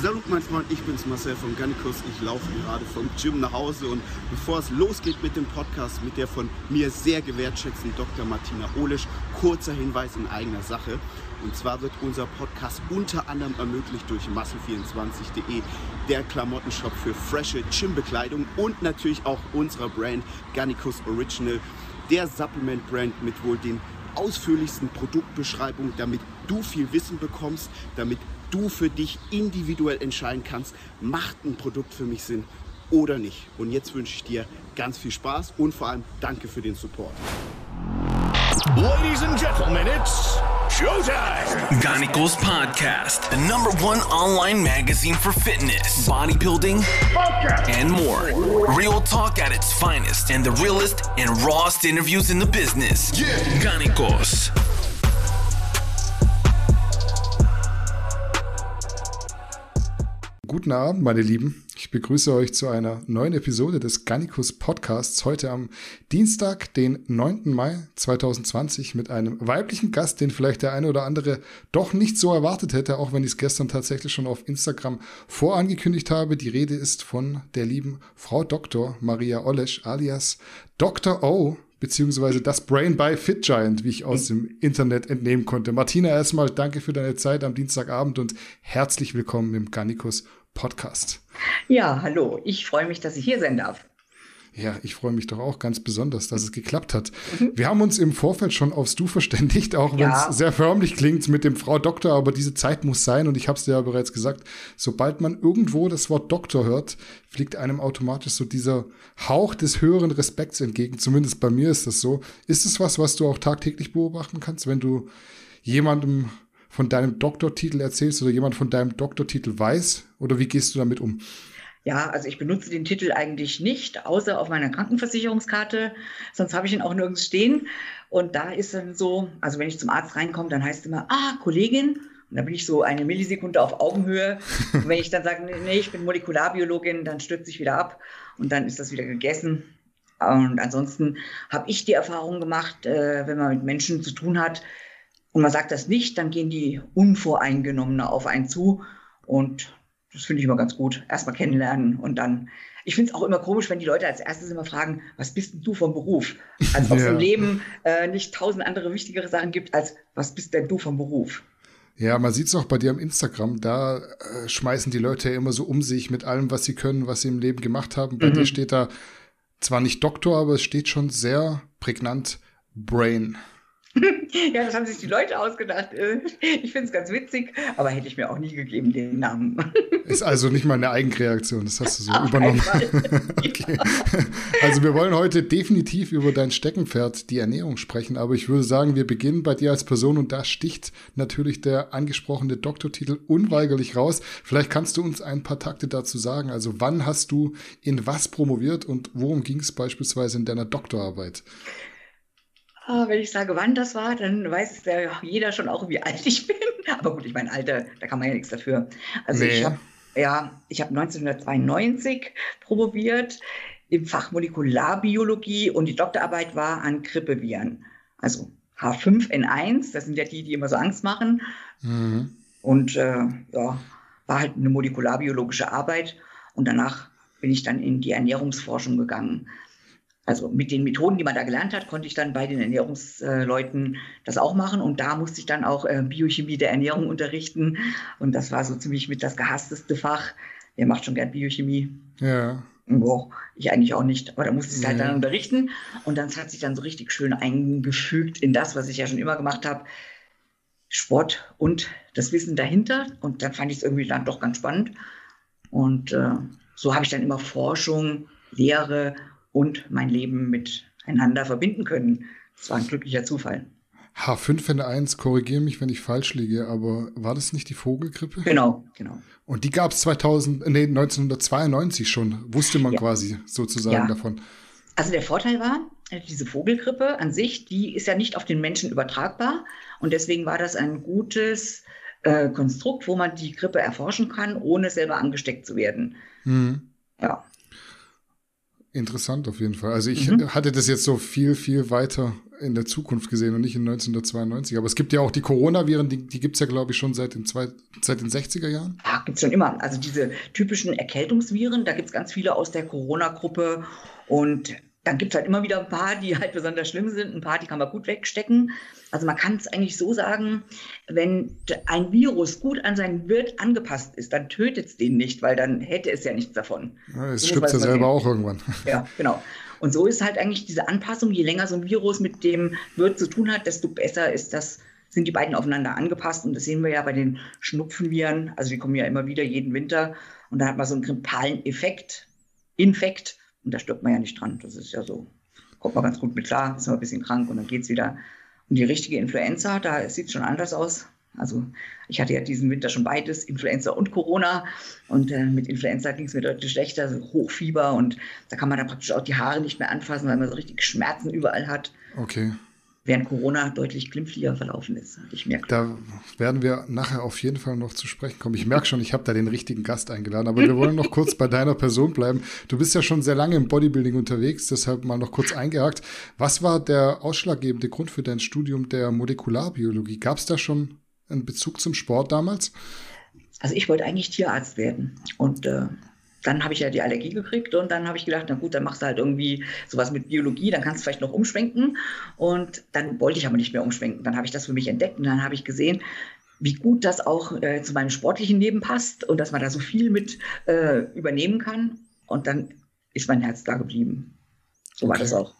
Salut mein Freund, ich bin's Marcel von Gannikus. Ich laufe gerade vom Gym nach Hause und bevor es losgeht mit dem Podcast mit der von mir sehr gewertschätzten Dr. Martina Olisch, kurzer Hinweis in eigener Sache. Und zwar wird unser Podcast unter anderem ermöglicht durch massen24.de, der Klamottenshop für frische Gymbekleidung und natürlich auch unserer Brand Gannikus Original, der Supplement-Brand mit wohl den ausführlichsten Produktbeschreibungen, damit du viel Wissen bekommst, damit du für dich individuell entscheiden kannst, macht ein Produkt für mich Sinn oder nicht. Und jetzt wünsche ich dir ganz viel Spaß und vor allem danke für den Support. Ladies and gentlemen, it's showtime. Ganicos Podcast, the number one online magazine for fitness, bodybuilding, and more. Real talk at its finest and the realest and rawest interviews in the business. Ganicos. Guten Abend, meine Lieben. Ich begrüße euch zu einer neuen Episode des Gannikus Podcasts. Heute am Dienstag, den 9. Mai 2020 mit einem weiblichen Gast, den vielleicht der eine oder andere doch nicht so erwartet hätte, auch wenn ich es gestern tatsächlich schon auf Instagram vorangekündigt habe. Die Rede ist von der lieben Frau Dr. Maria Olesch alias Dr. O beziehungsweise das Brain by Fit Giant, wie ich aus dem Internet entnehmen konnte. Martina, erstmal danke für deine Zeit am Dienstagabend und herzlich willkommen im Gannikus Podcast. Ja, hallo. Ich freue mich, dass ich hier sein darf. Ja, ich freue mich doch auch ganz besonders, dass es geklappt hat. Wir haben uns im Vorfeld schon aufs Du verständigt, auch wenn es Ja. sehr förmlich klingt mit dem Frau Doktor, aber diese Zeit muss sein und ich habe es dir ja bereits gesagt, sobald man irgendwo das Wort Doktor hört, fliegt einem automatisch so dieser Hauch des höheren Respekts entgegen. Zumindest bei mir ist das so. Ist es was, was du auch tagtäglich beobachten kannst, wenn du jemandem von deinem Doktortitel erzählst oder jemand von deinem Doktortitel weiß? Oder wie gehst du damit um? Ja, also ich benutze den Titel eigentlich nicht, außer auf meiner Krankenversicherungskarte. Sonst habe ich ihn auch nirgends stehen. Und da ist dann so, also wenn ich zum Arzt reinkomme, dann heißt es immer, ah, Kollegin. Und dann bin ich so eine Millisekunde auf Augenhöhe. Und wenn ich dann sage, nee, nee, ich bin Molekularbiologin, dann stürze ich wieder ab und dann ist das wieder gegessen. Und ansonsten habe ich die Erfahrung gemacht, äh, wenn man mit Menschen zu tun hat und man sagt das nicht, dann gehen die unvoreingenommener auf einen zu. Und das finde ich immer ganz gut. Erstmal kennenlernen und dann. Ich finde es auch immer komisch, wenn die Leute als erstes immer fragen, was bist denn du vom Beruf? Als ob es Ja. im Leben äh, nicht tausend andere wichtigere Sachen gibt, als was bist denn du vom Beruf? Ja, man sieht es auch bei dir am Instagram. Da äh, schmeißen die Leute ja immer so um sich mit allem, was sie können, was sie im Leben gemacht haben. Bei Mhm. dir steht da zwar nicht Doktor, aber es steht schon sehr prägnant Brain. Ja, das haben sich die Leute ausgedacht. Äh, Ich finde es ganz witzig, aber hätte ich mir auch nie gegeben, den Namen. Ist also nicht mal eine Eigenreaktion, das hast du so Auf übernommen. okay. Also wir wollen heute definitiv über dein Steckenpferd, die Ernährung sprechen, aber ich würde sagen, wir beginnen bei dir als Person und da sticht natürlich der angesprochene Doktortitel unweigerlich raus. Vielleicht kannst du uns ein paar Takte dazu sagen. Also wann hast du in was promoviert und worum ging es beispielsweise in deiner Doktorarbeit? Ah, wenn ich sage, wann das war, dann weiß ja jeder schon auch, wie alt ich bin. Aber gut, ich mein Alter, da kann man ja nichts dafür. Also Nee. ich habe ja, ich habe 1992 promoviert im Fach Molekularbiologie und die Doktorarbeit war an Grippeviren. Also H5N1, das sind ja die, die immer so Angst machen. Mhm. Und äh, ja, war halt eine molekularbiologische Arbeit. Und danach bin ich dann in die Ernährungsforschung gegangen. Also mit den Methoden, die man da gelernt hat, konnte ich dann bei den Ernährungsleuten das auch machen. Und da musste ich dann auch äh, Biochemie der Ernährung unterrichten. Und das war so ziemlich mit das gehassteste Fach. Wer macht schon gern Biochemie? Ja. Boah, ich eigentlich auch nicht, aber da musste ich es halt Nee. dann unterrichten und dann hat sich dann so richtig schön eingefügt in das, was ich ja schon immer gemacht habe, Sport und das Wissen dahinter und dann fand ich es irgendwie dann doch ganz spannend und äh, so habe ich dann immer Forschung, Lehre und mein Leben miteinander verbinden können. Das war ein glücklicher Zufall. H5N1, korrigiere mich, wenn ich falsch liege, aber war das nicht die Vogelgrippe? Genau, genau. Und die gab es 2000, nee, 1992 schon, wusste man Ja. quasi sozusagen Ja. davon. Also der Vorteil war, diese Vogelgrippe an sich, die ist ja nicht auf den Menschen übertragbar. Und deswegen war das ein gutes äh, Konstrukt, wo man die Grippe erforschen kann, ohne selber angesteckt zu werden. Mhm. Ja, Interessant auf jeden Fall. Also ich Mhm. hatte das jetzt so viel, viel weiter in der Zukunft gesehen und nicht in 1992. Aber es gibt ja auch die Coronaviren, die, die gibt es ja, glaube ich, schon seit den, zwei, seit den 60er Jahren. Ja, gibt es schon immer. Also diese typischen Erkältungsviren, da gibt es ganz viele aus der Corona-Gruppe. Und dann gibt es halt immer wieder ein paar, die halt besonders schlimm sind. Ein paar, die kann man gut wegstecken. Also man kann es eigentlich so sagen, wenn ein Virus gut an seinen Wirt angepasst ist, dann tötet es den nicht, weil dann hätte es ja nichts davon. Ja, es so stirbt ja selber auch irgendwann. Ja, genau. Und so ist halt eigentlich diese Anpassung, je länger so ein Virus mit dem Wirt zu tun hat, desto besser ist das, sind die beiden aufeinander angepasst. Und das sehen wir ja bei den Schnupfenviren. Also die kommen ja immer wieder jeden Winter. Und da hat man so einen grippalen Effekt, Infekt. Und da stirbt man ja nicht dran. Das ist ja so, kommt man ganz gut mit klar, ist man ein bisschen krank und dann geht es wieder. Und die richtige Influenza, da sieht es schon anders aus. Also ich hatte ja diesen Winter schon beides, Influenza und Corona. Und äh, mit Influenza ging es mir deutlich schlechter, so Hochfieber. Und da kann man dann praktisch auch die Haare nicht mehr anfassen, weil man so richtig Schmerzen überall hat. Okay während Corona deutlich glimpflicher verlaufen ist. Ich merke. Da werden wir nachher auf jeden Fall noch zu sprechen kommen. Ich merke schon, ich habe da den richtigen Gast eingeladen, aber wir wollen noch kurz bei deiner Person bleiben. Du bist ja schon sehr lange im Bodybuilding unterwegs, deshalb mal noch kurz eingehakt. Was war der ausschlaggebende Grund für dein Studium der Molekularbiologie? Gab es da schon einen Bezug zum Sport damals? Also ich wollte eigentlich Tierarzt werden und äh, dann habe ich ja die Allergie gekriegt und dann habe ich gedacht, na gut, dann machst du halt irgendwie sowas mit Biologie, dann kannst du vielleicht noch umschwenken. Und dann wollte ich aber nicht mehr umschwenken. Dann habe ich das für mich entdeckt und dann habe ich gesehen, wie gut das auch äh, zu meinem sportlichen Leben passt und dass man da so viel mit äh, übernehmen kann. Und dann ist mein Herz da geblieben. So war okay. das auch.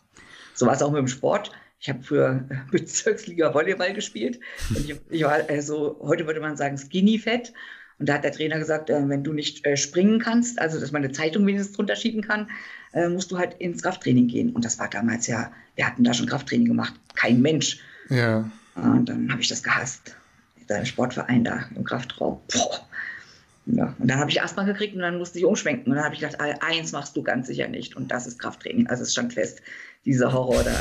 So war es auch mit dem Sport. Ich habe für Bezirksliga Volleyball gespielt. Und ich, ich war also, heute würde man sagen, skinny fett. Und da hat der Trainer gesagt, äh, wenn du nicht äh, springen kannst, also dass man eine Zeitung wenigstens drunter schieben kann, äh, musst du halt ins Krafttraining gehen. Und das war damals ja, wir hatten da schon Krafttraining gemacht, kein Mensch. Ja. Und dann habe ich das gehasst. Der Sportverein da im Kraftraum. Boah. Ja. Und dann habe ich Asthma gekriegt und dann musste ich umschwenken. Und dann habe ich gedacht, eins machst du ganz sicher nicht. Und das ist Krafttraining. Also es stand fest, dieser Horror da.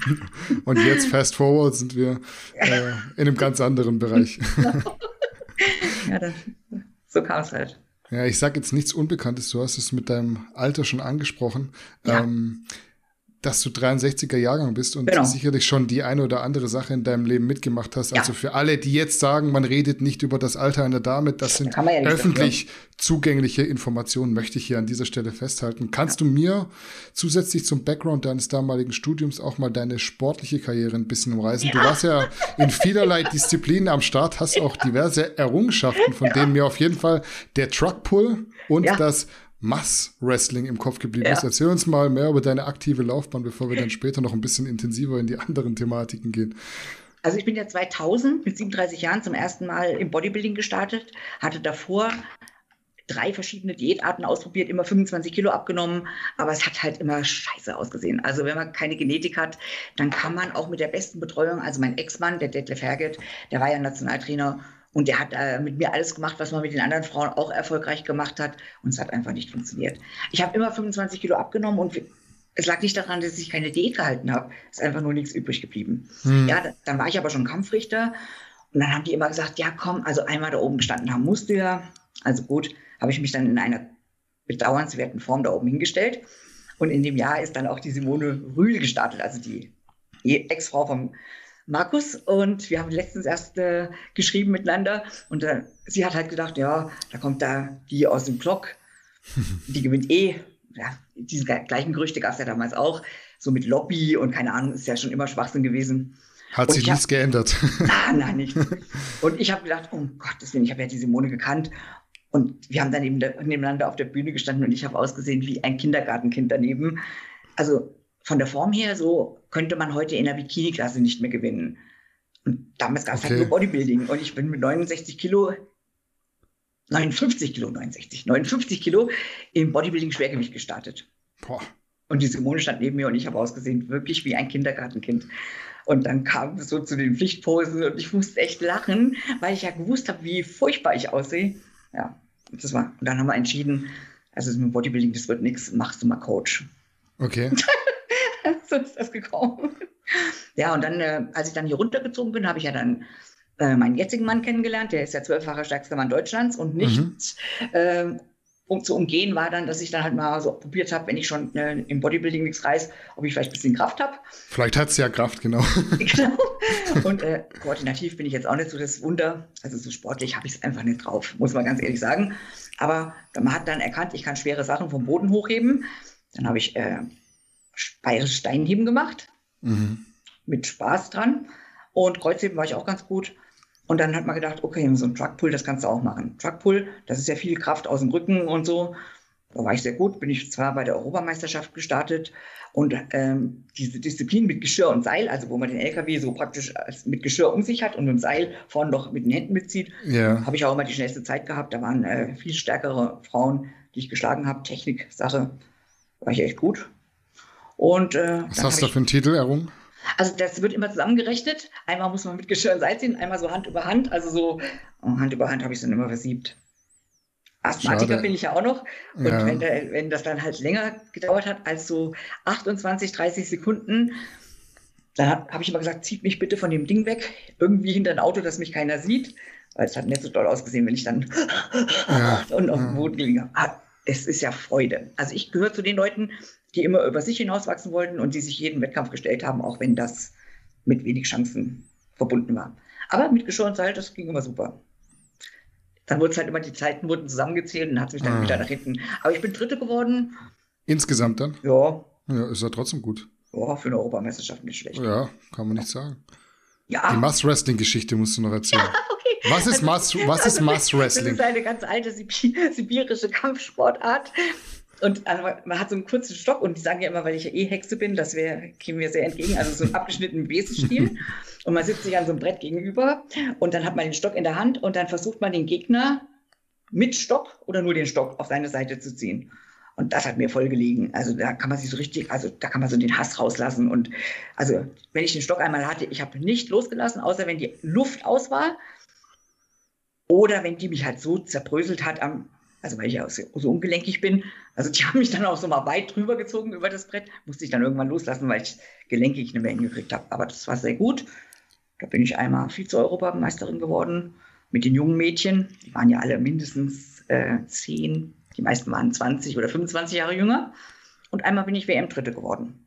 und jetzt fast forward sind wir äh, in einem ganz anderen Bereich. ja, das, so kam es halt. Ja, ich sage jetzt nichts Unbekanntes. Du hast es mit deinem Alter schon angesprochen. Ja. Ähm, dass du 63er Jahrgang bist und genau. sicherlich schon die eine oder andere Sache in deinem Leben mitgemacht hast. Ja. Also für alle, die jetzt sagen, man redet nicht über das Alter einer Dame, das sind ja öffentlich dafür. zugängliche Informationen, möchte ich hier an dieser Stelle festhalten. Kannst ja. du mir zusätzlich zum Background deines damaligen Studiums auch mal deine sportliche Karriere ein bisschen umreißen? Du warst ja in vielerlei Disziplinen am Start, hast auch diverse Errungenschaften, von denen mir auf jeden Fall der Truckpull und das Mass-Wrestling im Kopf geblieben ja. ist. Erzähl uns mal mehr über deine aktive Laufbahn, bevor wir dann später noch ein bisschen intensiver in die anderen Thematiken gehen. Also ich bin ja 2000 mit 37 Jahren zum ersten Mal im Bodybuilding gestartet, hatte davor drei verschiedene Diätarten ausprobiert, immer 25 Kilo abgenommen, aber es hat halt immer scheiße ausgesehen. Also wenn man keine Genetik hat, dann kann man auch mit der besten Betreuung, also mein Ex-Mann, der Detlef Herget, der war ja Nationaltrainer und der hat äh, mit mir alles gemacht, was man mit den anderen Frauen auch erfolgreich gemacht hat. Und es hat einfach nicht funktioniert. Ich habe immer 25 Kilo abgenommen und es lag nicht daran, dass ich keine Diät gehalten habe. Es ist einfach nur nichts übrig geblieben. Hm. Ja, dann war ich aber schon Kampfrichter. Und dann haben die immer gesagt, ja komm, also einmal da oben gestanden haben musst du ja. Also gut, habe ich mich dann in einer bedauernswerten Form da oben hingestellt. Und in dem Jahr ist dann auch die Simone Rühl gestartet, also die Ex-Frau vom Markus und wir haben letztens erst äh, geschrieben miteinander und äh, sie hat halt gedacht, ja, da kommt da die aus dem Block, die gewinnt eh. Ja, diese gleichen Gerüchte gab es ja damals auch, so mit Lobby und keine Ahnung, ist ja schon immer Schwachsinn gewesen. Hat sich nichts geändert. Ah, nein, nicht. Und ich habe gedacht, oh Gottes Willen, ich habe ja die Simone gekannt. Und wir haben dann eben nebeneinander auf der Bühne gestanden und ich habe ausgesehen wie ein Kindergartenkind daneben. Also von der Form her so könnte man heute in der Bikini-Klasse nicht mehr gewinnen. Und damals gab es halt okay. halt nur Bodybuilding. Und ich bin mit 69 Kilo, 59 Kilo, 69, 59 Kilo im Bodybuilding-Schwergewicht gestartet. Boah. Und die Simone stand neben mir und ich habe ausgesehen wirklich wie ein Kindergartenkind. Und dann kam es so zu den Pflichtposen und ich musste echt lachen, weil ich ja gewusst habe, wie furchtbar ich aussehe. Ja, das war. Und dann haben wir entschieden, also mit Bodybuilding, das wird nichts, machst du mal Coach. Okay. so ist das gekommen. Ja, und dann, äh, als ich dann hier runtergezogen bin, habe ich ja dann äh, meinen jetzigen Mann kennengelernt. Der ist ja zwölffacher stärkster Mann Deutschlands und nicht mhm. äh, um zu umgehen war dann, dass ich dann halt mal so probiert habe, wenn ich schon äh, im Bodybuilding nichts reiß, ob ich vielleicht ein bisschen Kraft habe. Vielleicht hat sie ja Kraft, genau. genau. Und äh, koordinativ bin ich jetzt auch nicht so das Wunder. Also so sportlich habe ich es einfach nicht drauf, muss man ganz ehrlich sagen. Aber man hat dann erkannt, ich kann schwere Sachen vom Boden hochheben. Dann habe ich äh, Steinheben gemacht. Mhm. Mit Spaß dran. Und Kreuzheben war ich auch ganz gut. Und dann hat man gedacht, okay, so ein Truckpull, das kannst du auch machen. Truckpull, das ist ja viel Kraft aus dem Rücken und so. Da war ich sehr gut, bin ich zwar bei der Europameisterschaft gestartet und ähm, diese Disziplin mit Geschirr und Seil, also wo man den LKW so praktisch mit Geschirr um sich hat und mit dem Seil vorne noch mit den Händen mitzieht, ja. habe ich auch immer die schnellste Zeit gehabt. Da waren äh, viel stärkere Frauen, die ich geschlagen habe. Technik, Sache, war ich echt gut. Und, äh, Was hast du da für einen Titel errungen? Also das wird immer zusammengerechnet. Einmal muss man mit Geschirr und ziehen, einmal so Hand über Hand. Also so oh, Hand über Hand habe ich es dann immer versiebt. Asthmatiker Schade. bin ich ja auch noch. Und ja. wenn, der, wenn, das dann halt länger gedauert hat als so 28, 30 Sekunden, dann habe ich immer gesagt, zieht mich bitte von dem Ding weg, irgendwie hinter ein Auto, dass mich keiner sieht. Weil es hat nicht so doll ausgesehen, wenn ich dann ja. und auf dem Boden liege. Ah, es ist ja Freude. Also ich gehöre zu den Leuten, die immer über sich hinauswachsen wollten und die sich jeden Wettkampf gestellt haben, auch wenn das mit wenig Chancen verbunden war. Aber mit Geschirr und das ging immer super. Dann wurde es halt immer, die Zeiten wurden zusammengezählt und hat sich dann ah. wieder nach hinten. Aber ich bin Dritte geworden. Insgesamt dann? Ja. Ja, ist ja trotzdem gut. Ja, für eine Europameisterschaft nicht schlecht. Ja, kann man nicht sagen. Ja. Die Mass-Wrestling-Geschichte musst du noch erzählen. Ja. Was ist also, Mass, was also, Mass-Wrestling? Das ist eine ganz alte sibirische Kampfsportart. Und also man hat so einen kurzen Stock und die sagen ja immer, weil ich ja eh Hexe bin, das wäre, käme mir sehr entgegen, also so einen abgeschnittenen Besenstiel. und man sitzt sich an so einem Brett gegenüber und dann hat man den Stock in der Hand und dann versucht man den Gegner mit Stock oder nur den Stock auf seine Seite zu ziehen. Und das hat mir voll gelegen. Also da kann man sich so richtig, also da kann man so den Hass rauslassen. Und also wenn ich den Stock einmal hatte, ich habe nicht losgelassen, außer wenn die Luft aus war. Oder wenn die mich halt so zerbröselt hat am also weil ich ja so, so ungelenkig bin. Also die haben mich dann auch so mal weit drüber gezogen über das Brett. Musste ich dann irgendwann loslassen, weil ich gelenkig nicht mehr hingekriegt habe. Aber das war sehr gut. Da bin ich einmal Vize-Europameisterin geworden mit den jungen Mädchen. Die waren ja alle mindestens äh, zehn. Die meisten waren 20 oder 25 Jahre jünger. Und einmal bin ich WM-Dritte geworden.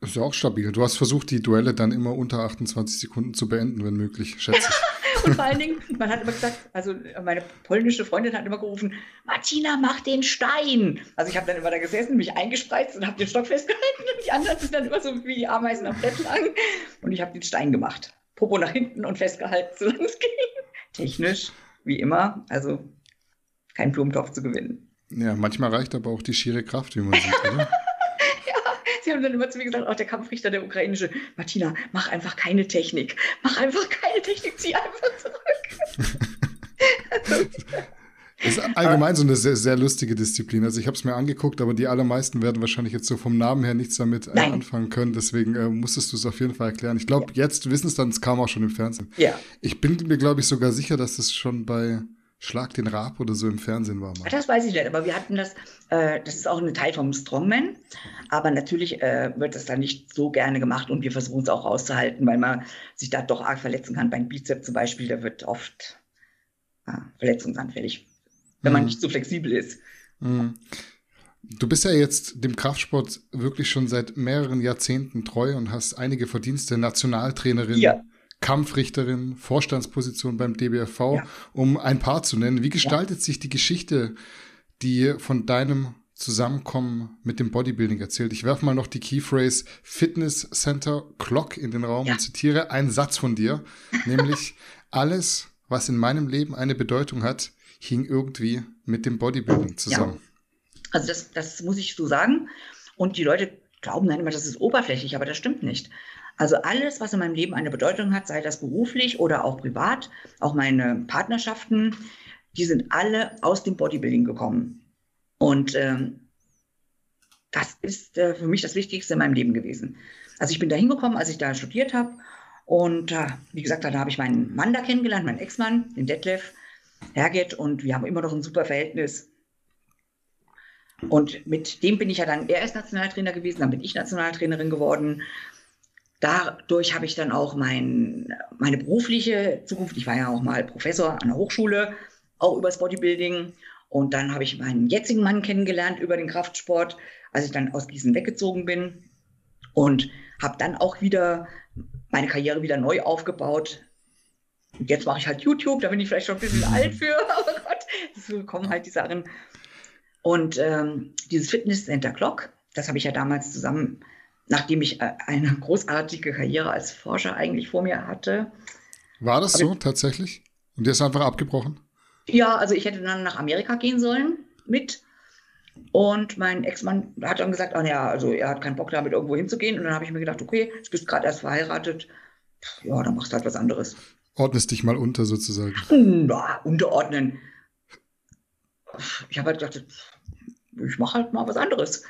Das ist ja auch stabil. Du hast versucht, die Duelle dann immer unter 28 Sekunden zu beenden, wenn möglich, schätze ich. Und vor allen Dingen, man hat immer gesagt, also meine polnische Freundin hat immer gerufen, Martina, mach den Stein. Also ich habe dann immer da gesessen, mich eingespreizt und habe den Stock festgehalten und die anderen sind dann immer so wie die Ameisen am Bett lang. Und ich habe den Stein gemacht. Popo nach hinten und festgehalten, solange es ging. Technisch, wie immer, also kein Blumentopf zu gewinnen. Ja, manchmal reicht aber auch die schiere Kraft, wie man sieht, oder? Sie haben dann immer zu mir gesagt, auch der Kampfrichter, der ukrainische, Martina, mach einfach keine Technik. Mach einfach keine Technik, zieh einfach zurück. Das ist allgemein so eine sehr, sehr lustige Disziplin. Also ich habe es mir angeguckt, aber die allermeisten werden wahrscheinlich jetzt so vom Namen her nichts damit äh, anfangen können. Deswegen äh, musstest du es auf jeden Fall erklären. Ich glaube, ja. jetzt wissen es dann, es kam auch schon im Fernsehen. Ja. Ich bin mir, glaube ich, sogar sicher, dass das schon bei Schlag den Rab oder so im Fernsehen war. Mal. Das weiß ich nicht, aber wir hatten das, äh, das ist auch ein Teil vom Strongman, aber natürlich äh, wird das dann nicht so gerne gemacht und wir versuchen es auch auszuhalten, weil man sich da doch arg verletzen kann. Beim Bizeps zum Beispiel, der wird oft äh, verletzungsanfällig, wenn mhm. man nicht so flexibel ist. Mhm. Du bist ja jetzt dem Kraftsport wirklich schon seit mehreren Jahrzehnten treu und hast einige Verdienste, Nationaltrainerin, ja. Kampfrichterin, Vorstandsposition beim DBFV, ja. um ein paar zu nennen. Wie gestaltet ja. sich die Geschichte, die von deinem Zusammenkommen mit dem Bodybuilding erzählt? Ich werfe mal noch die Keyphrase Fitness Center Clock in den Raum ja. und zitiere einen Satz von dir, nämlich alles, was in meinem Leben eine Bedeutung hat, hing irgendwie mit dem Bodybuilding zusammen. Also das, das muss ich so sagen. Und die Leute glauben dann immer, das ist oberflächlich, aber das stimmt nicht. Also alles, was in meinem Leben eine Bedeutung hat, sei das beruflich oder auch privat, auch meine Partnerschaften, die sind alle aus dem Bodybuilding gekommen. Und ähm, das ist äh, für mich das Wichtigste in meinem Leben gewesen. Also ich bin da hingekommen, als ich da studiert habe. Und äh, wie gesagt, da habe ich meinen Mann da kennengelernt, meinen Ex-Mann, den Detlef Herget. Und wir haben immer noch ein super Verhältnis. Und mit dem bin ich ja dann, er ist Nationaltrainer gewesen, dann bin ich Nationaltrainerin geworden dadurch habe ich dann auch mein, meine berufliche Zukunft, ich war ja auch mal Professor an der Hochschule, auch übers Bodybuilding. Und dann habe ich meinen jetzigen Mann kennengelernt über den Kraftsport, als ich dann aus Gießen weggezogen bin. Und habe dann auch wieder meine Karriere wieder neu aufgebaut. Und jetzt mache ich halt YouTube, da bin ich vielleicht schon ein bisschen alt für, aber Gott, so kommen halt die Sachen. Und ähm, dieses Fitness Center Clock, das habe ich ja damals zusammen, nachdem ich äh, eine großartige Karriere als Forscher eigentlich vor mir hatte. War das so ich, tatsächlich? Und der ist einfach abgebrochen? Ja, also ich hätte dann nach Amerika gehen sollen mit. Und mein Ex-Mann hat dann gesagt, oh ja, also er hat keinen Bock damit irgendwo hinzugehen. Und dann habe ich mir gedacht, okay, du bist gerade erst verheiratet, ja, dann machst du halt was anderes. Ordnest dich mal unter sozusagen. Na, unterordnen. Ich habe halt gedacht, ich mache halt mal was anderes.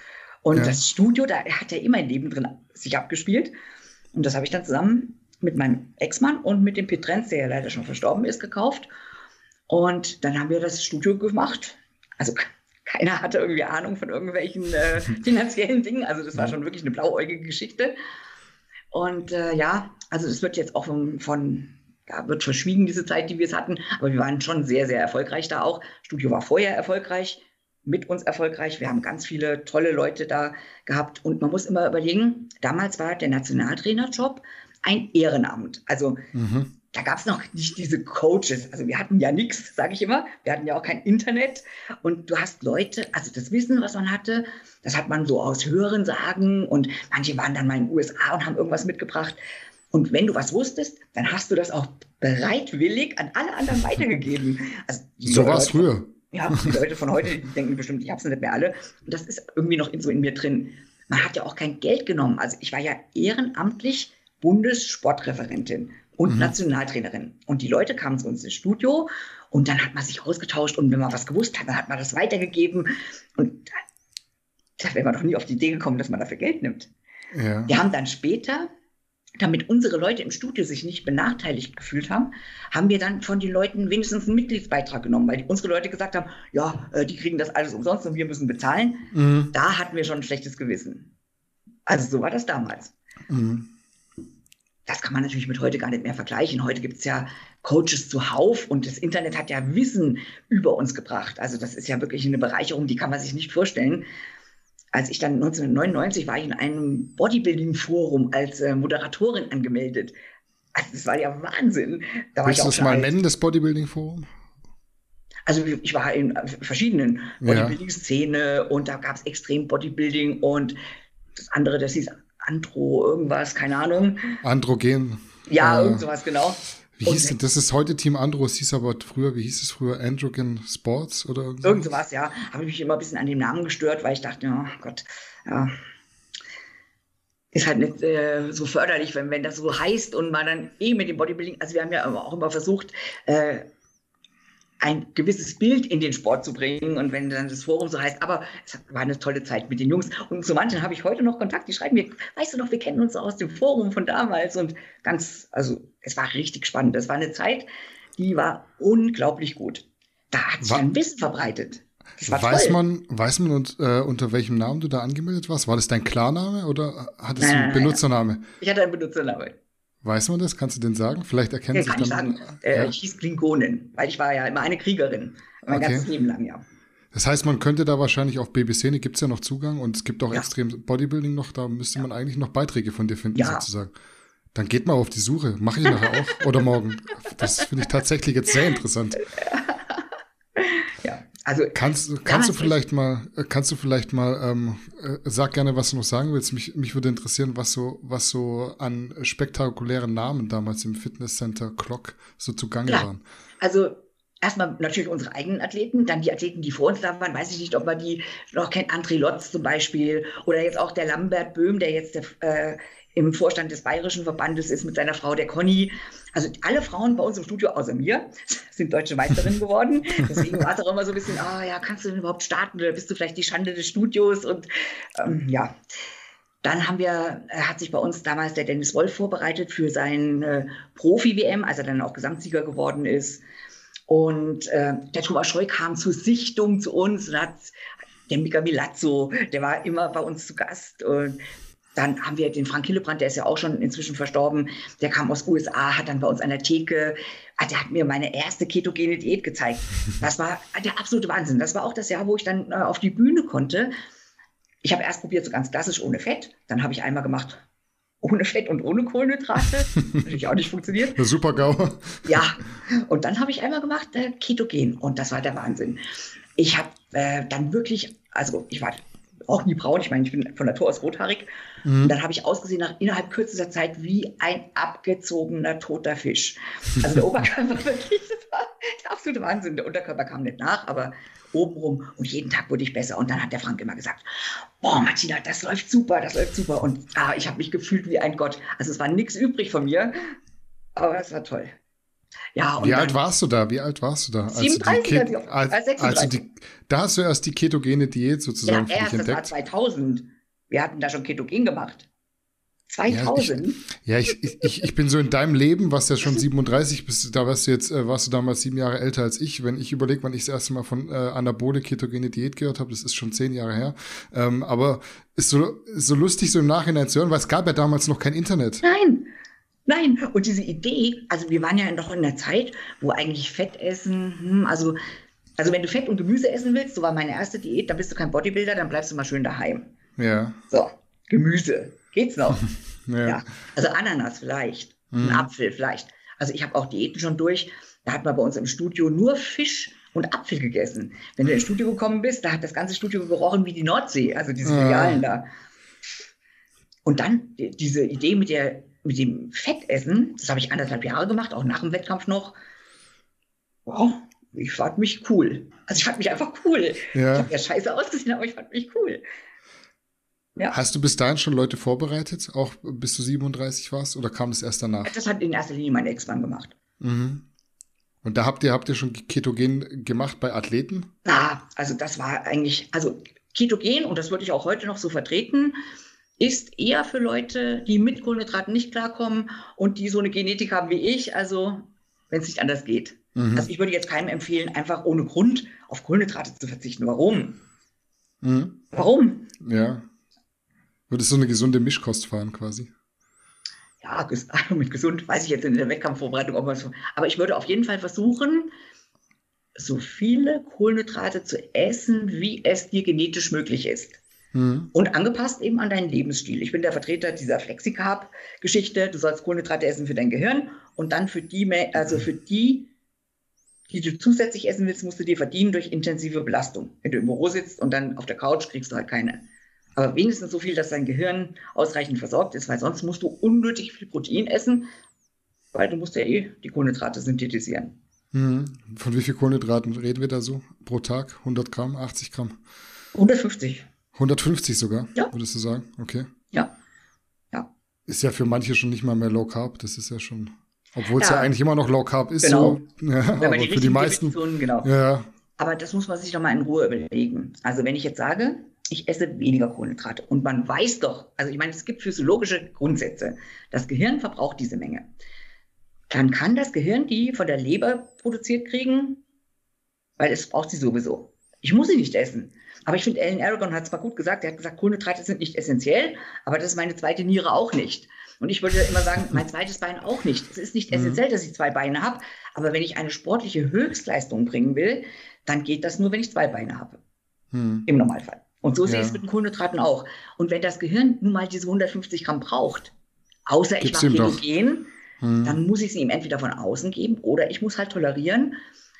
Und ja. das Studio, da hat er immer ein Leben drin sich abgespielt. Und das habe ich dann zusammen mit meinem Ex-Mann und mit dem Petrenz, der ja leider schon verstorben ist, gekauft. Und dann haben wir das Studio gemacht. Also keiner hatte irgendwie Ahnung von irgendwelchen äh, finanziellen Dingen. Also das war schon wirklich eine blauäugige Geschichte. Und äh, ja, also das wird jetzt auch von, von, ja, wird verschwiegen, diese Zeit, die wir es hatten. Aber wir waren schon sehr, sehr erfolgreich da auch. Studio war vorher erfolgreich, mit uns erfolgreich. Wir haben ganz viele tolle Leute da gehabt. Und man muss immer überlegen, damals war der Nationaltrainerjob ein Ehrenamt. Also mhm da gab es noch nicht diese Coaches. Also wir hatten ja nichts, sage ich immer. Wir hatten ja auch kein Internet. Und du hast Leute, also das Wissen, was man hatte, das hat man so aus Hören sagen. Und manche waren dann mal in den USA und haben irgendwas mitgebracht. Und wenn du was wusstest, dann hast du das auch bereitwillig an alle anderen weitergegeben. Also so war es früher. Ja, die Leute von heute die denken bestimmt, ich habe es nicht mehr alle. Und das ist irgendwie noch in, so in mir drin. Man hat ja auch kein Geld genommen. Also ich war ja ehrenamtlich Bundessportreferentin und mhm. Nationaltrainerin. Und die Leute kamen zu uns ins Studio und dann hat man sich ausgetauscht und wenn man was gewusst hat, dann hat man das weitergegeben. Und da wäre man doch nie auf die Idee gekommen, dass man dafür Geld nimmt. Ja. Wir haben dann später, damit unsere Leute im Studio sich nicht benachteiligt gefühlt haben, haben wir dann von den Leuten wenigstens einen Mitgliedsbeitrag genommen, weil unsere Leute gesagt haben, ja, äh, die kriegen das alles umsonst und wir müssen bezahlen. Mhm. Da hatten wir schon ein schlechtes Gewissen. Also so war das damals. Mhm das kann man natürlich mit heute gar nicht mehr vergleichen. Heute gibt es ja Coaches zuhauf und das Internet hat ja Wissen über uns gebracht. Also das ist ja wirklich eine Bereicherung, die kann man sich nicht vorstellen. Als ich dann 1999 war ich in einem Bodybuilding-Forum als äh, Moderatorin angemeldet. Also das war ja Wahnsinn. Da Willst du das mal alt. nennen, das Bodybuilding-Forum? Also ich war in verschiedenen Bodybuilding-Szene und da gab es extrem Bodybuilding und das andere, das hieß Andro, irgendwas, keine Ahnung. Androgen. Ja, äh, irgend sowas, genau. Wie hieß denn, das ist heute Team Andro, es hieß aber früher, wie hieß es früher, Androgen Sports oder irgendwas? Irgend sowas, ja. Habe ich mich immer ein bisschen an dem Namen gestört, weil ich dachte, ja, Gott, ja. Ist halt nicht äh, so förderlich, wenn, wenn das so heißt und man dann eh mit dem Bodybuilding, also wir haben ja auch immer versucht, äh, ein gewisses Bild in den Sport zu bringen. Und wenn dann das Forum so heißt, aber es war eine tolle Zeit mit den Jungs. Und zu manchen habe ich heute noch Kontakt, die schreiben mir, weißt du noch, wir kennen uns aus dem Forum von damals. Und ganz, also es war richtig spannend. Es war eine Zeit, die war unglaublich gut. Da hat sich ein Wissen verbreitet. weiß toll. man, weiß man und, äh, unter welchem Namen du da angemeldet warst? War das dein Klarname oder hattest du einen Benutzername? Ich hatte einen Benutzername. Weiß man das? Kannst du denn sagen? Vielleicht erkennen ja, sich kann dann. Ich, sagen. Äh, ja. ich hieß Klingonen, weil ich war ja immer eine Kriegerin. Mein okay. ganzes Leben lang, ja. Das heißt, man könnte da wahrscheinlich auf Babyszene gibt es ja noch Zugang und es gibt auch ja. extrem Bodybuilding noch, da müsste ja. man eigentlich noch Beiträge von dir finden, ja. sozusagen. Dann geht mal auf die Suche. Mache ich nachher auch oder morgen. Das finde ich tatsächlich jetzt sehr interessant. Also kannst, kannst du vielleicht mal, äh, kannst du vielleicht mal, ähm, äh, sag gerne, was du noch sagen willst. Mich, mich würde interessieren, was so, was so an spektakulären Namen damals im Fitnesscenter Clock so zugange ja. waren. Also erstmal natürlich unsere eigenen Athleten, dann die Athleten, die vor uns da waren, weiß ich nicht, ob man die noch kennt, André Lotz zum Beispiel oder jetzt auch der Lambert Böhm, der jetzt der, äh, im Vorstand des Bayerischen Verbandes ist mit seiner Frau, der Conny. Also alle Frauen bei uns im Studio, außer mir, sind deutsche Meisterinnen geworden. Deswegen war es auch immer so ein bisschen, ah oh, ja, kannst du denn überhaupt starten oder bist du vielleicht die Schande des Studios? Und ähm, ja, dann haben wir, äh, hat sich bei uns damals der Dennis Wolf vorbereitet für sein äh, Profi-WM, als er dann auch Gesamtsieger geworden ist. Und äh, der Thomas Scheu kam zur Sichtung zu uns und hat der Mika Milazzo, der war immer bei uns zu Gast. Und dann haben wir den Frank Hillebrand, der ist ja auch schon inzwischen verstorben, der kam aus USA, hat dann bei uns an der Theke, ah, der hat mir meine erste ketogene Diät gezeigt. Das war der absolute Wahnsinn. Das war auch das Jahr, wo ich dann äh, auf die Bühne konnte. Ich habe erst probiert, so ganz klassisch ohne Fett. Dann habe ich einmal gemacht, ohne Fett und ohne Kohlenhydrate. Natürlich auch nicht funktioniert. Super GAU. Ja, und dann habe ich einmal gemacht äh, Ketogen und das war der Wahnsinn. Ich habe äh, dann wirklich, also ich war auch nie braun, ich meine, ich bin von Natur aus rothaarig. Mhm. Und dann habe ich ausgesehen nach innerhalb kürzester Zeit wie ein abgezogener toter Fisch. Also der Oberkörper wirklich, absolute Wahnsinn. Der Unterkörper kam nicht nach, aber obenrum und jeden Tag wurde ich besser. Und dann hat der Frank immer gesagt, boah, Martina, das läuft super, das läuft super. Und ah, ich habe mich gefühlt wie ein Gott. Also es war nichts übrig von mir, aber es war toll. Ja, Wie alt warst du da? Wie alt warst du da? 37, als, als, als, als, als die, da hast du erst die ketogene Diät sozusagen ja, erst, entdeckt. Das war 2000. Wir hatten da schon Ketogen gemacht. 2000? Ja, ich, ja, ich, ich, ich bin so in deinem Leben, was ja schon 37 bist, da warst du jetzt, äh, warst du damals sieben Jahre älter als ich. Wenn ich überlege, wann ich das erste Mal von äh, Anabole ketogene Diät gehört habe, das ist schon zehn Jahre her. Ähm, aber ist so, ist so lustig, so im Nachhinein zu hören, weil es gab ja damals noch kein Internet. Nein, Nein, und diese Idee, also wir waren ja noch in der Zeit, wo eigentlich Fett essen, hm, also, also wenn du Fett und Gemüse essen willst, so war meine erste Diät, dann bist du kein Bodybuilder, dann bleibst du mal schön daheim. Ja. So, Gemüse, geht's noch? ja. ja. Also Ananas vielleicht, mhm. ein Apfel vielleicht. Also ich habe auch Diäten schon durch. Da hat man bei uns im Studio nur Fisch und Apfel gegessen. Wenn du ins Studio gekommen bist, da hat das ganze Studio gerochen wie die Nordsee, also diese Filialen ja. da. Und dann diese Idee mit der mit dem Fettessen, das habe ich anderthalb Jahre gemacht, auch nach dem Wettkampf noch. Wow, ich fand mich cool. Also ich fand mich einfach cool. Ja. Ich habe ja scheiße ausgesehen, aber ich fand mich cool. Ja. Hast du bis dahin schon Leute vorbereitet, auch bis du 37 warst, oder kam das erst danach? Das hat in erster Linie mein Ex-Mann gemacht. Mhm. Und da habt ihr, habt ihr schon Ketogen gemacht bei Athleten? Ja, also das war eigentlich, also Ketogen, und das würde ich auch heute noch so vertreten, ist eher für Leute, die mit Kohlenhydraten nicht klarkommen und die so eine Genetik haben wie ich, also wenn es nicht anders geht. Mhm. Also ich würde jetzt keinem empfehlen, einfach ohne Grund auf Kohlenhydrate zu verzichten. Warum? Mhm. Warum? Ja. Würdest du eine gesunde Mischkost fahren quasi? Ja, mit gesund weiß ich jetzt in der Wettkampfvorbereitung, ob man so. Aber ich würde auf jeden Fall versuchen, so viele Kohlenhydrate zu essen, wie es dir genetisch möglich ist. Mhm. Und angepasst eben an deinen Lebensstil. Ich bin der Vertreter dieser Flexicarb-Geschichte. Du sollst Kohlenhydrate essen für dein Gehirn und dann für die, also für die, die du zusätzlich essen willst, musst du dir verdienen durch intensive Belastung. Wenn du im Büro sitzt und dann auf der Couch kriegst du halt keine. Aber wenigstens so viel, dass dein Gehirn ausreichend versorgt ist, weil sonst musst du unnötig viel Protein essen, weil du musst ja eh die Kohlenhydrate synthetisieren. Mhm. Von wie viel Kohlenhydraten reden wir da so pro Tag? 100 Gramm, 80 Gramm? 150. 150 sogar, ja. würdest du sagen? Okay. Ja. ja. Ist ja für manche schon nicht mal mehr Low Carb, das ist ja schon. Obwohl es ja. ja. eigentlich immer noch Low Carb ist. Genau. So, ja, aber die für die meisten. Genau. Ja. Aber das muss man sich doch mal in Ruhe überlegen. Also wenn ich jetzt sage, ich esse weniger Kohlenhydrate und man weiß doch, also ich meine, es gibt physiologische Grundsätze. Das Gehirn verbraucht diese Menge. Dann kann das Gehirn die von der Leber produziert kriegen, weil es braucht sie sowieso. Ich muss sie nicht essen. Aber ich finde, Alan Aragon hat es mal gut gesagt. Er hat gesagt, Kohlenhydrate sind nicht essentiell, aber das ist meine zweite Niere auch nicht. Und ich würde immer sagen, mein zweites Bein auch nicht. Es ist nicht mhm. essentiell, dass ich zwei Beine habe, aber wenn ich eine sportliche Höchstleistung bringen will, dann geht das nur, wenn ich zwei Beine habe. Mhm. Im Normalfall. Und so ja. sehe ich es mit den Kohlenhydraten auch. Und wenn das Gehirn nun mal diese 150 Gramm braucht, außer Gibt's ich mache Ketogen, hm. dann muss ich sie ihm entweder von außen geben oder ich muss halt tolerieren,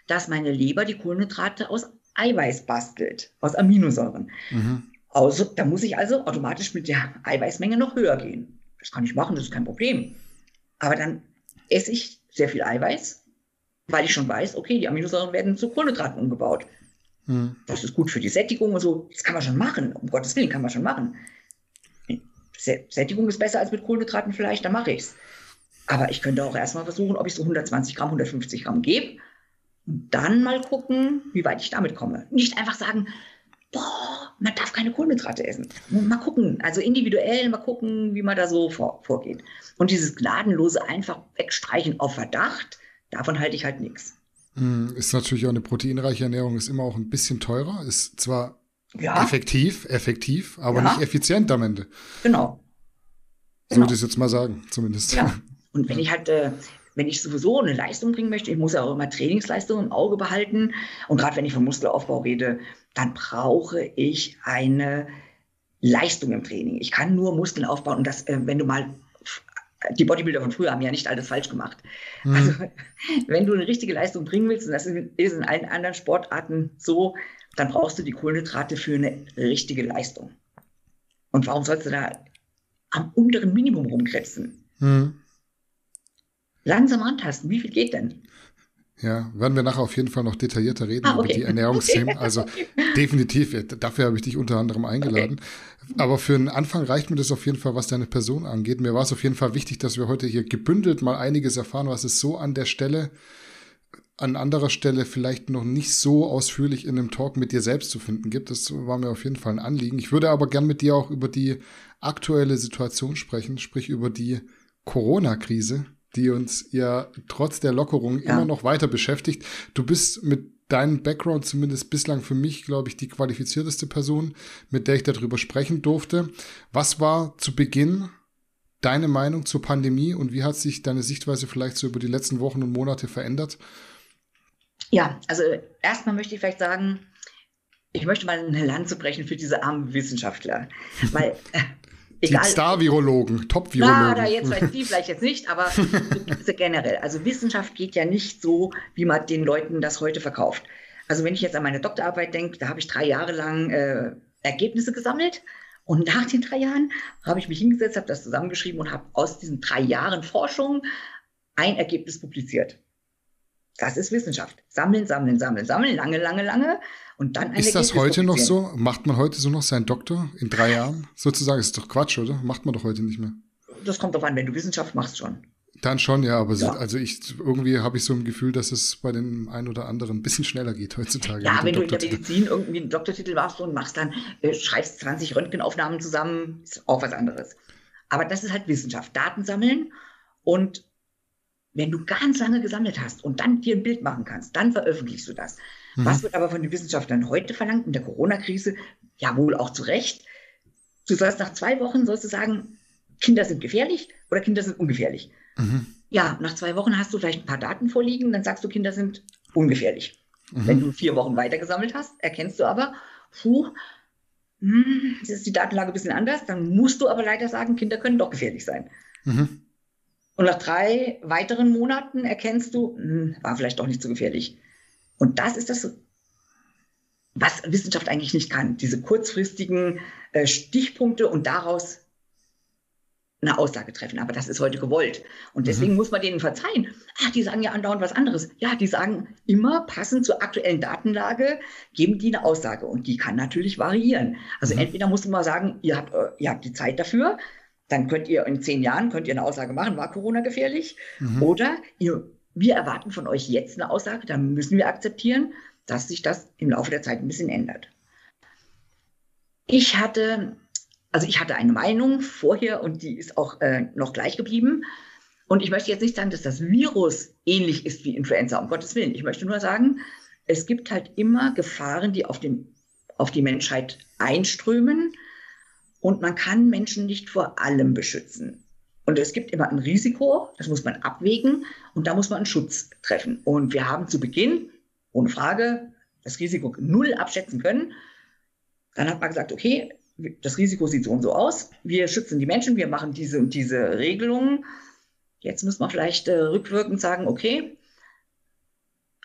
dass meine Leber die Kohlenhydrate aus Eiweiß bastelt, aus Aminosäuren. Mhm. Also, da muss ich also automatisch mit der Eiweißmenge noch höher gehen. Das kann ich machen, das ist kein Problem. Aber dann esse ich sehr viel Eiweiß, weil ich schon weiß, okay, die Aminosäuren werden zu Kohlenhydraten umgebaut. Mhm. Das ist gut für die Sättigung und so. Das kann man schon machen. Um Gottes Willen kann man schon machen. Sättigung ist besser als mit Kohlenhydraten vielleicht, dann mache ich es. Aber ich könnte auch erstmal versuchen, ob ich so 120 Gramm, 150 Gramm gebe dann mal gucken, wie weit ich damit komme. Nicht einfach sagen, boah, man darf keine Kohlenhydrate essen. Mal gucken, also individuell mal gucken, wie man da so vor, vorgeht. Und dieses gnadenlose einfach wegstreichen auf Verdacht, davon halte ich halt nichts. Hm, ist natürlich auch eine proteinreiche Ernährung, ist immer auch ein bisschen teurer, ist zwar ja. effektiv, effektiv, aber ja. nicht effizient am Ende. Genau. So genau. würde ich es jetzt mal sagen, zumindest. Ja. Und wenn ich halt, äh, wenn ich sowieso eine Leistung bringen möchte, ich muss ja auch immer Trainingsleistung im Auge behalten. Und gerade wenn ich vom Muskelaufbau rede, dann brauche ich eine Leistung im Training. Ich kann nur Muskeln aufbauen und das, äh, wenn du mal die Bodybuilder von früher haben ja nicht alles falsch gemacht. Mhm. Also, wenn du eine richtige Leistung bringen willst, und das ist in allen anderen Sportarten so, dann brauchst du die Kohlenhydrate für eine richtige Leistung. Und warum sollst du da am unteren Minimum rumkrebsen? Mhm. Langsam antasten, wie viel geht denn? Ja, werden wir nachher auf jeden Fall noch detaillierter reden ah, okay. über die Ernährungsthemen. Also definitiv, dafür habe ich dich unter anderem eingeladen. Okay. Aber für einen Anfang reicht mir das auf jeden Fall, was deine Person angeht. Mir war es auf jeden Fall wichtig, dass wir heute hier gebündelt mal einiges erfahren, was es so an der Stelle, an anderer Stelle vielleicht noch nicht so ausführlich in einem Talk mit dir selbst zu finden gibt. Das war mir auf jeden Fall ein Anliegen. Ich würde aber gern mit dir auch über die aktuelle Situation sprechen, sprich über die Corona-Krise die uns ja trotz der Lockerung ja. immer noch weiter beschäftigt. Du bist mit deinem Background zumindest bislang für mich, glaube ich, die qualifizierteste Person, mit der ich darüber sprechen durfte. Was war zu Beginn deine Meinung zur Pandemie und wie hat sich deine Sichtweise vielleicht so über die letzten Wochen und Monate verändert? Ja, also erstmal möchte ich vielleicht sagen, ich möchte mal eine Lanze brechen für diese armen Wissenschaftler, weil Egal. Die Star-Virologen, Top-Virologen. Na, jetzt vielleicht die vielleicht jetzt nicht, aber generell. Also Wissenschaft geht ja nicht so, wie man den Leuten das heute verkauft. Also wenn ich jetzt an meine Doktorarbeit denke, da habe ich drei Jahre lang äh, Ergebnisse gesammelt. Und nach den drei Jahren habe ich mich hingesetzt, habe das zusammengeschrieben und habe aus diesen drei Jahren Forschung ein Ergebnis publiziert. Das ist Wissenschaft. Sammeln, sammeln, sammeln, sammeln, lange, lange, lange. Und dann Ist das heute noch so? Macht man heute so noch seinen Doktor in drei Jahren? Sozusagen, ist doch Quatsch, oder? Macht man doch heute nicht mehr. Das kommt darauf an, wenn du Wissenschaft machst schon. Dann schon, ja, aber ja. also ich irgendwie habe ich so ein Gefühl, dass es bei den einen oder anderen ein bisschen schneller geht heutzutage. Ja, wenn du in der Medizin irgendwie einen Doktortitel machst und machst dann, äh, schreibst 20 Röntgenaufnahmen zusammen, ist auch was anderes. Aber das ist halt Wissenschaft. Daten sammeln und wenn du ganz lange gesammelt hast und dann dir ein Bild machen kannst, dann veröffentlichst du das. Mhm. Was wird aber von den Wissenschaftlern heute verlangt in der Corona-Krise? Ja, wohl auch zu Recht. Du sollst nach zwei Wochen sollst du sagen, Kinder sind gefährlich oder Kinder sind ungefährlich. Mhm. Ja, nach zwei Wochen hast du vielleicht ein paar Daten vorliegen, dann sagst du, Kinder sind ungefährlich. Mhm. Wenn du vier Wochen weiter gesammelt hast, erkennst du aber, puh, hm, jetzt ist die Datenlage ein bisschen anders, dann musst du aber leider sagen, Kinder können doch gefährlich sein. Mhm. Und nach drei weiteren Monaten erkennst du, hm, war vielleicht doch nicht so gefährlich. Und das ist das, was Wissenschaft eigentlich nicht kann. Diese kurzfristigen äh, Stichpunkte und daraus eine Aussage treffen. Aber das ist heute gewollt. Und deswegen mhm. muss man denen verzeihen. Ach, die sagen ja andauernd was anderes. Ja, die sagen immer passend zur aktuellen Datenlage, geben die eine Aussage. Und die kann natürlich variieren. Also mhm. entweder muss man sagen, ihr habt, äh, ihr habt die Zeit dafür dann könnt ihr in zehn Jahren könnt ihr eine Aussage machen, war Corona gefährlich? Mhm. Oder ihr, wir erwarten von euch jetzt eine Aussage, dann müssen wir akzeptieren, dass sich das im Laufe der Zeit ein bisschen ändert. Ich hatte, also ich hatte eine Meinung vorher und die ist auch äh, noch gleich geblieben. Und ich möchte jetzt nicht sagen, dass das Virus ähnlich ist wie Influenza, um Gottes Willen. Ich möchte nur sagen, es gibt halt immer Gefahren, die auf, den, auf die Menschheit einströmen und man kann Menschen nicht vor allem beschützen. Und es gibt immer ein Risiko, das muss man abwägen und da muss man einen Schutz treffen. Und wir haben zu Beginn, ohne Frage, das Risiko null abschätzen können. Dann hat man gesagt, okay, das Risiko sieht so und so aus. Wir schützen die Menschen, wir machen diese und diese Regelungen. Jetzt muss man vielleicht äh, rückwirkend sagen, okay,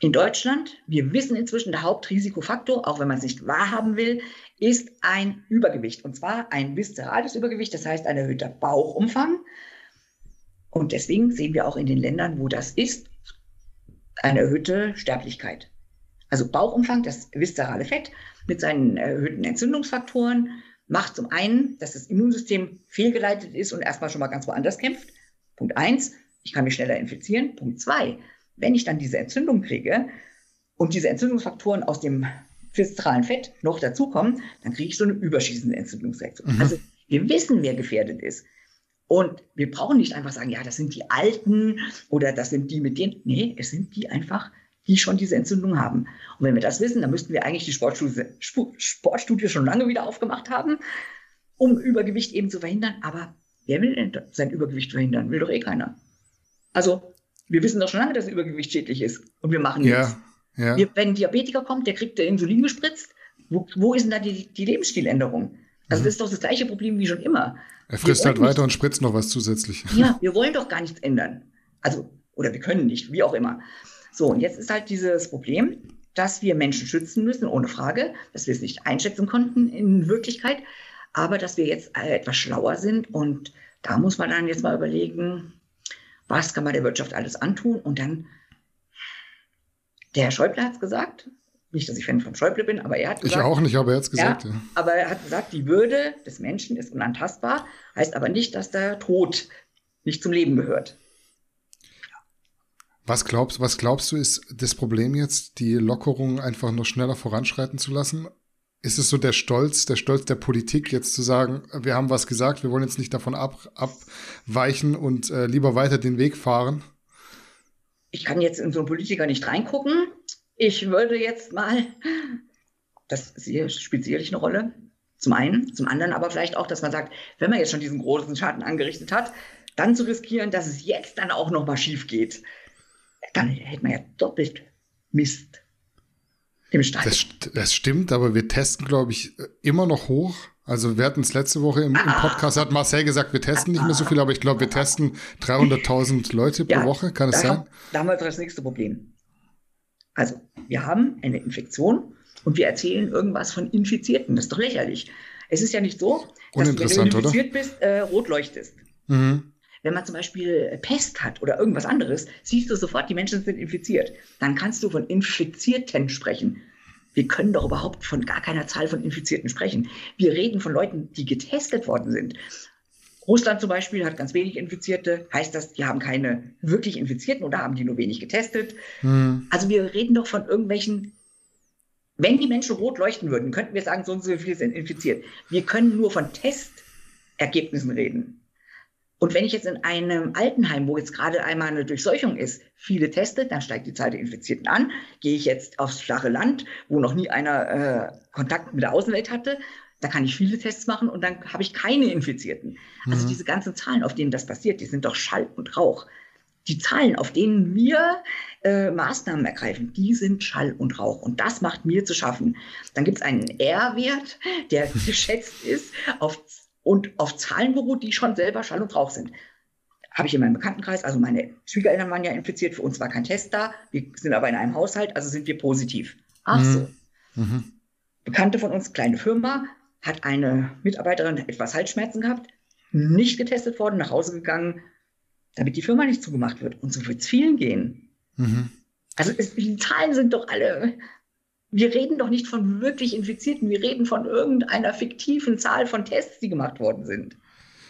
in Deutschland, wir wissen inzwischen, der Hauptrisikofaktor, auch wenn man es nicht wahrhaben will, ist ein Übergewicht. Und zwar ein viszerales Übergewicht, das heißt ein erhöhter Bauchumfang. Und deswegen sehen wir auch in den Ländern, wo das ist, eine erhöhte Sterblichkeit. Also Bauchumfang, das viszerale Fett mit seinen erhöhten Entzündungsfaktoren, macht zum einen, dass das Immunsystem fehlgeleitet ist und erstmal schon mal ganz woanders kämpft. Punkt eins, ich kann mich schneller infizieren. Punkt zwei, wenn ich dann diese Entzündung kriege und diese Entzündungsfaktoren aus dem viszeralen Fett noch dazukommen, dann kriege ich so eine überschießende Entzündungsreaktion. Mhm. Also wir wissen, wer gefährdet ist. Und wir brauchen nicht einfach sagen, ja, das sind die Alten oder das sind die mit denen. Nee, es sind die einfach, die schon diese Entzündung haben. Und wenn wir das wissen, dann müssten wir eigentlich die Sportstudie, Sportstudie schon lange wieder aufgemacht haben, um Übergewicht eben zu verhindern. Aber wer will denn sein Übergewicht verhindern? Will doch eh keiner. Also, wir wissen doch schon lange, dass Übergewicht schädlich ist und wir machen ja, nichts. Ja. Wenn ein Diabetiker kommt, der kriegt der Insulin gespritzt. Wo, wo ist denn da die, die Lebensstiländerung? Also, Mhm. das ist doch das gleiche Problem wie schon immer. Er frisst halt weiter und spritzt noch was zusätzlich. Ja, wir wollen doch gar nichts ändern. Also, oder wir können nicht, wie auch immer. So, und jetzt ist halt dieses Problem, dass wir Menschen schützen müssen, ohne Frage, dass wir es nicht einschätzen konnten in Wirklichkeit, aber dass wir jetzt etwas schlauer sind und da muss man dann jetzt mal überlegen, was kann man der Wirtschaft alles antun und dann, der Herr Schäuble hat es gesagt, nicht, dass ich Fan von Schäuble bin, aber er hat Ich gesagt, auch nicht, aber er hat es gesagt. Ja. aber er hat gesagt, die Würde des Menschen ist unantastbar, heißt aber nicht, dass der Tod nicht zum Leben gehört. Was glaubst, was glaubst du, ist das Problem jetzt, die Lockerung einfach noch schneller voranschreiten zu lassen? Ist es so der Stolz, der Stolz der Politik, jetzt zu sagen, wir haben was gesagt, wir wollen jetzt nicht davon ab, abweichen und äh, lieber weiter den Weg fahren? Ich kann jetzt in so einen Politiker nicht reingucken. Ich würde jetzt mal, das spielt sicherlich eine Rolle, zum einen, zum anderen aber vielleicht auch, dass man sagt, wenn man jetzt schon diesen großen Schaden angerichtet hat, dann zu riskieren, dass es jetzt dann auch noch mal schief geht, dann hätte man ja doppelt Mist im Stall. Das, das stimmt, aber wir testen, glaube ich, immer noch hoch. Also wir hatten es letzte Woche im, im, Podcast, hat Marcel gesagt, wir testen nicht mehr so viel, aber ich glaube, wir testen 300.000 Leute pro Ja, Woche, kann es sein? haben- Da haben wir das nächste Problem. Also, wir haben eine Infektion und wir erzählen irgendwas von Infizierten. Das ist doch lächerlich. Es ist ja nicht so, dass du, wenn du Uninteressant, oder? infiziert bist, äh, rot leuchtest. Mhm. Wenn man zum Beispiel Pest hat oder irgendwas anderes, siehst du sofort, die Menschen sind infiziert. Dann kannst du von Infizierten sprechen. Wir können doch überhaupt von gar keiner Zahl von Infizierten sprechen. Wir reden von Leuten, die getestet worden sind. Russland zum Beispiel hat ganz wenig Infizierte. Heißt das, die haben keine wirklich Infizierten oder haben die nur wenig getestet? Mhm. Also wir reden doch von irgendwelchen, wenn die Menschen rot leuchten würden, könnten wir sagen, so und so viele sind infiziert. Wir können nur von Testergebnissen reden. Und wenn ich jetzt in einem Altenheim, wo jetzt gerade einmal eine Durchseuchung ist, viele teste, dann steigt die Zahl der Infizierten an. Gehe ich jetzt aufs flache Land, wo noch nie einer äh, Kontakt mit der Außenwelt hatte, da kann ich viele Tests machen und dann habe ich keine Infizierten. Also Mhm. diese ganzen Zahlen, auf denen das passiert, die sind doch Schall und Rauch. Die Zahlen, auf denen wir äh, Maßnahmen ergreifen, die sind Schall und Rauch. Und das macht mir zu schaffen. Dann gibt es einen R-Wert, der geschätzt ist auf, und auf Zahlen beruht, die schon selber Schall und Rauch sind. Habe ich in meinem Bekanntenkreis, also meine Schwiegereltern waren ja infiziert, für uns war kein Test da, wir sind aber in einem Haushalt, also sind wir positiv. Ach Mhm. so. Mhm. Bekannte von uns, kleine Firma, hat eine Mitarbeiterin etwas Halsschmerzen gehabt, nicht getestet worden, nach Hause gegangen, damit die Firma nicht zugemacht wird. Und so wird es vielen gehen. Mhm. Also es, die Zahlen sind doch alle. Wir reden doch nicht von wirklich Infizierten, wir reden von irgendeiner fiktiven Zahl von Tests, die gemacht worden sind.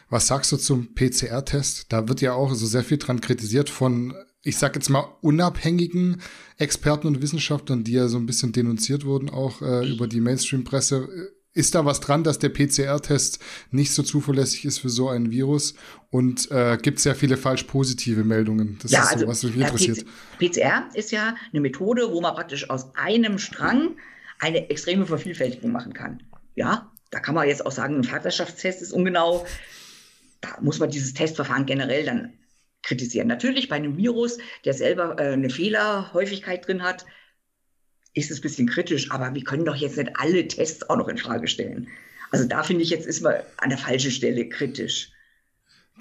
Was sagst du zum PCR-Test? Da wird ja auch so sehr viel dran kritisiert von, ich sag jetzt mal, unabhängigen Experten und Wissenschaftlern, die ja so ein bisschen denunziert wurden, auch äh, über die Mainstream-Presse. Ist da was dran, dass der PCR-Test nicht so zuverlässig ist für so ein Virus? Und äh, gibt sehr viele falsch positive Meldungen? Das ist so, was mich ja, interessiert. PCR ist ja eine Methode, wo man praktisch aus einem Strang eine extreme Vervielfältigung machen kann. Ja, da kann man jetzt auch sagen, ein Vaterschaftstest ist ungenau. Da muss man dieses Testverfahren generell dann kritisieren. Natürlich bei einem Virus, der selber äh, eine Fehlerhäufigkeit drin hat, ist es ein bisschen kritisch, aber wir können doch jetzt nicht alle Tests auch noch in Frage stellen. Also da finde ich jetzt ist man an der falschen Stelle kritisch.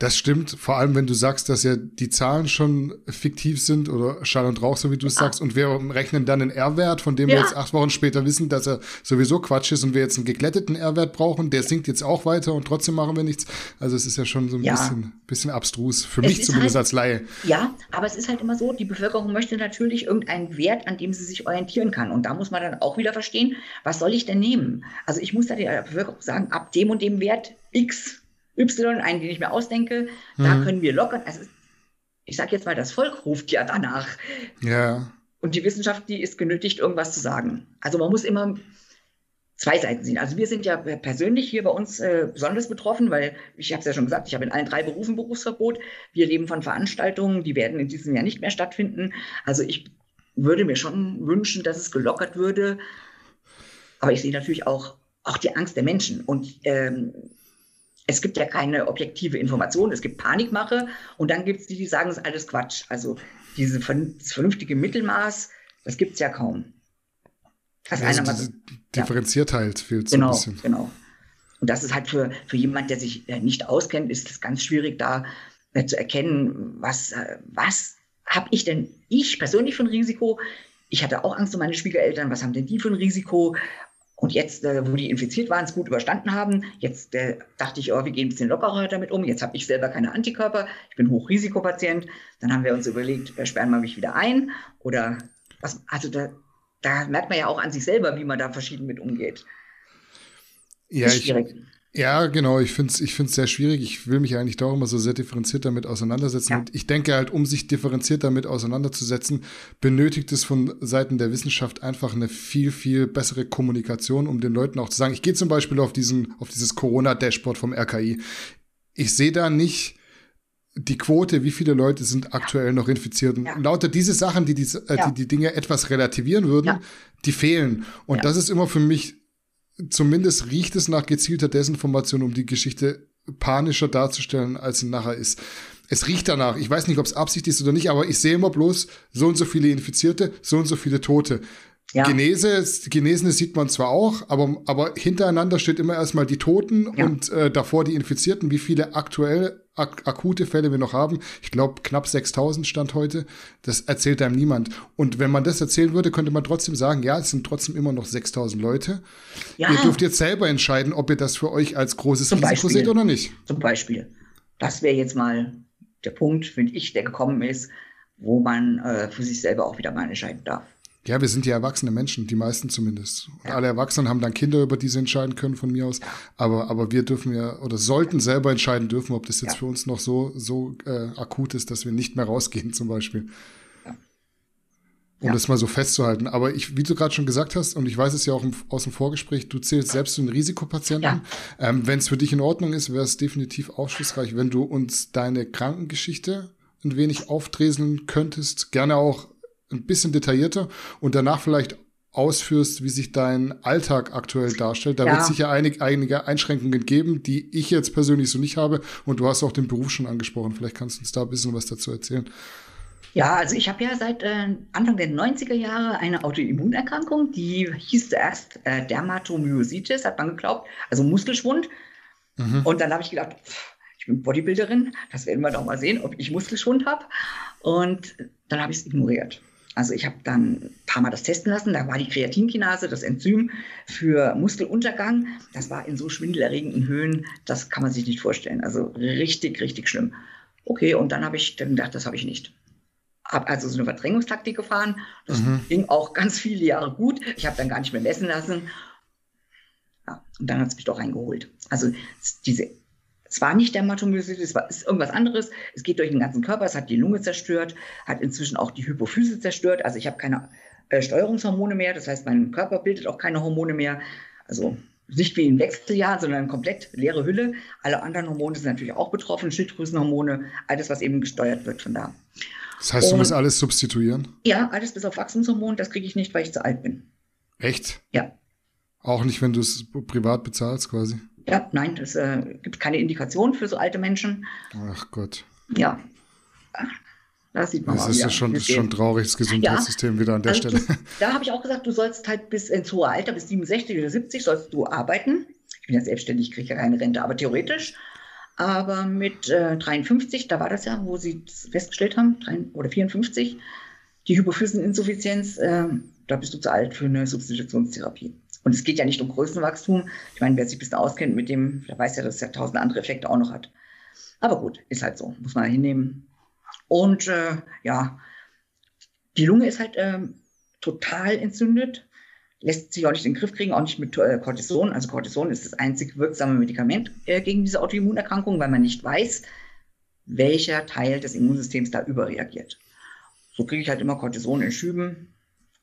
Das stimmt, vor allem wenn du sagst, dass ja die Zahlen schon fiktiv sind oder Schall und Rauch, so wie du es sagst, und wir rechnen dann einen R-Wert, von dem wir Ja. jetzt acht Wochen später wissen, dass er sowieso Quatsch ist und wir jetzt einen geglätteten R-Wert brauchen, der sinkt jetzt auch weiter und trotzdem machen wir nichts. Also es ist ja schon so ein Ja. bisschen, bisschen abstrus, für Es mich zumindest halt- als Laie. Ja, aber es ist halt immer so, die Bevölkerung möchte natürlich irgendeinen Wert, an dem sie sich orientieren kann. Und da muss man dann auch wieder verstehen, was soll ich denn nehmen? Also ich muss da der Bevölkerung sagen, ab dem und dem Wert X, Y, einen, den ich mir ausdenke, da Mhm. können wir lockern. Also ich sage jetzt mal, das Volk ruft ja danach. Ja, Und die Wissenschaft, die ist genötigt, irgendwas zu sagen. Also man muss immer zwei Seiten sehen. Also wir sind ja persönlich hier bei uns äh, besonders betroffen, weil ich habe es ja schon gesagt, ich habe in allen drei Berufen Berufsverbot. Wir leben von Veranstaltungen, die werden in diesem Jahr nicht mehr stattfinden. Also ich würde mir schon wünschen, dass es gelockert würde. Aber ich sehe natürlich auch, auch die Angst der Menschen. Und ähm, es gibt ja keine objektive Information, es gibt Panikmache und dann gibt es die, die sagen, es ist alles Quatsch. Also diese, das vernünftige Mittelmaß, das gibt es ja kaum. Das also einer mal, Differenziertheit ja. fehlt so genau, ein bisschen. Genau. Und das ist halt für, für jemand, der sich äh, nicht auskennt, ist es ganz schwierig, da äh, zu erkennen, was, äh, was habe ich denn, ich persönlich für ein Risiko? Ich hatte auch Angst um meine Schwiegereltern, was haben denn die für ein Risiko? Und jetzt, äh, wo die infiziert waren, es gut überstanden haben, jetzt äh, dachte ich, oh, wir gehen ein bisschen lockerer damit um. Jetzt habe ich selber keine Antikörper, ich bin Hochrisikopatient. Dann haben wir uns überlegt, äh, sperren wir mich wieder ein? Oder was, also da, da merkt man ja auch an sich selber, wie man da verschieden mit umgeht. Ja, ist schwierig. Ja, genau. Ich finde es ich find's sehr schwierig. Ich will mich eigentlich doch immer so sehr differenziert damit auseinandersetzen. Ja. Und ich denke halt, um sich differenziert damit auseinanderzusetzen, benötigt es von Seiten der Wissenschaft einfach eine viel, viel bessere Kommunikation, um den Leuten auch zu sagen, ich gehe zum Beispiel auf, diesen, auf dieses Corona-Dashboard vom RKI. Ich sehe da nicht die Quote, wie viele Leute sind aktuell noch infiziert. Und ja. lauter diese Sachen, die die, äh, ja. die die Dinge etwas relativieren würden, ja. die fehlen. Und das ist immer für mich zumindest riecht es nach gezielter Desinformation, um die Geschichte panischer darzustellen, als sie nachher ist. Es riecht danach. Ich weiß nicht, ob es Absicht ist oder nicht, aber ich sehe immer bloß so und so viele Infizierte, so und so viele Tote. Ja. Genese, Genesene sieht man zwar auch, aber, aber hintereinander steht immer erstmal die Toten ja. und äh, davor die Infizierten, wie viele aktuell ak akute Fälle wir noch haben. Ich glaube, knapp 6000 stand heute. Das erzählt einem niemand. Und wenn man das erzählen würde, könnte man trotzdem sagen, ja, es sind trotzdem immer noch 6000 Leute. Ja. Ihr dürft jetzt selber entscheiden, ob ihr das für euch als großes Zum Risiko Beispiel. seht oder nicht. Zum Beispiel. Das wäre jetzt mal der Punkt, finde ich, der gekommen ist, wo man äh, für sich selber auch wieder mal entscheiden darf. Ja, wir sind ja erwachsene Menschen, die meisten zumindest. Und ja. alle Erwachsenen haben dann Kinder, über die sie entscheiden können von mir aus. Aber, aber wir dürfen ja oder sollten selber entscheiden dürfen, ob das jetzt ja. für uns noch so, so äh, akut ist, dass wir nicht mehr rausgehen zum Beispiel. Um das mal so festzuhalten. Aber ich, wie du gerade schon gesagt hast, und ich weiß es ja auch im, aus dem Vorgespräch, du zählst selbst zu den Risikopatienten. Ähm, wenn es für dich in Ordnung ist, wäre es definitiv aufschlussreich, wenn du uns deine Krankengeschichte ein wenig aufdreseln könntest. Gerne auch ein bisschen detaillierter und danach vielleicht ausführst, wie sich dein Alltag aktuell darstellt. Da ja. wird es sicher einig, einige Einschränkungen geben, die ich jetzt persönlich so nicht habe. Und du hast auch den Beruf schon angesprochen. Vielleicht kannst du uns da ein bisschen was dazu erzählen. Ja, also ich habe ja seit äh, Anfang der 90er Jahre eine Autoimmunerkrankung, die hieß zuerst äh, Dermatomyositis, hat man geglaubt, also Muskelschwund. Mhm. Und dann habe ich gedacht, ich bin Bodybuilderin, das werden wir doch mal sehen, ob ich Muskelschwund habe. Und dann habe ich es ignoriert. Also ich habe dann ein paar Mal das testen lassen. Da war die Kreatinkinase, das Enzym für Muskeluntergang. Das war in so schwindelerregenden Höhen, das kann man sich nicht vorstellen. Also richtig, richtig schlimm. Okay, und dann habe ich dann gedacht, das habe ich nicht. Habe also so eine Verdrängungstaktik gefahren. Das mhm. ging auch ganz viele Jahre gut. Ich habe dann gar nicht mehr messen lassen. Ja, und dann hat es mich doch reingeholt. Also diese es war nicht Dermatomyositis, es war ist irgendwas anderes. Es geht durch den ganzen Körper, es hat die Lunge zerstört, hat inzwischen auch die Hypophyse zerstört. Also ich habe keine äh, Steuerungshormone mehr, das heißt, mein Körper bildet auch keine Hormone mehr. Also nicht wie ein Wechseljahr, sondern komplett leere Hülle. Alle anderen Hormone sind natürlich auch betroffen, Schilddrüsenhormone, alles, was eben gesteuert wird von da. Das heißt, du musst alles substituieren? Ja, alles bis auf Wachstumshormon, das kriege ich nicht, weil ich zu alt bin. Echt? Ja. Auch nicht, wenn du es privat bezahlst quasi? Ja, nein, es äh, gibt keine Indikation für so alte Menschen. Ach Gott. Ja. Da sieht man das ist ja schon, das ist schon traurig, das Gesundheitssystem ja. wieder an der also Stelle. Du, da habe ich auch gesagt, du sollst halt bis ins hohe Alter, bis 67 oder 70 sollst du arbeiten. Ich bin ja selbstständig, kriege ja keine Rente, aber theoretisch. Aber mit äh, 53, da war das ja, wo sie es festgestellt haben, 3, oder 54, die Hypophyseninsuffizienz, äh, da bist du zu alt für eine Substitutionstherapie. Und es geht ja nicht um Größenwachstum. Ich meine, wer sich ein bisschen auskennt mit dem, der weiß ja, dass es ja tausend andere Effekte auch noch hat. Aber gut, ist halt so, muss man hinnehmen. Und äh, ja, die Lunge ist halt äh, total entzündet, lässt sich auch nicht in den Griff kriegen, auch nicht mit äh, Cortison. Also Cortison ist das einzig wirksame Medikament äh, gegen diese Autoimmunerkrankung, weil man nicht weiß, welcher Teil des Immunsystems da überreagiert. So kriege ich halt immer Cortison in Schüben,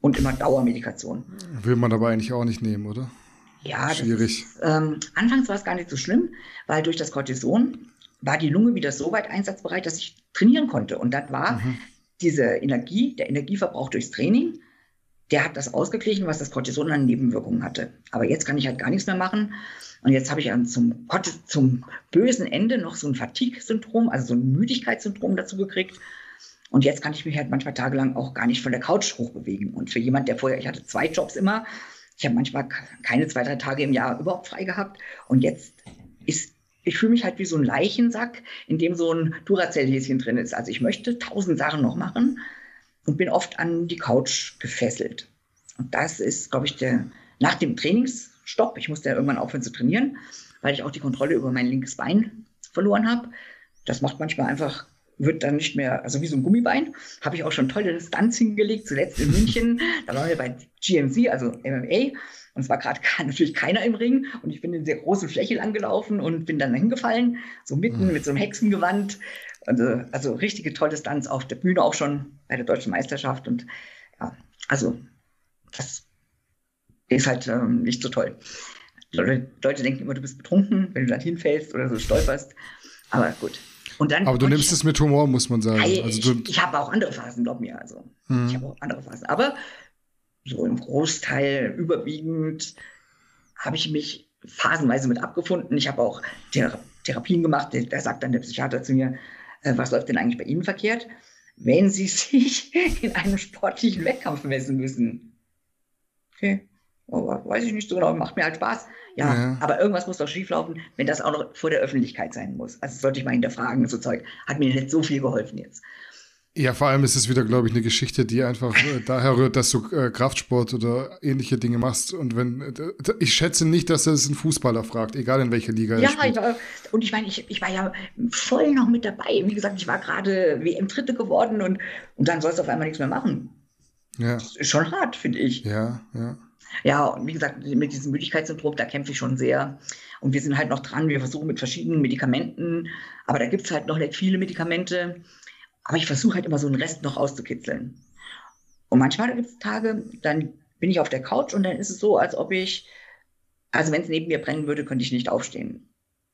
und immer Dauermedikation. Will man aber eigentlich auch nicht nehmen, oder? Ja, schwierig. Ist, ähm, anfangs war es gar nicht so schlimm, weil durch das Cortison war die Lunge wieder so weit einsatzbereit, dass ich trainieren konnte. Und das war mhm. diese Energie, der Energieverbrauch durchs Training, der hat das ausgeglichen, was das Cortison an Nebenwirkungen hatte. Aber jetzt kann ich halt gar nichts mehr machen. Und jetzt habe ich dann zum, zum bösen Ende noch so ein Fatigue-Syndrom, also so ein Müdigkeitssyndrom dazu gekriegt. Und jetzt kann ich mich halt manchmal tagelang auch gar nicht von der Couch hochbewegen. Und für jemand, der vorher, ich hatte zwei Jobs immer, ich habe manchmal keine zwei, drei Tage im Jahr überhaupt frei gehabt. Und jetzt ist, ich fühle mich halt wie so ein Leichensack, in dem so ein Duracell-Häschen drin ist. Also ich möchte tausend Sachen noch machen und bin oft an die Couch gefesselt. Und das ist, glaube ich, der, nach dem Trainingsstopp, ich musste ja irgendwann aufhören zu trainieren, weil ich auch die Kontrolle über mein linkes Bein verloren habe. Das macht manchmal einfach, wird dann nicht mehr, also wie so ein Gummibein, habe ich auch schon tolle Distanz hingelegt, zuletzt in München, da waren wir bei GMC, also MMA, und es war gerade natürlich keiner im Ring und ich bin in sehr großen Fläche angelaufen und bin dann hingefallen, so mitten mhm. mit so einem Hexengewand. Also, also richtige tolle Distanz auf der Bühne auch schon bei der deutschen Meisterschaft. Und ja, also das ist halt ähm, nicht so toll. Leute, Leute denken immer, du bist betrunken, wenn du dann hinfällst oder so stolperst. Aber gut. Und dann Aber du nimmst ich, es mit Humor, muss man sagen. Also ich, ich habe auch andere Phasen, glaub mir. Also mhm. ich habe auch andere Phasen. Aber so im Großteil überwiegend habe ich mich phasenweise mit abgefunden. Ich habe auch Thera Therapien gemacht. Da sagt dann der Psychiater zu mir, äh, was läuft denn eigentlich bei Ihnen verkehrt? Wenn Sie sich in einem sportlichen Wettkampf messen müssen. Okay, weiß ich nicht so genau, macht mir halt Spaß. Ja, ja, aber irgendwas muss doch schieflaufen, wenn das auch noch vor der Öffentlichkeit sein muss. Also sollte ich mal hinterfragen, so Zeug. Hat mir nicht so viel geholfen jetzt. Ja, vor allem ist es wieder, glaube ich, eine Geschichte, die einfach daher rührt, dass du äh, Kraftsport oder ähnliche Dinge machst. Und wenn, äh, ich schätze nicht, dass das ein Fußballer fragt, egal in welcher Liga ja, er spielt. Ja, und ich meine, ich, ich war ja voll noch mit dabei. Wie gesagt, ich war gerade WM-Dritte geworden und, und dann sollst du auf einmal nichts mehr machen. Ja. Das ist schon hart, finde ich. Ja, ja. Ja, und wie gesagt, mit diesem Müdigkeitssyndrom, da kämpfe ich schon sehr. Und wir sind halt noch dran. Wir versuchen mit verschiedenen Medikamenten, aber da gibt es halt noch nicht viele Medikamente. Aber ich versuche halt immer so einen Rest noch auszukitzeln. Und manchmal gibt es Tage, dann bin ich auf der Couch und dann ist es so, als ob ich, also wenn es neben mir brennen würde, könnte ich nicht aufstehen.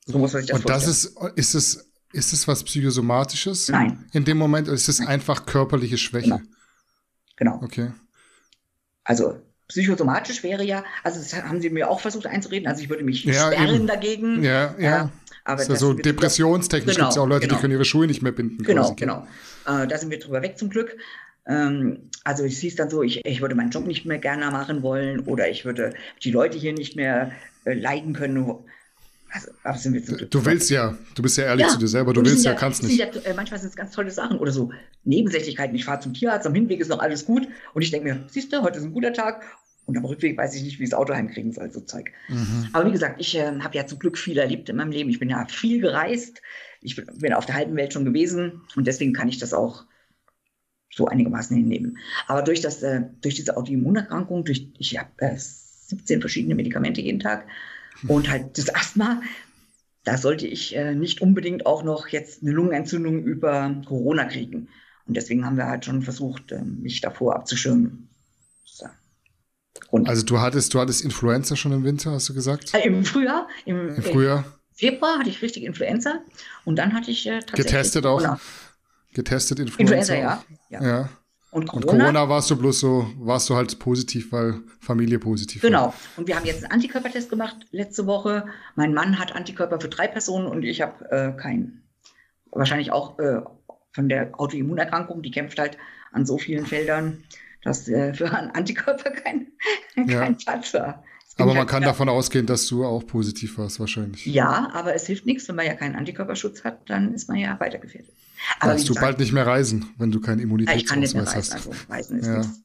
So muss man sich das und vorstellen. Und das ist, ist es, ist es was Psychosomatisches? Nein. In dem Moment ist es einfach körperliche Schwäche? Genau. genau. Okay. Also psychosomatisch wäre ja, also das haben sie mir auch versucht einzureden, also ich würde mich ja, sperren eben. dagegen. Ja, ja. Äh, aber ist ja so depressionstechnisch genau, gibt es auch Leute, genau. die können ihre Schuhe nicht mehr binden. Genau, quasi. genau. Äh, da sind wir drüber weg zum Glück. Ähm, also ich sehe es dann so, ich, ich würde meinen Job nicht mehr gerne machen wollen oder ich würde die Leute hier nicht mehr äh, leiden können. Also, aber sind wir zum Glück. Du willst ja, du bist ja ehrlich ja, zu dir selber, du willst ja, kannst nicht. Ja, äh, manchmal sind es ganz tolle Sachen oder so Nebensächlichkeiten. Ich fahre zum Tierarzt, am Hinweg ist noch alles gut und ich denke mir, siehst du, heute ist ein guter Tag und am Rückweg weiß ich nicht, wie ich das Auto heimkriegen soll, so Zeug. Mhm. Aber wie gesagt, ich äh, habe ja zum Glück viel erlebt in meinem Leben. Ich bin ja viel gereist. Ich bin auf der halben Welt schon gewesen und deswegen kann ich das auch so einigermaßen hinnehmen. Aber durch, das, äh, durch diese Autoimmunerkrankung, durch, ich habe äh, 17 verschiedene Medikamente jeden Tag und halt das Asthma, da sollte ich äh, nicht unbedingt auch noch jetzt eine Lungenentzündung über Corona kriegen. Und deswegen haben wir halt schon versucht, äh, mich davor abzuschirmen. So. Also du hattest, du hattest Influenza schon im Winter, hast du gesagt? Äh, Im Frühjahr. Im, Im Frühjahr. Februar hatte ich richtig Influenza und dann hatte ich äh, tatsächlich Getestet auch? Getestet Influenza? Influenza, ja. ja. ja. Und Corona, und Corona, warst du bloß so, warst du halt positiv, weil Familie positiv Genau. War. Und wir haben jetzt einen Antikörpertest gemacht letzte Woche. Mein Mann hat Antikörper für drei Personen und ich habe äh, keinen. Wahrscheinlich auch äh, von der Autoimmunerkrankung, die kämpft halt an so vielen Feldern dass äh, für einen Antikörper kein, ja. kein Platz war. Aber man kann davon ausgehen, dass du auch positiv warst, wahrscheinlich. Ja, aber es hilft nichts, wenn man ja keinen Antikörperschutz hat, dann ist man ja weitergefährdet. Aber Darfst du gesagt, bald nicht mehr reisen, wenn du keinen Immunitätsausweis ja, hast. Also reisen ist ja. nichts.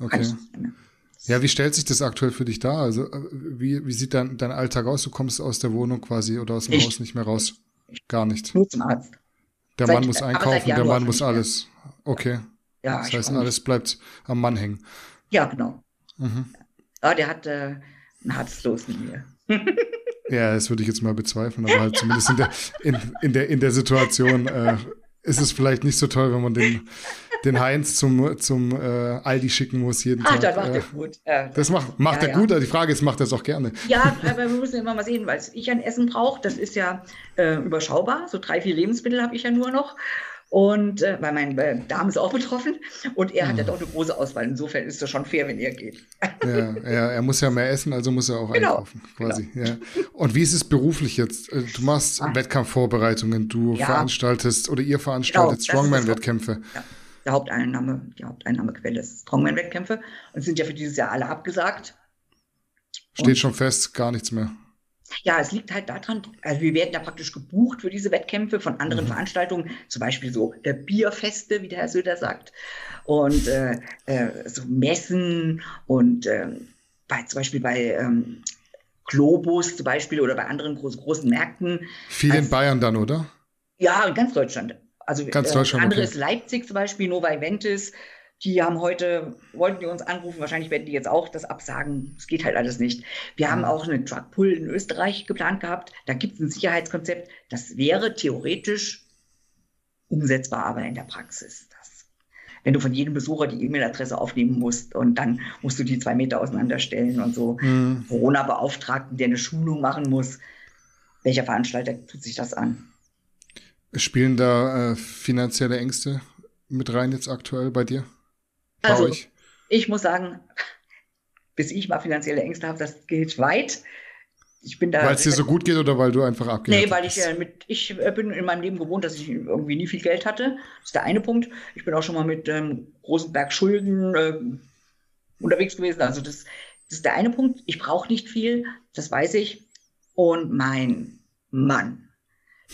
Okay. Ja, wie stellt sich das aktuell für dich dar? Also, äh, wie, wie sieht dein, dein Alltag aus? Du kommst aus der Wohnung quasi oder aus dem ich, Haus nicht mehr raus? Gar nicht. Nur zum Arzt. Der seit, Mann muss einkaufen, der Mann muss alles. Okay. Ja, das heißt, alles bleibt am Mann hängen. Ja, genau. Mhm. Ja, der hat äh, ein hartes Los mit mir. ja, das würde ich jetzt mal bezweifeln, aber halt zumindest in der, in, in der, in der Situation äh, ist es vielleicht nicht so toll, wenn man den, den Heinz zum, zum äh, Aldi schicken muss jeden Ach, Tag. das macht äh, er gut. Ja, das macht, macht ja, er gut, ja. die Frage ist, macht er es auch gerne? Ja, aber wir müssen immer mal sehen, weil ich ein Essen brauche, das ist ja äh, überschaubar, so drei, vier Lebensmittel habe ich ja nur noch Und äh, weil mein äh, Darm ist auch betroffen und er hat ja doch eine große Auswahl. Insofern ist es schon fair, wenn er geht. Ja, ja, er muss ja mehr essen, also muss er auch genau, einkaufen, quasi. Genau. Ja. Und wie ist es beruflich jetzt? Äh, du machst ah. Wettkampfvorbereitungen, du ja. veranstaltest oder ihr veranstaltet genau, Strongman-Wettkämpfe. Ja. Der Haupteinnahme, die Haupteinnahmequelle ist Strongman-Wettkämpfe und sind ja für dieses Jahr alle abgesagt. Steht und schon fest, gar nichts mehr. Ja, es liegt halt daran, also wir werden ja praktisch gebucht für diese Wettkämpfe von anderen mhm. Veranstaltungen, zum Beispiel so äh, Bierfeste, wie der Herr Söder sagt, und äh, äh, so Messen und äh, bei, zum Beispiel bei ähm, Globus zum Beispiel oder bei anderen groß, großen Märkten. Viel in also Bayern dann, oder? Ja, in ganz Deutschland. Also ganz äh, Deutschland, andere okay. ist Leipzig zum Beispiel, Nova Eventis, die haben heute, wollten die uns anrufen, wahrscheinlich werden die jetzt auch das absagen. Es geht halt alles nicht. Wir haben mhm. auch eine Truckpull in Österreich geplant gehabt. Da gibt es ein Sicherheitskonzept. Das wäre theoretisch umsetzbar, aber in der Praxis. Das, wenn du von jedem Besucher die E-Mail-Adresse aufnehmen musst und dann musst du die zwei Meter auseinanderstellen und so. Mhm. Corona-Beauftragten, der eine Schulung machen muss. Welcher Veranstalter tut sich das an? Spielen da äh, finanzielle Ängste mit rein jetzt aktuell bei dir? Also, euch? ich muss sagen, bis ich mal finanzielle Ängste habe, das geht weit. Ich bin da. Weil es dir so gut geht oder weil du einfach abgehst? Nee, weil ich äh, mit, ich äh, bin in meinem Leben gewohnt, dass ich irgendwie nie viel Geld hatte. Das ist der eine Punkt. Ich bin auch schon mal mit ähm, großen Berg Schulden äh, unterwegs gewesen. Also das, das ist der eine Punkt. Ich brauche nicht viel, das weiß ich. Und mein Mann,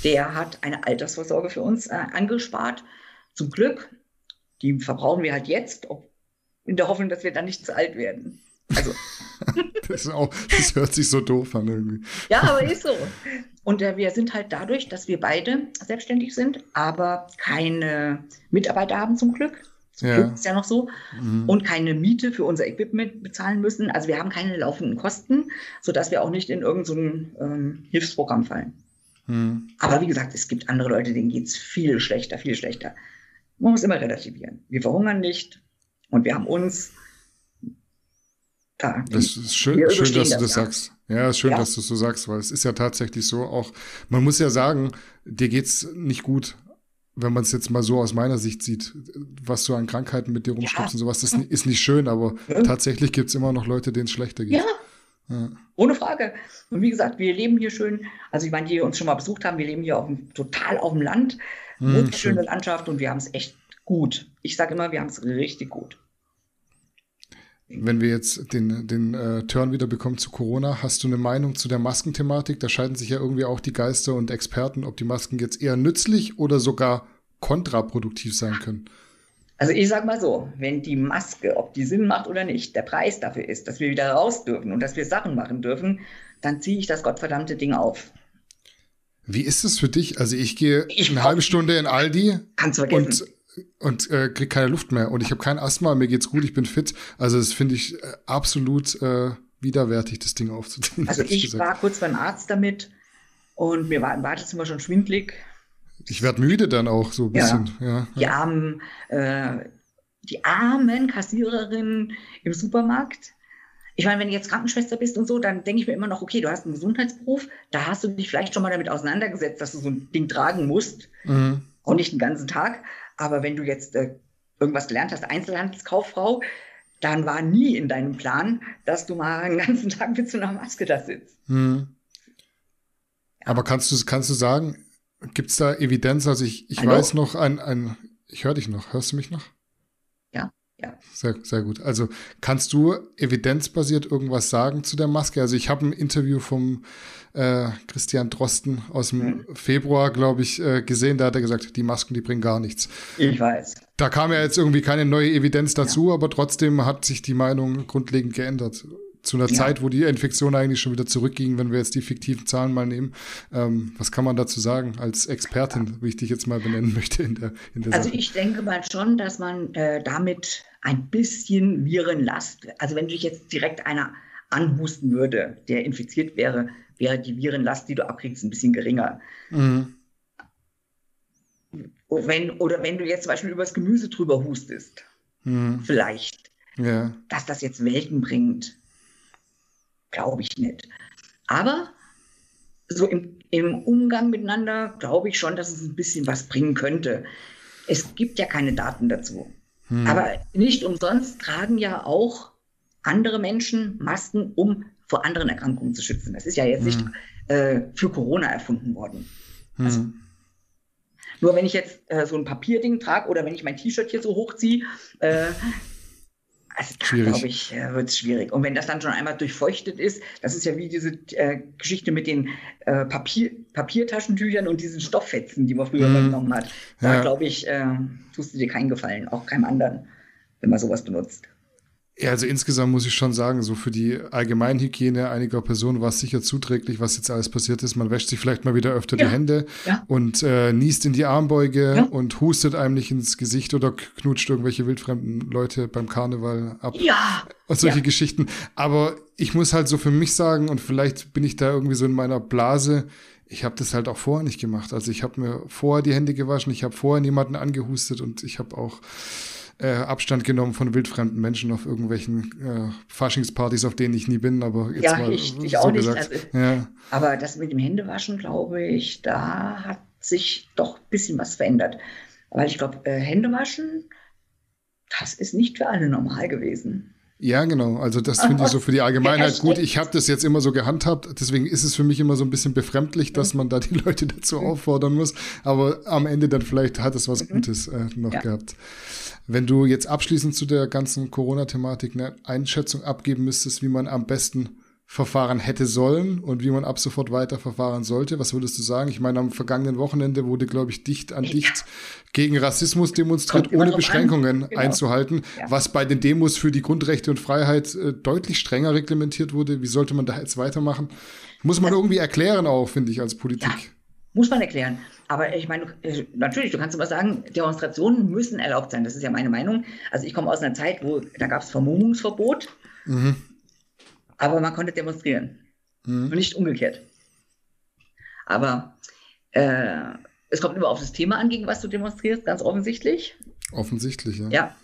der hat eine Altersvorsorge für uns äh, angespart. Zum Glück die verbrauchen wir halt jetzt, in der Hoffnung, dass wir dann nicht zu alt werden. Also. das, auch, das, hört sich so doof an irgendwie. Ja, aber ist so. Und äh, wir sind halt dadurch, dass wir beide selbstständig sind, aber keine Mitarbeiter haben zum Glück. Zum ja. Glück ist ja noch so. Mhm. Und keine Miete für unser Equipment bezahlen müssen. Also wir haben keine laufenden Kosten, sodass wir auch nicht in irgendein so ähm, Hilfsprogramm fallen. Mhm. Aber wie gesagt, es gibt andere Leute, denen geht es viel schlechter, viel schlechter. Man muss immer relativieren. Wir verhungern nicht und wir haben uns. Da, das ist schön, schön dass du das, das ja. sagst. Ja, ist schön, ja. dass du es so sagst, weil es ist ja tatsächlich so auch, man muss ja sagen, dir geht's nicht gut, wenn man es jetzt mal so aus meiner Sicht sieht, was du an Krankheiten mit dir rumschleppst ja. und sowas, das ist nicht schön, aber tatsächlich gibt es immer noch Leute, denen es schlechter geht. Ja. ja. Ohne Frage. Und wie gesagt, wir leben hier schön. Also, ich meine, die uns schon mal besucht haben, wir leben hier auf dem, total auf dem Land. Hm, Wunderschöne Landschaft und wir haben es echt gut. Ich sage immer, wir haben es richtig gut. Wenn wir jetzt den, den äh, Turn wieder bekommen zu Corona, hast du eine Meinung zu der Maskenthematik? Da scheiden sich ja irgendwie auch die Geister und Experten, ob die Masken jetzt eher nützlich oder sogar kontraproduktiv sein können. Also ich sage mal so, wenn die Maske, ob die Sinn macht oder nicht, der Preis dafür ist, dass wir wieder raus dürfen und dass wir Sachen machen dürfen, dann ziehe ich das gottverdammte Ding auf. Wie ist es für dich? Also ich gehe ich eine halbe Stunde in Aldi und, und äh, kriege keine Luft mehr. Und ich habe kein Asthma, mir geht's gut, ich bin fit. Also das finde ich äh, absolut äh, widerwärtig, das Ding aufzuziehen. Also ich gesagt. war kurz beim Arzt damit und mir war im Wartezimmer schon schwindlig. Ich werde müde dann auch so ein bisschen. Ja, ja, die, Armen, äh, die armen Kassiererinnen im Supermarkt, ich meine, wenn du jetzt Krankenschwester bist und so, dann denke ich mir immer noch, okay, du hast einen Gesundheitsberuf, da hast du dich vielleicht schon mal damit auseinandergesetzt, dass du so ein Ding tragen musst. Mhm. Auch nicht den ganzen Tag. Aber wenn du jetzt äh, irgendwas gelernt hast, Einzelhandelskauffrau, dann war nie in deinem Plan, dass du mal einen ganzen Tag mit so einer Maske da sitzt. Mhm. Ja. Aber kannst du, kannst du sagen, gibt es da Evidenz? Also ich, ich weiß noch, ein, ein ich höre dich noch, hörst du mich noch? Ja. Sehr, sehr gut. Also kannst du evidenzbasiert irgendwas sagen zu der Maske? Also ich habe ein Interview vom äh, Christian Drosten aus dem mhm. Februar, glaube ich, äh, gesehen. Da hat er gesagt, die Masken, die bringen gar nichts. Ich weiß. Da kam ja jetzt irgendwie keine neue Evidenz dazu, ja. aber trotzdem hat sich die Meinung grundlegend geändert zu einer ja. Zeit, wo die Infektion eigentlich schon wieder zurückging, wenn wir jetzt die fiktiven Zahlen mal nehmen. Ähm, was kann man dazu sagen als Expertin, wie ich dich jetzt mal benennen möchte in der, in der Also Sache? ich denke mal schon, dass man äh, damit ein bisschen Virenlast, also wenn dich jetzt direkt einer anhusten würde, der infiziert wäre, wäre die Virenlast, die du abkriegst, ein bisschen geringer. Mhm. Wenn, oder wenn du jetzt zum Beispiel übers Gemüse drüber hustest, mhm. vielleicht, ja. dass das jetzt Welten bringt. Glaube ich nicht. Aber so im, im Umgang miteinander glaube ich schon, dass es ein bisschen was bringen könnte. Es gibt ja keine Daten dazu. Hm. Aber nicht umsonst tragen ja auch andere Menschen Masken, um vor anderen Erkrankungen zu schützen. Das ist ja jetzt hm. nicht äh, für Corona erfunden worden. Hm. Also, nur wenn ich jetzt äh, so ein Papierding trage oder wenn ich mein T-Shirt hier so hochziehe, äh, also da glaube ich, äh, wird es schwierig. Und wenn das dann schon einmal durchfeuchtet ist, das ist ja wie diese äh, Geschichte mit den äh, Papier, Papiertaschentüchern und diesen Stofffetzen, die man früher mm. genommen hat. Da ja. glaube ich, äh, tust du dir keinen Gefallen, auch keinem anderen, wenn man sowas benutzt. Ja, also insgesamt muss ich schon sagen, so für die Allgemeinhygiene einiger Personen war es sicher zuträglich, was jetzt alles passiert ist. Man wäscht sich vielleicht mal wieder öfter ja. die Hände ja. und äh, niest in die Armbeuge ja. und hustet einem nicht ins Gesicht oder knutscht irgendwelche wildfremden Leute beim Karneval ab. Ja. Und solche Geschichten. Aber ich muss halt so für mich sagen, und vielleicht bin ich da irgendwie so in meiner Blase, ich habe das halt auch vorher nicht gemacht. Also ich habe mir vorher die Hände gewaschen, ich habe vorher niemanden angehustet und ich habe auch äh, Abstand genommen von wildfremden Menschen auf irgendwelchen äh, Faschingspartys, auf denen ich nie bin, aber jetzt ja, mal ich, ich so auch nicht. Also, ja. Aber das mit dem Händewaschen, glaube ich, da hat sich doch ein bisschen was verändert. Weil ich glaube, äh, Händewaschen, das ist nicht für alle normal gewesen. Ja, genau. Also das finde ich so für die Allgemeinheit gut. Ich habe das jetzt immer so gehandhabt, deswegen ist es für mich immer so ein bisschen befremdlich, dass man da die Leute dazu auffordern muss. Aber am Ende dann vielleicht hat es was mhm. Gutes äh, noch ja. gehabt. Wenn du jetzt abschließend zu der ganzen Corona-Thematik eine Einschätzung abgeben müsstest, wie man am besten verfahren hätte sollen und wie man ab sofort weiter verfahren sollte, was würdest du sagen? Ich meine, am vergangenen Wochenende wurde, glaube ich, dicht an dicht gegen Rassismus demonstriert, ohne Beschränkungen genau. einzuhalten, ja. was bei den Demos für die Grundrechte und Freiheit äh, deutlich strenger reglementiert wurde. Wie sollte man da jetzt weitermachen? Muss man irgendwie erklären auch, finde ich, als Politik. Ja, muss man erklären. Aber ich meine, äh, natürlich, du kannst immer sagen, Demonstrationen müssen erlaubt sein. Das ist ja meine Meinung. Also ich komme aus einer Zeit, wo da gab es Vermummungsverbot, mhm. Aber man konnte demonstrieren. Mhm. Und nicht umgekehrt. Aber äh, es kommt immer auf das Thema an, gegen was du demonstrierst, ganz offensichtlich. Offensichtlich, ja. Ja.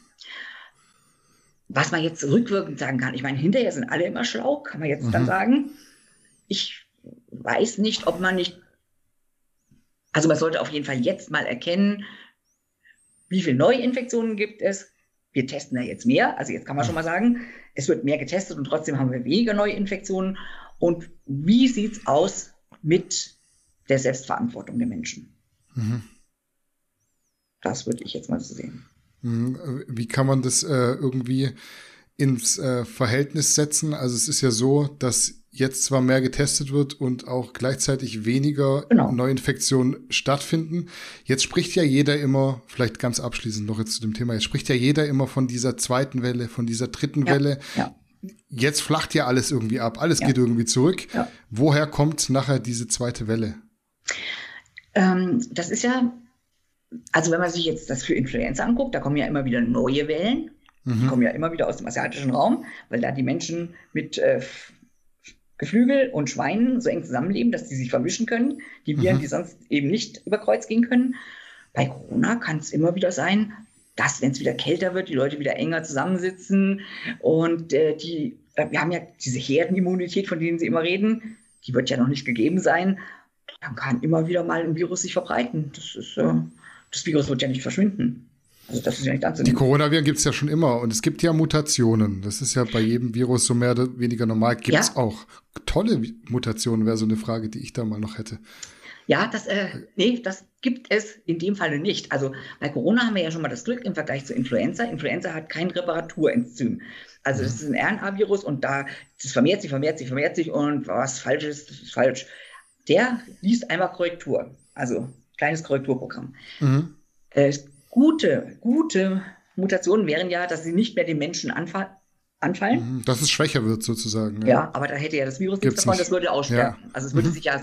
Was man jetzt rückwirkend sagen kann, ich meine, hinterher sind alle immer schlau, kann man jetzt mhm. dann sagen. Ich weiß nicht, ob man nicht also man sollte auf jeden Fall jetzt mal erkennen, wie viele Neuinfektionen gibt es. Wir testen ja jetzt mehr, also jetzt kann man schon mal sagen, es wird mehr getestet und trotzdem haben wir weniger Neuinfektionen. Und wie sieht es aus mit der Selbstverantwortung der Menschen? Mhm. Das würde ich jetzt mal so sehen. Mhm. Wie kann man das äh, irgendwie ins äh, Verhältnis setzen? Also es ist ja so, dass jetzt zwar mehr getestet wird und auch gleichzeitig weniger genau. Neuinfektionen stattfinden. Jetzt spricht ja jeder immer, vielleicht ganz abschließend noch jetzt zu dem Thema, jetzt spricht ja jeder immer von dieser zweiten Welle, von dieser dritten ja. Welle. Ja. Jetzt flacht ja alles irgendwie ab, alles ja. geht irgendwie zurück. Woher kommt nachher diese zweite Welle? Ähm, das ist ja, also wenn man sich jetzt das für Influenza anguckt, da kommen ja immer wieder neue Wellen. Mhm. Die kommen ja immer wieder aus dem asiatischen Raum, weil da die Menschen mit äh, Geflügel und Schweinen so eng zusammenleben, dass die sich vermischen können, die Viren, mhm. die sonst eben nicht über Kreuz gehen können. Bei Corona kann es immer wieder sein, dass, wenn es wieder kälter wird, die Leute wieder enger zusammensitzen und äh, die, äh, wir haben ja diese Herdenimmunität, von denen Sie immer reden, die wird ja noch nicht gegeben sein. Dann kann immer wieder mal ein Virus sich verbreiten. Das, ist, äh, das Virus wird ja nicht verschwinden. Also das ist ja nicht anzunehmen. Die Coronaviren gibt es ja schon immer und es gibt ja Mutationen. Das ist ja bei jedem Virus so mehr oder weniger normal. Gibt es ja. auch tolle Mutationen, wäre so eine Frage, die ich da mal noch hätte. Ja, das, äh, nee, das gibt es in dem Falle nicht. Also bei Corona haben wir ja schon mal das Glück im Vergleich zu Influenza. Influenza hat kein Reparaturenzym. Also das ist ein RNA-Virus und da, das vermehrt sich, vermehrt sich, vermehrt sich und was falsch ist, ist falsch. Der liest einmal Korrektur. Also kleines Korrekturprogramm. Mhm. Äh, Gute, gute Mutationen wären ja, dass sie nicht mehr den Menschen anfallen. anfallen. Mhm, dass es schwächer wird sozusagen. Ja, ja aber da hätte ja das Virus nichts davon, das würde aussterben. Ja. Also es würde mhm. sich ja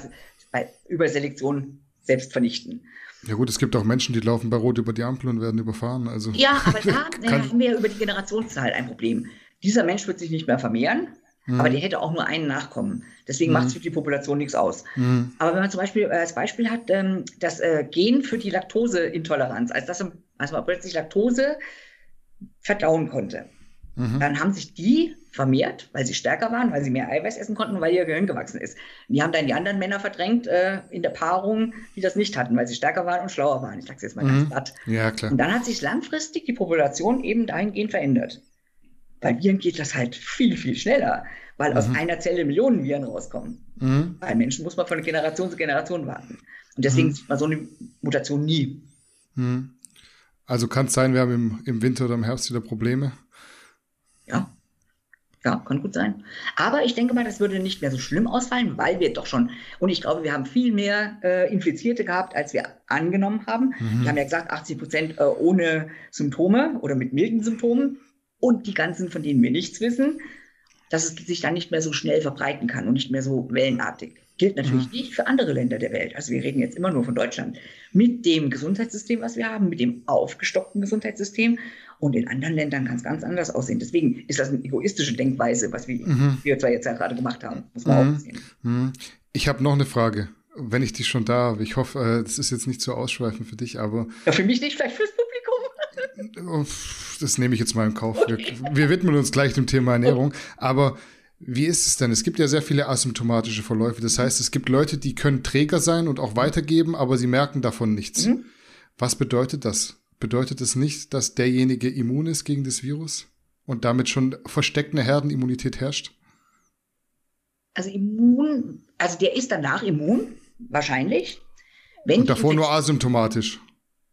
bei Überselektion selbst vernichten. Ja gut, es gibt auch Menschen, die laufen bei Rot über die Ampel und werden überfahren. Also ja, aber da haben wir ja über die Generationszahl ein Problem. Dieser Mensch wird sich nicht mehr vermehren, mhm. aber der hätte auch nur einen Nachkommen. Deswegen mhm. macht es für die Population nichts aus. Mhm. Aber wenn man zum Beispiel äh, als Beispiel hat, ähm, das äh, Gen für die Laktoseintoleranz, als, das, als man plötzlich Laktose verdauen konnte, Mhm. Dann haben sich die vermehrt, weil sie stärker waren, weil sie mehr Eiweiß essen konnten, weil ihr Gehirn gewachsen ist. Die haben dann die anderen Männer verdrängt äh, in der Paarung, die das nicht hatten, weil sie stärker waren und schlauer waren. Ich sage es jetzt mal mhm. ganz platt. Ja, klar. Und dann hat sich langfristig die Population eben dahingehend verändert. Bei Viren geht das halt viel, viel schneller, weil mhm. aus einer Zelle Millionen Viren rauskommen. Mhm. Bei Menschen muss man von Generation zu Generation warten. Und deswegen mhm. sieht man so eine Mutation nie. Mhm. Also kann es sein, wir haben im, im Winter oder im Herbst wieder Probleme? Ja. Ja, kann gut sein. Aber ich denke mal, das würde nicht mehr so schlimm ausfallen, weil wir doch schon, und ich glaube, wir haben viel mehr äh, Infizierte gehabt, als wir angenommen haben. Mhm. Wir haben ja gesagt, 80 Prozent äh, ohne Symptome oder mit milden Symptomen und die ganzen, von denen wir nichts wissen, dass es sich dann nicht mehr so schnell verbreiten kann und nicht mehr so wellenartig. Gilt natürlich mhm. nicht für andere Länder der Welt. Also wir reden jetzt immer nur von Deutschland. Mit dem Gesundheitssystem, was wir haben, mit dem aufgestockten Gesundheitssystem. Und in anderen Ländern kann es ganz anders aussehen. Deswegen ist das eine egoistische Denkweise, was wir, mhm. wir zwar jetzt ja gerade gemacht haben. Muss man mhm. auch sehen. Mhm. Ich habe noch eine Frage wenn ich dich schon da habe. Ich hoffe, äh, das ist jetzt nicht zu ausschweifend für dich, aber. Ja, für mich nicht, vielleicht fürs Publikum. Das nehme ich jetzt mal in Kauf. Okay. Wir, wir, widmen uns gleich dem Thema Ernährung. Aber wie ist es denn? Es gibt ja sehr viele asymptomatische Verläufe. Das heißt, es gibt Leute, die können Träger sein und auch weitergeben, aber sie merken davon nichts. Mhm. Was bedeutet das? Bedeutet es das nicht, dass derjenige immun ist gegen das Virus und damit schon versteckt eine Herdenimmunität herrscht? Also immun, also der ist danach immun, wahrscheinlich. und davor nur asymptomatisch.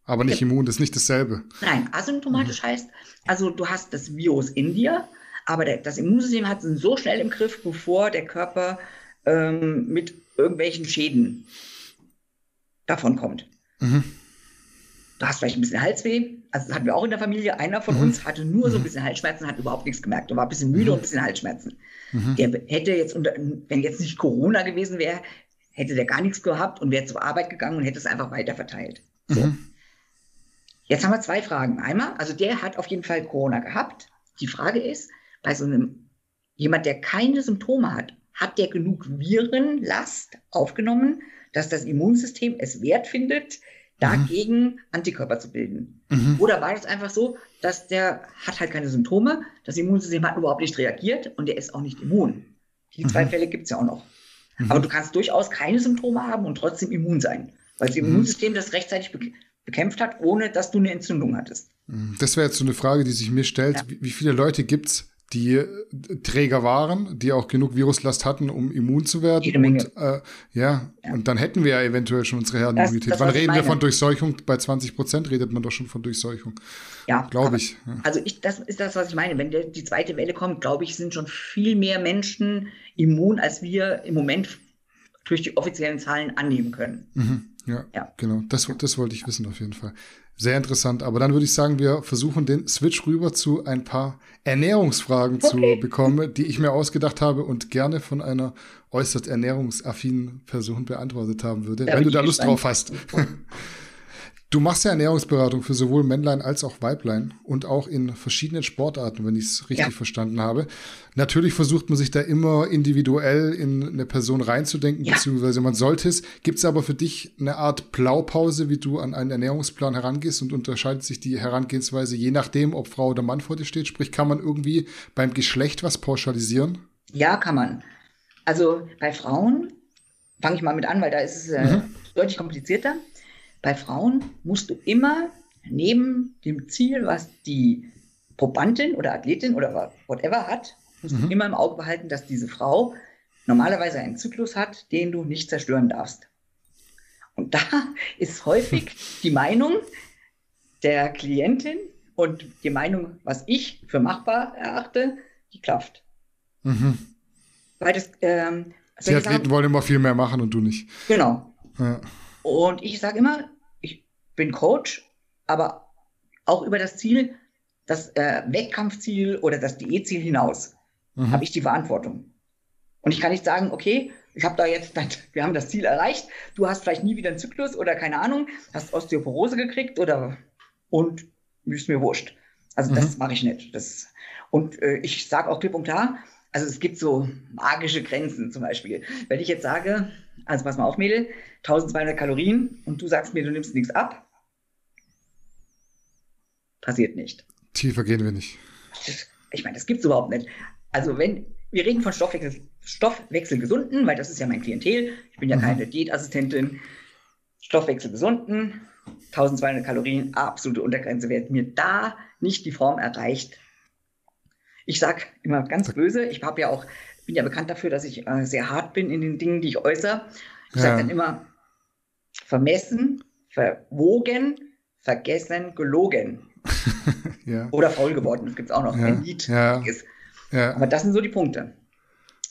Aber nicht immun, das ist nicht dasselbe. Nein, asymptomatisch mhm. heißt, also du hast das Virus in dir, aber der, das Immunsystem hat es so schnell im Griff, bevor der Körper ähm, mit irgendwelchen Schäden davon kommt. Mhm. Du hast vielleicht ein bisschen Halsweh. Also das hatten wir auch in der Familie. Einer von mhm. uns hatte nur so ein mhm. bisschen Halsschmerzen, hat überhaupt nichts gemerkt. Er war ein bisschen müde mhm. und ein bisschen Halsschmerzen. Mhm. Der hätte jetzt, unter, wenn jetzt nicht Corona gewesen wäre, hätte der gar nichts gehabt und wäre zur Arbeit gegangen und hätte es einfach weiter verteilt. So. Mhm. Jetzt haben wir zwei Fragen. Einmal, also der hat auf jeden Fall Corona gehabt. Die Frage ist, bei so einem jemand, der keine Symptome hat, hat der genug Virenlast aufgenommen, dass das Immunsystem es wert findet, dagegen mhm. Antikörper zu bilden? Mhm. Oder war das einfach so, dass der hat halt keine Symptome, das Immunsystem hat überhaupt nicht reagiert und der ist auch nicht immun? Die zwei mhm. Fälle gibt es ja auch noch. Mhm. Aber du kannst durchaus keine Symptome haben und trotzdem immun sein, weil das mhm. Immunsystem das rechtzeitig bekämpft hat, ohne dass du eine Entzündung hattest. Mhm. Das wäre jetzt so eine Frage, die sich mir stellt. Ja. Wie viele Leute gibt es, die äh, Träger waren, die auch genug Viruslast hatten, um immun zu werden. Jede Menge. Und, äh, ja, ja, und dann hätten wir ja eventuell schon unsere Herdenimmunität. Das, das, Wann reden wir von Durchseuchung? Bei 20 Prozent redet man doch schon von Durchseuchung. Ja, glaube ich. Ja. Also ich, das ist das, was ich meine. Wenn die zweite Welle kommt, glaube ich, sind schon viel mehr Menschen immun, als wir im Moment durch die offiziellen Zahlen annehmen können. Mhm. Ja, ja, genau. Das, das wollte ich wissen auf jeden Fall. Sehr interessant. Aber dann würde ich sagen, wir versuchen den Switch rüber zu ein paar Ernährungsfragen okay. zu bekommen, die ich mir ausgedacht habe und gerne von einer äußerst ernährungsaffinen Person beantwortet haben würde, da wenn du da Lust drauf hast. Du machst ja Ernährungsberatung für sowohl Männlein als auch Weiblein und auch in verschiedenen Sportarten, wenn ich es richtig ja. verstanden habe. Natürlich versucht man sich da immer individuell in eine Person reinzudenken, ja. beziehungsweise man sollte es. Gibt es aber für dich eine Art Blaupause, wie du an einen Ernährungsplan herangehst und unterscheidet sich die Herangehensweise je nachdem, ob Frau oder Mann vor dir steht? Sprich, kann man irgendwie beim Geschlecht was pauschalisieren? Ja, kann man. Also bei Frauen fange ich mal mit an, weil da ist es äh, mhm. deutlich komplizierter. Bei Frauen musst du immer neben dem Ziel, was die Probandin oder Athletin oder whatever hat, musst mhm. du immer im Auge behalten, dass diese Frau normalerweise einen Zyklus hat, den du nicht zerstören darfst. Und da ist häufig die Meinung der Klientin und die Meinung, was ich für machbar erachte, die klafft. Mhm. Weil das, ähm, die Athleten sagen, wollen immer viel mehr machen und du nicht. Genau. Ja. Und ich sage immer, ich bin Coach, aber auch über das Ziel, das äh, Wettkampfziel oder das Diätziel hinaus mhm. habe ich die Verantwortung. Und ich kann nicht sagen, okay, ich habe da jetzt, wir haben das Ziel erreicht, du hast vielleicht nie wieder einen Zyklus oder keine Ahnung, hast Osteoporose gekriegt oder und ist mir wurscht. Also mhm. das mache ich nicht. Das, und äh, ich sage auch klipp und klar, also es gibt so magische Grenzen zum Beispiel. Wenn ich jetzt sage, also pass mal auf, Mädel, 1200 Kalorien und du sagst mir, du nimmst nichts ab, passiert nicht. Tiefer gehen wir nicht. ich meine, das gibt es überhaupt nicht. Also wenn, wir reden von Stoffwechsel, Stoffwechselgesunden, weil das ist ja mein Klientel. Ich bin ja mhm. keine Diätassistentin. Stoffwechselgesunden, 1200 Kalorien, absolute Untergrenze. Wer mir da nicht die Form erreicht, ich sage immer ganz böse, ich habe ja auch, bin ja bekannt dafür, dass ich äh, sehr hart bin in den Dingen, die ich äußere. Ich ja. sage dann immer, vermessen, verwogen, vergessen, gelogen. ja. Oder faul geworden, das gibt es auch noch. Ja. Ein Lied. Ja. Ja. Aber das sind so die Punkte.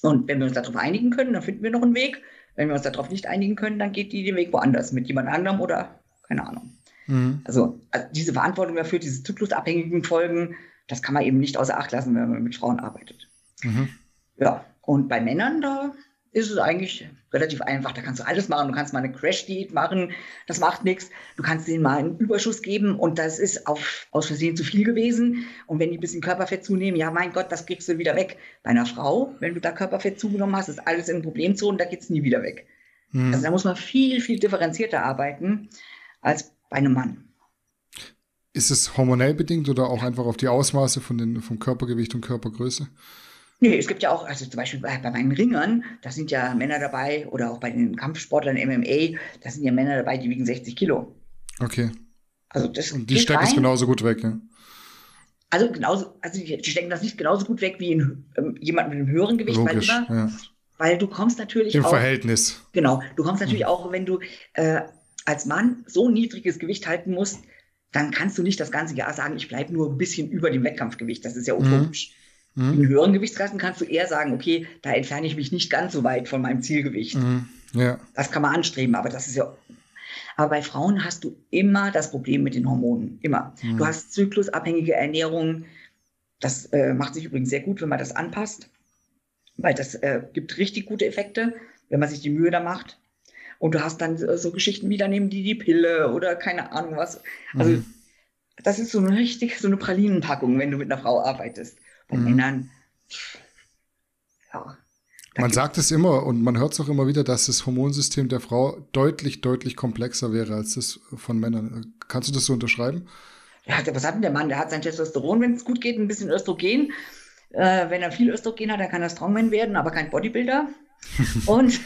Und wenn wir uns darauf einigen können, dann finden wir noch einen Weg. Wenn wir uns darauf nicht einigen können, dann geht die den Weg woanders mit jemand anderem oder keine Ahnung. Mhm. Also, also, diese Verantwortung dafür, diese zyklusabhängigen Folgen, das kann man eben nicht außer Acht lassen, wenn man mit Frauen arbeitet. Mhm. Ja, und bei Männern, da ist es eigentlich relativ einfach. Da kannst du alles machen. Du kannst mal eine Crash-Diät machen, das macht nichts. Du kannst denen mal einen Überschuss geben und das ist auf, aus Versehen zu viel gewesen. Und wenn die ein bisschen Körperfett zunehmen, ja, mein Gott, das kriegst du wieder weg. Bei einer Frau, wenn du da Körperfett zugenommen hast, ist alles in Problemzonen, da geht es nie wieder weg. Mhm. Also da muss man viel, viel differenzierter arbeiten als bei einem Mann. Ist es hormonell bedingt oder auch einfach auf die Ausmaße von den, vom Körpergewicht und Körpergröße? Nee, es gibt ja auch, also zum Beispiel bei, bei meinen Ringern, da sind ja Männer dabei oder auch bei den Kampfsportlern MMA, da sind ja Männer dabei, die wiegen 60 Kilo. Okay. Also das Und die stecken es genauso gut weg, ja? Also genauso, also die, die stecken das nicht genauso gut weg wie in, ähm, jemand mit einem höheren Gewicht, Logisch, weil, immer, ja. weil du kommst natürlich Im auch, Verhältnis. Genau, du kommst natürlich mhm. auch, wenn du äh, als Mann so niedriges Gewicht halten musst, dann kannst du nicht das ganze Jahr sagen, ich bleibe nur ein bisschen über dem Wettkampfgewicht. Das ist ja mhm. utopisch. Mhm. Mhm. In höheren Gewichtsklassen kannst du eher sagen, okay, da entferne ich mich nicht ganz so weit von meinem Zielgewicht. Mhm. Ja. Das kann man anstreben, aber das ist ja. Aber bei Frauen hast du immer das Problem mit den Hormonen. Immer. Mhm. Du hast zyklusabhängige Ernährung. Das äh, macht sich übrigens sehr gut, wenn man das anpasst, weil das äh, gibt richtig gute Effekte, wenn man sich die Mühe da macht. Und du hast dann äh, so Geschichten wie, dann nehmen die die Pille oder keine Ahnung was. Also, mhm. das ist so eine richtig, so eine Pralinenpackung, wenn du mit einer Frau arbeitest. Bei mhm. Männern, ja. Man sagt es immer und man hört es auch immer wieder, dass das Hormonsystem der Frau deutlich, deutlich komplexer wäre als das von Männern. Kannst du das so unterschreiben? Ja, was hat denn der Mann? Der hat sein Testosteron, wenn es gut geht, ein bisschen Östrogen. Äh, wenn er viel Östrogen hat, dann kann er Strongman werden, aber kein Bodybuilder. und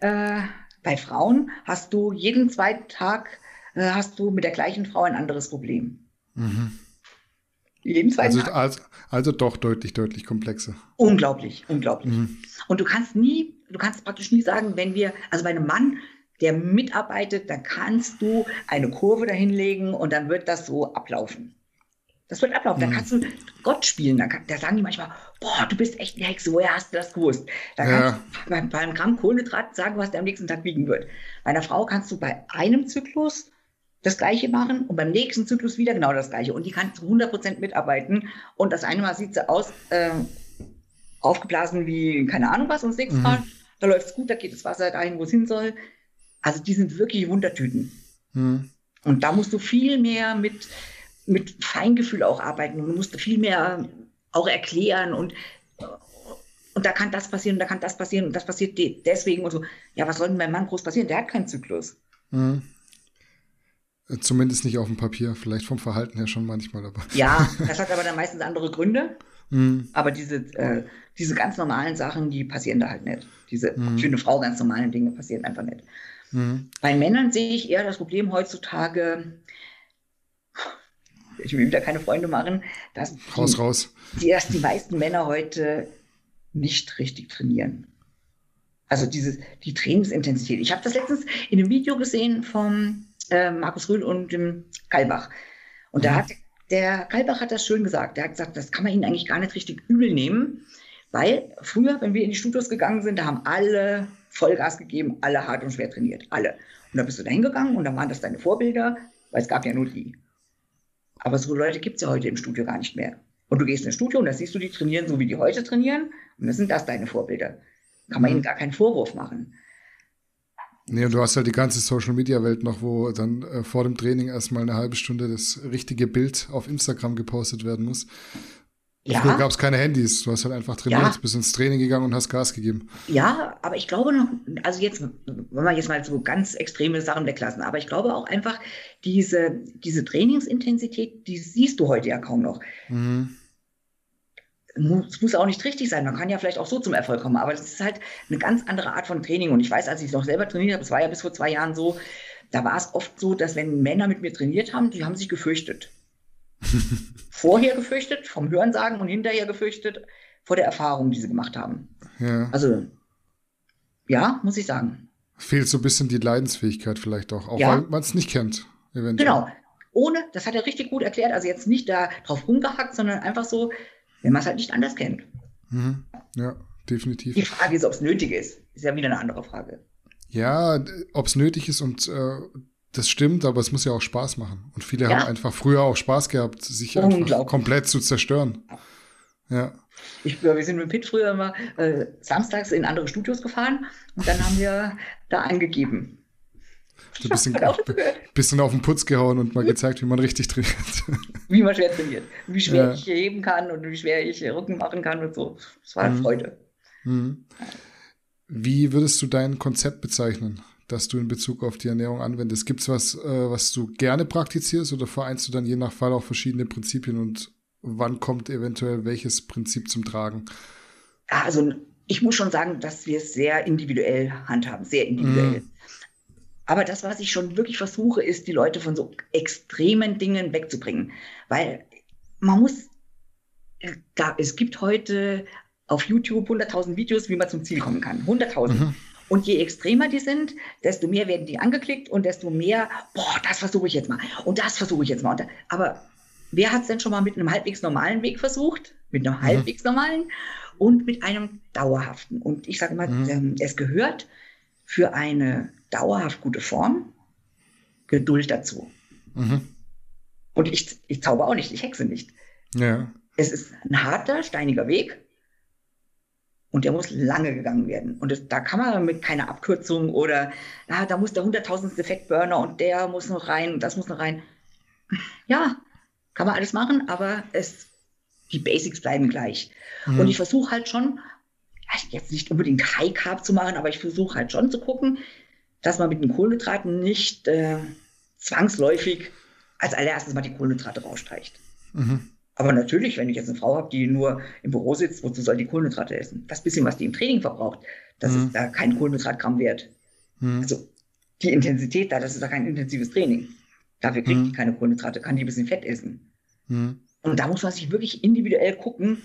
äh, bei Frauen hast du jeden zweiten Tag äh, hast du mit der gleichen Frau ein anderes Problem. Mhm. Lebensweise. Also, also, also, doch deutlich, deutlich komplexer. Unglaublich, unglaublich. Mhm. Und du kannst nie, du kannst praktisch nie sagen, wenn wir, also bei einem Mann, der mitarbeitet, da kannst du eine Kurve dahinlegen und dann wird das so ablaufen. Das wird ablaufen. Da kannst du Gott spielen. Da, da, sagen die manchmal, boah, du bist echt eine Hexe, woher hast du das gewusst? Da ja. kannst du bei, bei einem Gramm Kohlenhydrat sagen, was der am nächsten Tag wiegen wird. Bei einer Frau kannst du bei einem Zyklus das Gleiche machen und beim nächsten Zyklus wieder genau das Gleiche. Und die kann zu 100% mitarbeiten. Und das eine Mal sieht sie aus, äh, aufgeblasen wie keine Ahnung was, und das nächste Mal, mhm. da läuft es gut, da geht das Wasser dahin, wo es hin soll. Also die sind wirklich Wundertüten. Mhm. Und da musst du viel mehr mit, mit Feingefühl auch arbeiten. Und du musst viel mehr auch erklären und und da kann das passieren, und da kann das passieren und das passiert deswegen und so. Ja, was soll denn beim Mann groß passieren? Der hat keinen Zyklus. Mhm. Zumindest nicht auf dem Papier, vielleicht vom Verhalten her schon manchmal aber. Ja, das hat aber dann meistens andere Gründe. Mm. Aber diese, äh, diese ganz normalen Sachen, die passieren da halt nicht. Diese mm. für eine Frau ganz normalen Dinge passieren einfach nicht. Mm. Bei Männern sehe ich eher das Problem heutzutage, ich will wieder keine Freunde machen, dass, raus, die, raus. Die, dass die meisten Männer heute nicht richtig trainieren. Also diese, die Trainingsintensität. Ich habe das letztens in einem Video gesehen vom äh, Markus Rühl und dem Kalbach. Und mhm. da hat der Kalbach hat das schön gesagt. Der hat gesagt, das kann man ihnen eigentlich gar nicht richtig übel nehmen, weil früher, wenn wir in die Studios gegangen sind, da haben alle Vollgas gegeben, alle hart und schwer trainiert, alle. Und da bist du da hingegangen und dann waren das deine Vorbilder, weil es gab ja nur die. Aber so Leute gibt es ja heute im Studio gar nicht mehr. Und du gehst ins Studio und da siehst du die trainieren, so wie die heute trainieren. Und dann sind das deine Vorbilder. Kann man mhm. ihnen gar keinen Vorwurf machen. Nee, und du hast halt die ganze Social Media Welt noch, wo dann äh, vor dem Training erstmal eine halbe Stunde das richtige Bild auf Instagram gepostet werden muss. Ja. Früher gab es keine Handys, du hast halt einfach trainiert, ja. bist ins Training gegangen und hast Gas gegeben. Ja, aber ich glaube noch, also jetzt, wenn wir jetzt mal so ganz extreme Sachen weglassen, aber ich glaube auch einfach, diese, diese Trainingsintensität, die siehst du heute ja kaum noch. Mhm. es muss auch nicht richtig sein. Man kann ja vielleicht auch so zum Erfolg kommen, aber das ist halt eine ganz andere Art von Training. Und ich weiß, als ich noch selber trainiert habe, es war ja bis vor zwei Jahren so, da war es oft so, dass wenn Männer mit mir trainiert haben, die haben sich gefürchtet. Vorher gefürchtet, vom Hörensagen und hinterher gefürchtet vor der Erfahrung, die sie gemacht haben. Ja. Also, ja, muss ich sagen. Fehlt so ein bisschen die Leidensfähigkeit vielleicht auch, auch ja. weil man es nicht kennt. Eventuell. Genau. Ohne, das hat er richtig gut erklärt, also jetzt nicht da drauf rumgehackt, sondern einfach so, wenn man es halt nicht anders kennt. Mhm. Ja, definitiv. Die Frage ist, ob es nötig ist, ist ja wieder eine andere Frage. Ja, ob es nötig ist und äh, das stimmt, aber es muss ja auch Spaß machen. Und viele ja. haben einfach früher auch Spaß gehabt, sich einfach komplett zu zerstören. Ja. Ich, wir sind mit Pitt früher immer äh, samstags in andere Studios gefahren und dann haben wir da angegeben. Du bist ein bisschen auf den Putz gehauen und mal gezeigt, wie man richtig trainiert. Wie man schwer trainiert. Wie schwer ja. ich heben kann und wie schwer ich Rücken machen kann und so. Das war eine mhm. Freude. Mhm. Wie würdest du dein Konzept bezeichnen, das du in Bezug auf die Ernährung anwendest? Gibt es was, äh, was du gerne praktizierst oder vereinst du dann je nach Fall auch verschiedene Prinzipien und wann kommt eventuell welches Prinzip zum Tragen? Also ich muss schon sagen, dass wir es sehr individuell handhaben, sehr individuell. Mm. Aber das, was ich schon wirklich versuche, ist, die Leute von so extremen Dingen wegzubringen. Weil man muss, da, es gibt heute auf YouTube 100.000 Videos, wie man zum Ziel kommen kann. 100.000. Mhm. Und je extremer die sind, desto mehr werden die angeklickt und desto mehr, boah, das versuche ich jetzt mal und das versuche ich jetzt mal. Aber wer hat es denn schon mal mit einem halbwegs normalen Weg versucht? Mit einem mhm. halbwegs normalen und mit einem dauerhaften. Und ich sage mal, mhm. Ähm, es gehört für eine dauerhaft gute Form Geduld dazu. Mhm. Und ich, ich zauber auch nicht, ich hexe nicht. Ja. Es ist ein harter, steiniger Weg und der muss lange gegangen werden. Und das, da kann man mit keiner Abkürzung oder ah, da muss der hunderttausendste Effektburner und der muss noch rein und das muss noch rein. Ja, kann man alles machen, aber es, die Basics bleiben gleich. Mhm. Und ich versuche halt schon, jetzt nicht unbedingt High Carb zu machen, aber ich versuche halt schon zu gucken, dass man mit den Kohlenhydraten nicht äh, zwangsläufig als allererstes mal die Kohlenhydrate rausstreicht. Mhm. Aber natürlich, wenn ich jetzt eine Frau habe, die nur im Büro sitzt, wozu soll die Kohlenhydrate essen? Das bisschen, was die im Training verbraucht, das mhm. ist da kein Kohlenhydratgramm wert. Mhm. Also die Intensität da, das ist da kein intensives Training. Dafür kriegt mhm. die keine Kohlenhydrate, kann die ein bisschen Fett essen. Mhm. Und da muss man sich wirklich individuell gucken,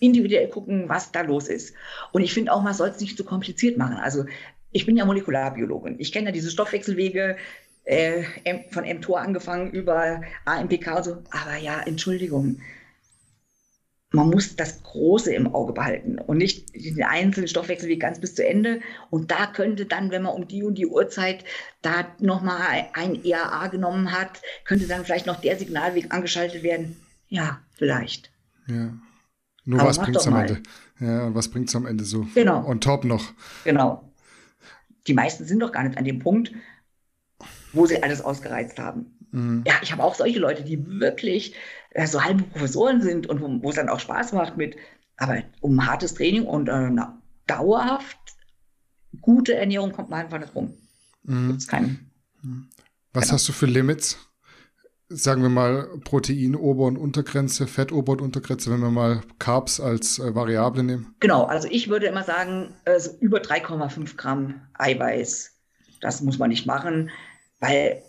individuell gucken, was da los ist. Und ich finde auch, man soll es nicht zu kompliziert machen. Also ich bin ja Molekularbiologin. Ich kenne ja diese Stoffwechselwege äh, von mTOR angefangen über AMPK und so. Aber ja, Entschuldigung. Man muss das Große im Auge behalten und nicht den einzelnen Stoffwechselweg ganz bis zu Ende. Und da könnte dann, wenn man um die und die Uhrzeit da nochmal ein EAA genommen hat, könnte dann vielleicht noch der Signalweg angeschaltet werden. Ja, vielleicht. Ja. Nur Aber was bringt es am Ende? Ja, was bringt es am Ende so? Genau. On top noch. Genau. Die meisten sind doch gar nicht an dem Punkt, wo sie alles ausgereizt haben. Mhm. Ja, ich habe auch solche Leute, die wirklich äh, so halbe Professoren sind und wo es dann auch Spaß macht mit, aber um hartes Training und äh, na, dauerhaft gute Ernährung kommt man einfach nicht rum. Mhm. Gibt's keinen. Mhm. Was genau. hast du für Limits? Sagen wir mal Protein, Ober- und Untergrenze, Fett, Ober- und Untergrenze, wenn wir mal Carbs als äh, Variable nehmen? Genau, also ich würde immer sagen, äh, so über 3,5 Gramm Eiweiß. Das muss man nicht machen. Weil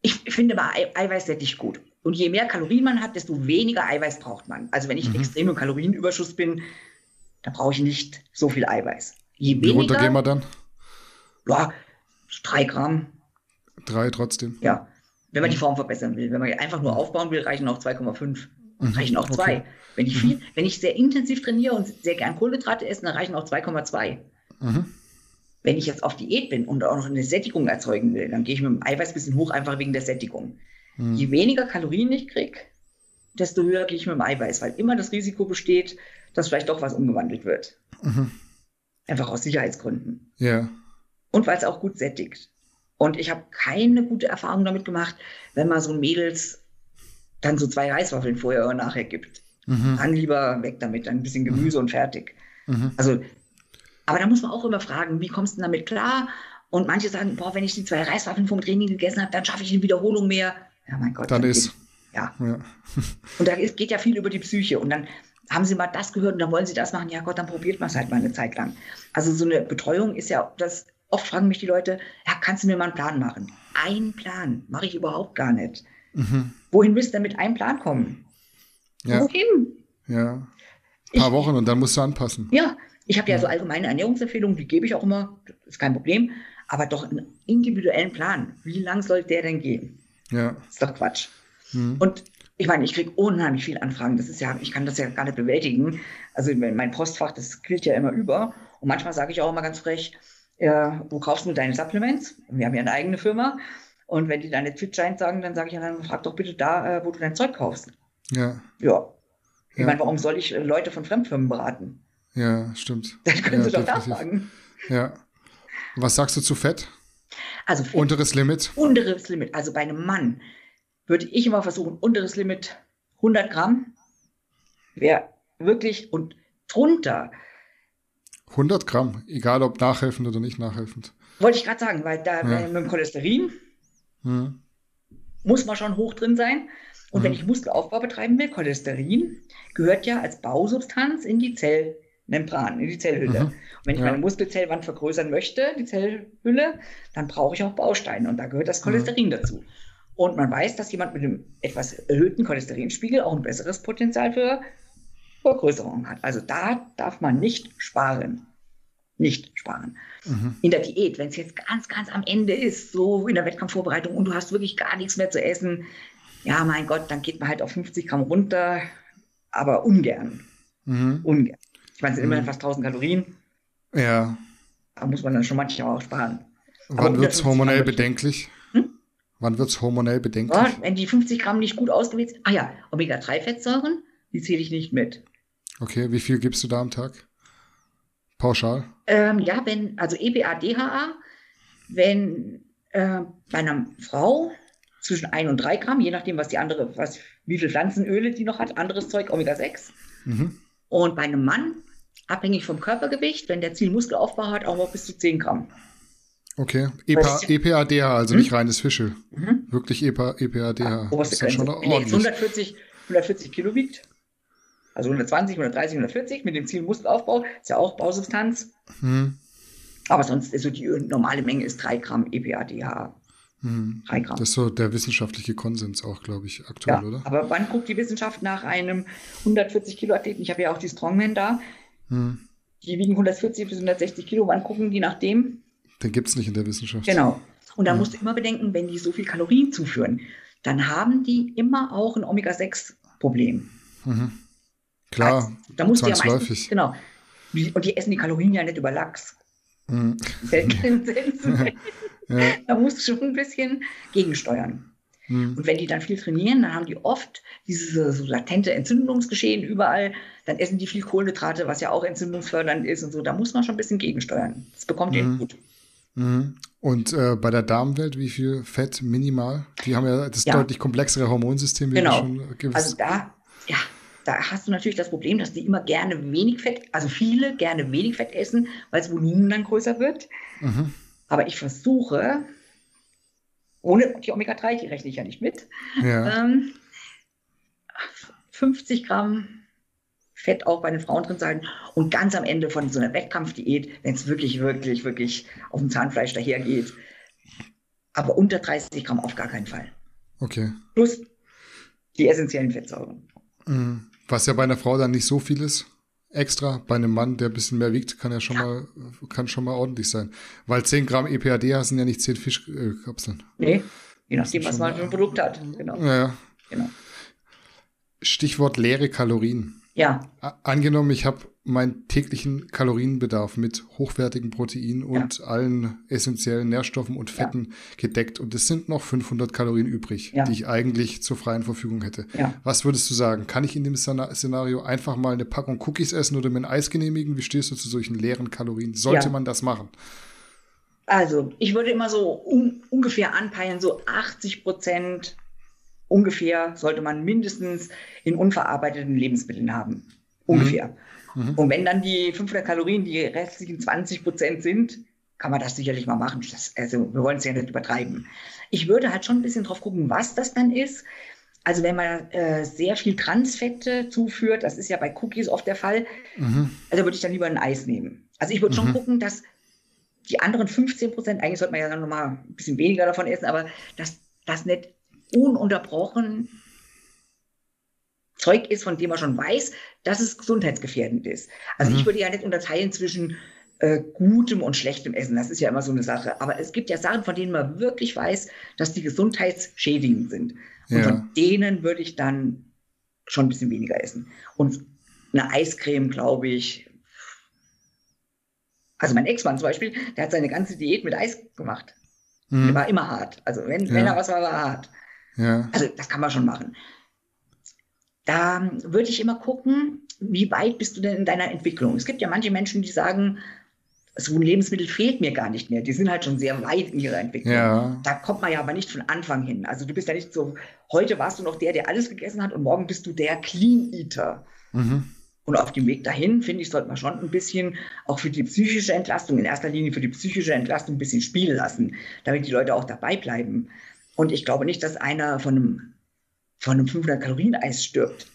ich finde mal Eiweiß sättigt gut. Und je mehr Kalorien man hat, desto weniger Eiweiß braucht man. Also wenn ich mhm. extrem im Kalorienüberschuss bin, dann brauche ich nicht so viel Eiweiß. Je Wie weniger, runter gehen wir dann? Ja, drei Gramm. Drei trotzdem? Ja, wenn man die Form verbessern will. Wenn man einfach nur aufbauen will, reichen auch 2,5. Mhm. Reichen auch zwei. Okay. Wenn ich viel, mhm. wenn ich sehr intensiv trainiere und sehr gern Kohlenhydrate esse, dann reichen auch 2,2. Mhm. Wenn ich jetzt auf Diät bin und auch noch eine Sättigung erzeugen will, dann gehe ich mit dem Eiweiß ein bisschen hoch, einfach wegen der Sättigung. Mhm. Je weniger Kalorien ich kriege, desto höher gehe ich mit dem Eiweiß, weil immer das Risiko besteht, dass vielleicht doch was umgewandelt wird. Mhm. Einfach aus Sicherheitsgründen. Ja. Und weil es auch gut sättigt. Und ich habe keine gute Erfahrung damit gemacht, wenn man so Mädels dann so zwei Reiswaffeln vorher oder nachher gibt. Mhm. Dann lieber weg damit, dann ein bisschen Gemüse mhm. und fertig. Mhm. Also aber da muss man auch immer fragen, wie kommst du damit klar? Und manche sagen, boah, wenn ich die zwei Reiswaffeln vom Training gegessen habe, dann schaffe ich eine Wiederholung mehr. Ja, mein Gott. Dann, dann ist. Geht, ja. ja. und da geht ja viel über die Psyche. Und dann, haben Sie mal das gehört und dann wollen Sie das machen? Ja Gott, dann probiert man es halt mal eine Zeit lang. Also so eine Betreuung ist ja, das oft fragen mich die Leute, ja, kannst du mir mal einen Plan machen? Ein Plan mache ich überhaupt gar nicht. Mhm. Wohin willst du denn mit einem Plan kommen? Ja. Wohin? Ja. Ein paar ich, Wochen und dann musst du anpassen. Ja, ich habe ja. so allgemeine Ernährungsempfehlungen, die gebe ich auch immer, ist kein Problem, aber doch einen individuellen Plan. Wie lang soll der denn gehen? Ja. Ist doch Quatsch. Mhm. Und ich meine, ich kriege unheimlich viele Anfragen. Das ist ja, ich kann das ja gar nicht bewältigen. Also mein Postfach, das quillt ja immer über. Und manchmal sage ich auch immer ganz frech, äh, wo kaufst du deine Supplements? Wir haben ja eine eigene Firma. Und wenn die dann nicht fit scheint sagen, dann sage ich ja, dann frag doch bitte da, äh, wo du dein Zeug kaufst. Ja. Ja. Ich ja. meine, warum soll ich äh, Leute von Fremdfirmen beraten? Ja, stimmt. Dann können ja, sie doch da fragen. Ja. Was sagst du zu Fett? Also Fett, unteres Limit? Unteres Limit. Also bei einem Mann würde ich immer versuchen, unteres Limit 100 Gramm wäre wirklich und drunter. 100 Gramm, egal ob nachhelfend oder nicht nachhelfend. Wollte ich gerade sagen, weil da ja. mit dem Cholesterin hm. muss man schon hoch drin sein. Und hm. wenn ich Muskelaufbau betreiben will, Cholesterin gehört ja als Bausubstanz in die Zellmembran, in die Zellhülle. Mhm. Und wenn ich ja. meine Muskelzellwand vergrößern möchte, die Zellhülle, dann brauche ich auch Bausteine und da gehört das Cholesterin mhm. dazu. Und man weiß, dass jemand mit einem etwas erhöhten Cholesterinspiegel auch ein besseres Potenzial für Vergrößerung hat. Also da darf man nicht sparen. Nicht sparen. Mhm. In der Diät, wenn es jetzt ganz, ganz am Ende ist, so in der Wettkampfvorbereitung und du hast wirklich gar nichts mehr zu essen, ja, mein Gott, dann geht man halt auf 50 Gramm runter, aber ungern. Mhm. Ungern. Ich meine, es sind mhm. immerhin fast 1000 Kalorien. Ja. Da muss man dann schon manchmal auch sparen. Wann wird es hormonell bedenklich? Wann wird es hormonell bedenklich? Ja, wenn die 50 Gramm nicht gut ausgewählt sind. Ah ja, Omega-3-Fettsäuren, die zähle ich nicht mit. Okay, wie viel gibst du da am Tag? Pauschal? Ähm, ja, wenn, also EPA, DHA, wenn äh, bei einer Frau zwischen 1 und 3 Gramm, je nachdem, was die andere, was, wie viel Pflanzenöle die noch hat, anderes Zeug, Omega-6. Mhm. Und bei einem Mann, abhängig vom Körpergewicht, wenn der Zielmuskelaufbau hat, auch noch bis zu 10 Gramm. Okay, EPA, EPADH, also hm? nicht reines Fische. Mhm. Wirklich EPA, EPADH. Ah, oberste das ist schon Wenn er jetzt 140, 140 Kilo wiegt, also 120, 130, 140 mit dem Ziel Muskelaufbau, ist ja auch Bausubstanz. Mhm. Aber sonst ist so die normale Menge ist 3 Gramm EPADH. Mhm. 3 Gramm. Das ist so der wissenschaftliche Konsens auch, glaube ich, aktuell, ja, oder? Aber wann guckt die Wissenschaft nach einem 140 Kilo Athleten? Ich habe ja auch die Strongmen da. Mhm. Die wiegen 140 bis 160 Kilo. Wann gucken die nach dem? Den gibt es nicht in der Wissenschaft. Genau. Und da ja. musst du immer bedenken, wenn die so viel Kalorien zuführen, dann haben die immer auch ein Omega-6-Problem. Mhm. Klar, also, da musst zwangsläufig. Meistens, genau. Und die essen die Kalorien ja nicht über Lachs. Mhm. ja. Da musst du schon ein bisschen gegensteuern. Mhm. Und wenn die dann viel trainieren, dann haben die oft dieses so latente Entzündungsgeschehen überall. Dann essen die viel Kohlenhydrate, was ja auch entzündungsfördernd ist und so. Da muss man schon ein bisschen gegensteuern. Das bekommt ihr mhm. gut. Mhm. Und äh, bei der Damenwelt, wie viel Fett minimal? Die haben ja das ja. deutlich komplexere Hormonsystem. Genau. also da, ja, da hast du natürlich das Problem, dass die immer gerne wenig Fett, also viele gerne wenig Fett essen, weil das Volumen dann größer wird. Mhm. Aber ich versuche, ohne die Omega-3, die rechne ich ja nicht mit, ja. Ähm, 50 Gramm Fett auch bei den Frauen drin sein. Und ganz am Ende von so einer Wettkampfdiät, wenn es wirklich, wirklich, wirklich auf dem Zahnfleisch dahergeht, aber unter 30 Gramm auf gar keinen Fall. Okay. Plus die essentiellen Fettsäuren. Mhm. Was ja bei einer Frau dann nicht so viel ist, extra. Bei einem Mann, der ein bisschen mehr wiegt, kann ja schon ja. mal, kann schon mal ordentlich sein. Weil 10 Gramm EPAD sind ja nicht 10 Fischkapseln. nee, je nachdem, was man für ein Produkt hat. Genau. Ja, genau. Stichwort leere Kalorien. Ja. Angenommen, ich habe meinen täglichen Kalorienbedarf mit hochwertigen Proteinen und ja. allen essentiellen Nährstoffen und Fetten ja. gedeckt und es sind noch 500 Kalorien übrig, ja. die ich eigentlich zur freien Verfügung hätte. Was würdest du sagen? Kann ich in dem Szenario einfach mal eine Packung Cookies essen oder mir ein Eis genehmigen? Wie stehst du zu solchen leeren Kalorien? Sollte man das machen? Also, ich würde immer so un ungefähr anpeilen, so 80 Prozent ungefähr sollte man mindestens in unverarbeiteten Lebensmitteln haben. Ungefähr. Mhm. Mhm. Und wenn dann die 500 Kalorien die restlichen 20 Prozent sind, kann man das sicherlich mal machen. Das, also wir wollen es ja nicht übertreiben. Ich würde halt schon ein bisschen drauf gucken, was das dann ist. Also wenn man äh, sehr viel Transfette zuführt, das ist ja bei Cookies oft der Fall, mhm. also würde ich dann lieber ein Eis nehmen. Also ich würde mhm. schon gucken, dass die anderen 15 Prozent, eigentlich sollte man ja dann nochmal ein bisschen weniger davon essen, aber dass das nicht ununterbrochen Zeug ist, von dem man schon weiß, dass es gesundheitsgefährdend ist. Also mhm. ich würde ja nicht unterteilen zwischen äh, gutem und schlechtem Essen. Das ist ja immer so eine Sache. Aber es gibt ja Sachen, von denen man wirklich weiß, dass die gesundheitsschädigend sind. Und ja. von denen würde ich dann schon ein bisschen weniger essen. Und eine Eiscreme, glaube ich. Also mein Ex-Mann zum Beispiel, der hat seine ganze Diät mit Eis gemacht. Mhm. Der war immer hart. Also wenn, ja. wenn er was war, war er hart. Ja. Also das kann man schon machen. Da würde ich immer gucken, wie weit bist du denn in deiner Entwicklung? Es gibt ja manche Menschen, die sagen, so ein Lebensmittel fehlt mir gar nicht mehr. Die sind halt schon sehr weit in ihrer Entwicklung. Ja. Da kommt man ja aber nicht von Anfang hin. Also du bist ja nicht so, heute warst du noch der, der alles gegessen hat und morgen bist du der Clean Eater. Mhm. Und auf dem Weg dahin, finde ich, sollte man schon ein bisschen auch für die psychische Entlastung, in erster Linie für die psychische Entlastung ein bisschen spielen lassen, damit die Leute auch dabei bleiben. Und ich glaube nicht, dass einer von einem, von einem 500-Kalorien-Eis stirbt.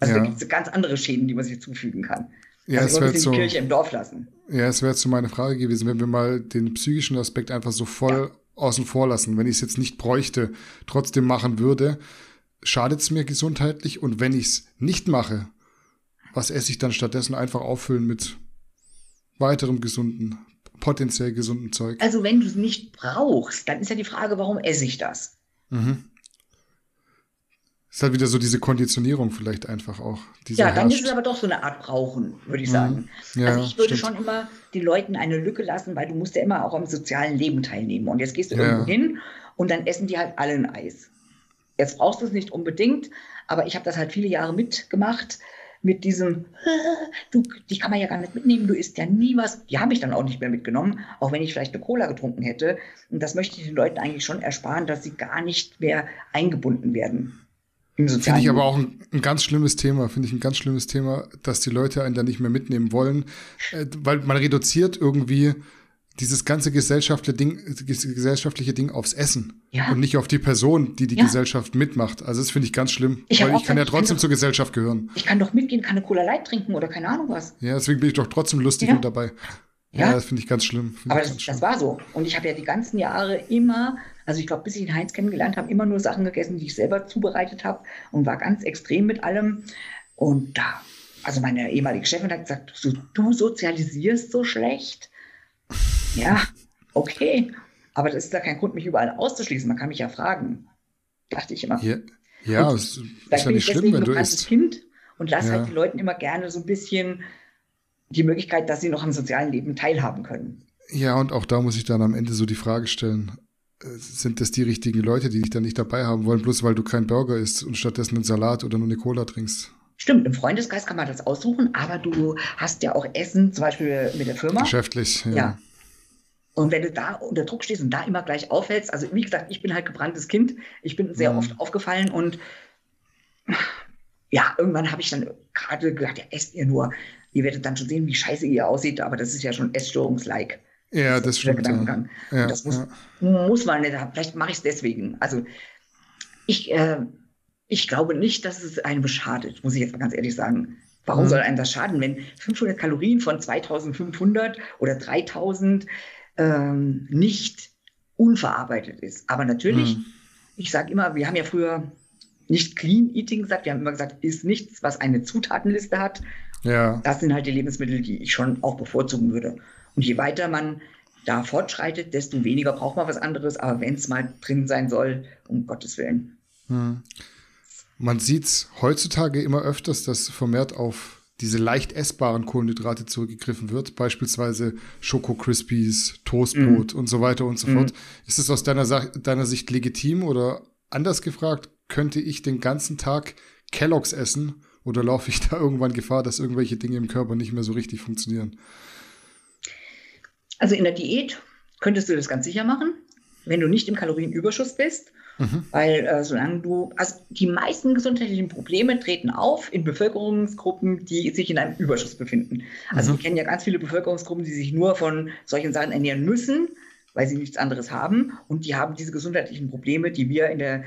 Also ja. da gibt es ganz andere Schäden, die man sich zufügen kann. Ja, also es wird so, die Kirche im Dorf lassen. Ja, es wäre so meine Frage gewesen, wenn wir mal den psychischen Aspekt einfach so voll ja. außen vor lassen. Wenn ich es jetzt nicht bräuchte, trotzdem machen würde, schadet es mir gesundheitlich und wenn ich es nicht mache, was esse ich dann stattdessen einfach auffüllen mit weiterem gesunden, potenziell gesunden Zeug? Also wenn du es nicht brauchst, dann ist ja die Frage, warum esse ich das? Mhm. Ist halt wieder so diese Konditionierung vielleicht einfach auch. ja, dann herrscht. ist es aber doch so eine Art Brauchen, würde ich mhm. sagen. Ja, also ich würde stimmt. schon immer den Leuten eine Lücke lassen, weil du musst ja immer auch am sozialen Leben teilnehmen. Und jetzt gehst du ja. irgendwo hin und dann essen die halt alle ein Eis. Jetzt brauchst du es nicht unbedingt, aber ich habe das halt viele Jahre mitgemacht mit diesem, du, die kann man ja gar nicht mitnehmen, du isst ja nie was. Die habe ich dann auch nicht mehr mitgenommen, auch wenn ich vielleicht eine Cola getrunken hätte. Und das möchte ich den Leuten eigentlich schon ersparen, dass sie gar nicht mehr eingebunden werden. Finde ich aber auch ein, ein, ganz schlimmes Thema, finde ich ein ganz schlimmes Thema, dass die Leute einen da nicht mehr mitnehmen wollen, äh, weil man reduziert irgendwie dieses ganze gesellschaftliche Ding, gesellschaftliche Ding aufs Essen ja. und nicht auf die Person, die die ja. Gesellschaft mitmacht. Also das finde ich ganz schlimm, ich weil ich kann ja trotzdem zur Gesellschaft gehören. Ich kann doch mitgehen, kann eine Cola Light trinken oder keine Ahnung was. Ja, deswegen bin ich doch trotzdem lustig ja. und dabei. Ja, das finde ich ganz schlimm. Aber das, das, war so. Und ich habe ja die ganzen Jahre immer also ich glaube, bis ich den Heinz kennengelernt habe, immer nur Sachen gegessen, die ich selber zubereitet habe und war ganz extrem mit allem. Und da, also meine ehemalige Chefin hat gesagt, so, du sozialisierst so schlecht. Ja, okay. Aber das ist ja kein Grund, mich überall auszuschließen. Man kann mich ja fragen. Dachte ich immer. Ja, ja es ist ja nicht schlimm, wenn du isst. Kind und lass ja. halt die Leuten immer gerne so ein bisschen die Möglichkeit, dass sie noch am sozialen Leben teilhaben können. Ja, und auch da muss ich dann am Ende so die Frage stellen, sind das die richtigen Leute, die dich dann nicht dabei haben wollen, bloß weil du keinen Burger isst und stattdessen einen Salat oder nur eine Cola trinkst? Stimmt, im Freundeskreis kann man das aussuchen, aber du hast ja auch Essen, zum Beispiel mit der Firma. Geschäftlich, ja. ja. Und wenn du da unter Druck stehst und da immer gleich aufhältst, also wie gesagt, ich bin halt gebranntes Kind, ich bin sehr mhm. oft aufgefallen und ja, irgendwann habe ich dann gerade gedacht, ja, esst ihr nur. Ihr werdet dann schon sehen, wie scheiße ihr aussieht, aber das ist ja schon Essstörungs-like. Ja, das, das stimmt. Gedankengang. Ja. das muss, ja. muss man nicht haben. Vielleicht mache ich es deswegen. Also ich, äh, ich glaube nicht, dass es einem beschadet, muss ich jetzt mal ganz ehrlich sagen. Warum mhm. soll einem das schaden, wenn 500 Kalorien von 2500 oder 3000 ähm, nicht unverarbeitet ist? Aber natürlich, mhm. ich sage immer, wir haben ja früher nicht Clean Eating gesagt, wir haben immer gesagt, ist nichts, was eine Zutatenliste hat. Ja. Das sind halt die Lebensmittel, die ich schon auch bevorzugen würde. Und je weiter man da fortschreitet, desto weniger braucht man was anderes. Aber wenn es mal drin sein soll, um Gottes Willen. Hm. Man sieht es heutzutage immer öfters, dass vermehrt auf diese leicht essbaren Kohlenhydrate zurückgegriffen wird, beispielsweise Schoko Crispies, Toastbrot mm. und so weiter und so mm. fort. Ist es aus deiner, deiner Sicht legitim oder anders gefragt, könnte ich den ganzen Tag Kelloggs essen oder laufe ich da irgendwann Gefahr, dass irgendwelche Dinge im Körper nicht mehr so richtig funktionieren? Also in der Diät könntest du das ganz sicher machen, wenn du nicht im Kalorienüberschuss bist. Mhm. Weil äh, solange du, also die meisten gesundheitlichen Probleme treten auf in Bevölkerungsgruppen, die sich in einem Überschuss befinden. Also mhm. wir kennen ja ganz viele Bevölkerungsgruppen, die sich nur von solchen Sachen ernähren müssen, weil sie nichts anderes haben. Und die haben diese gesundheitlichen Probleme, die wir in der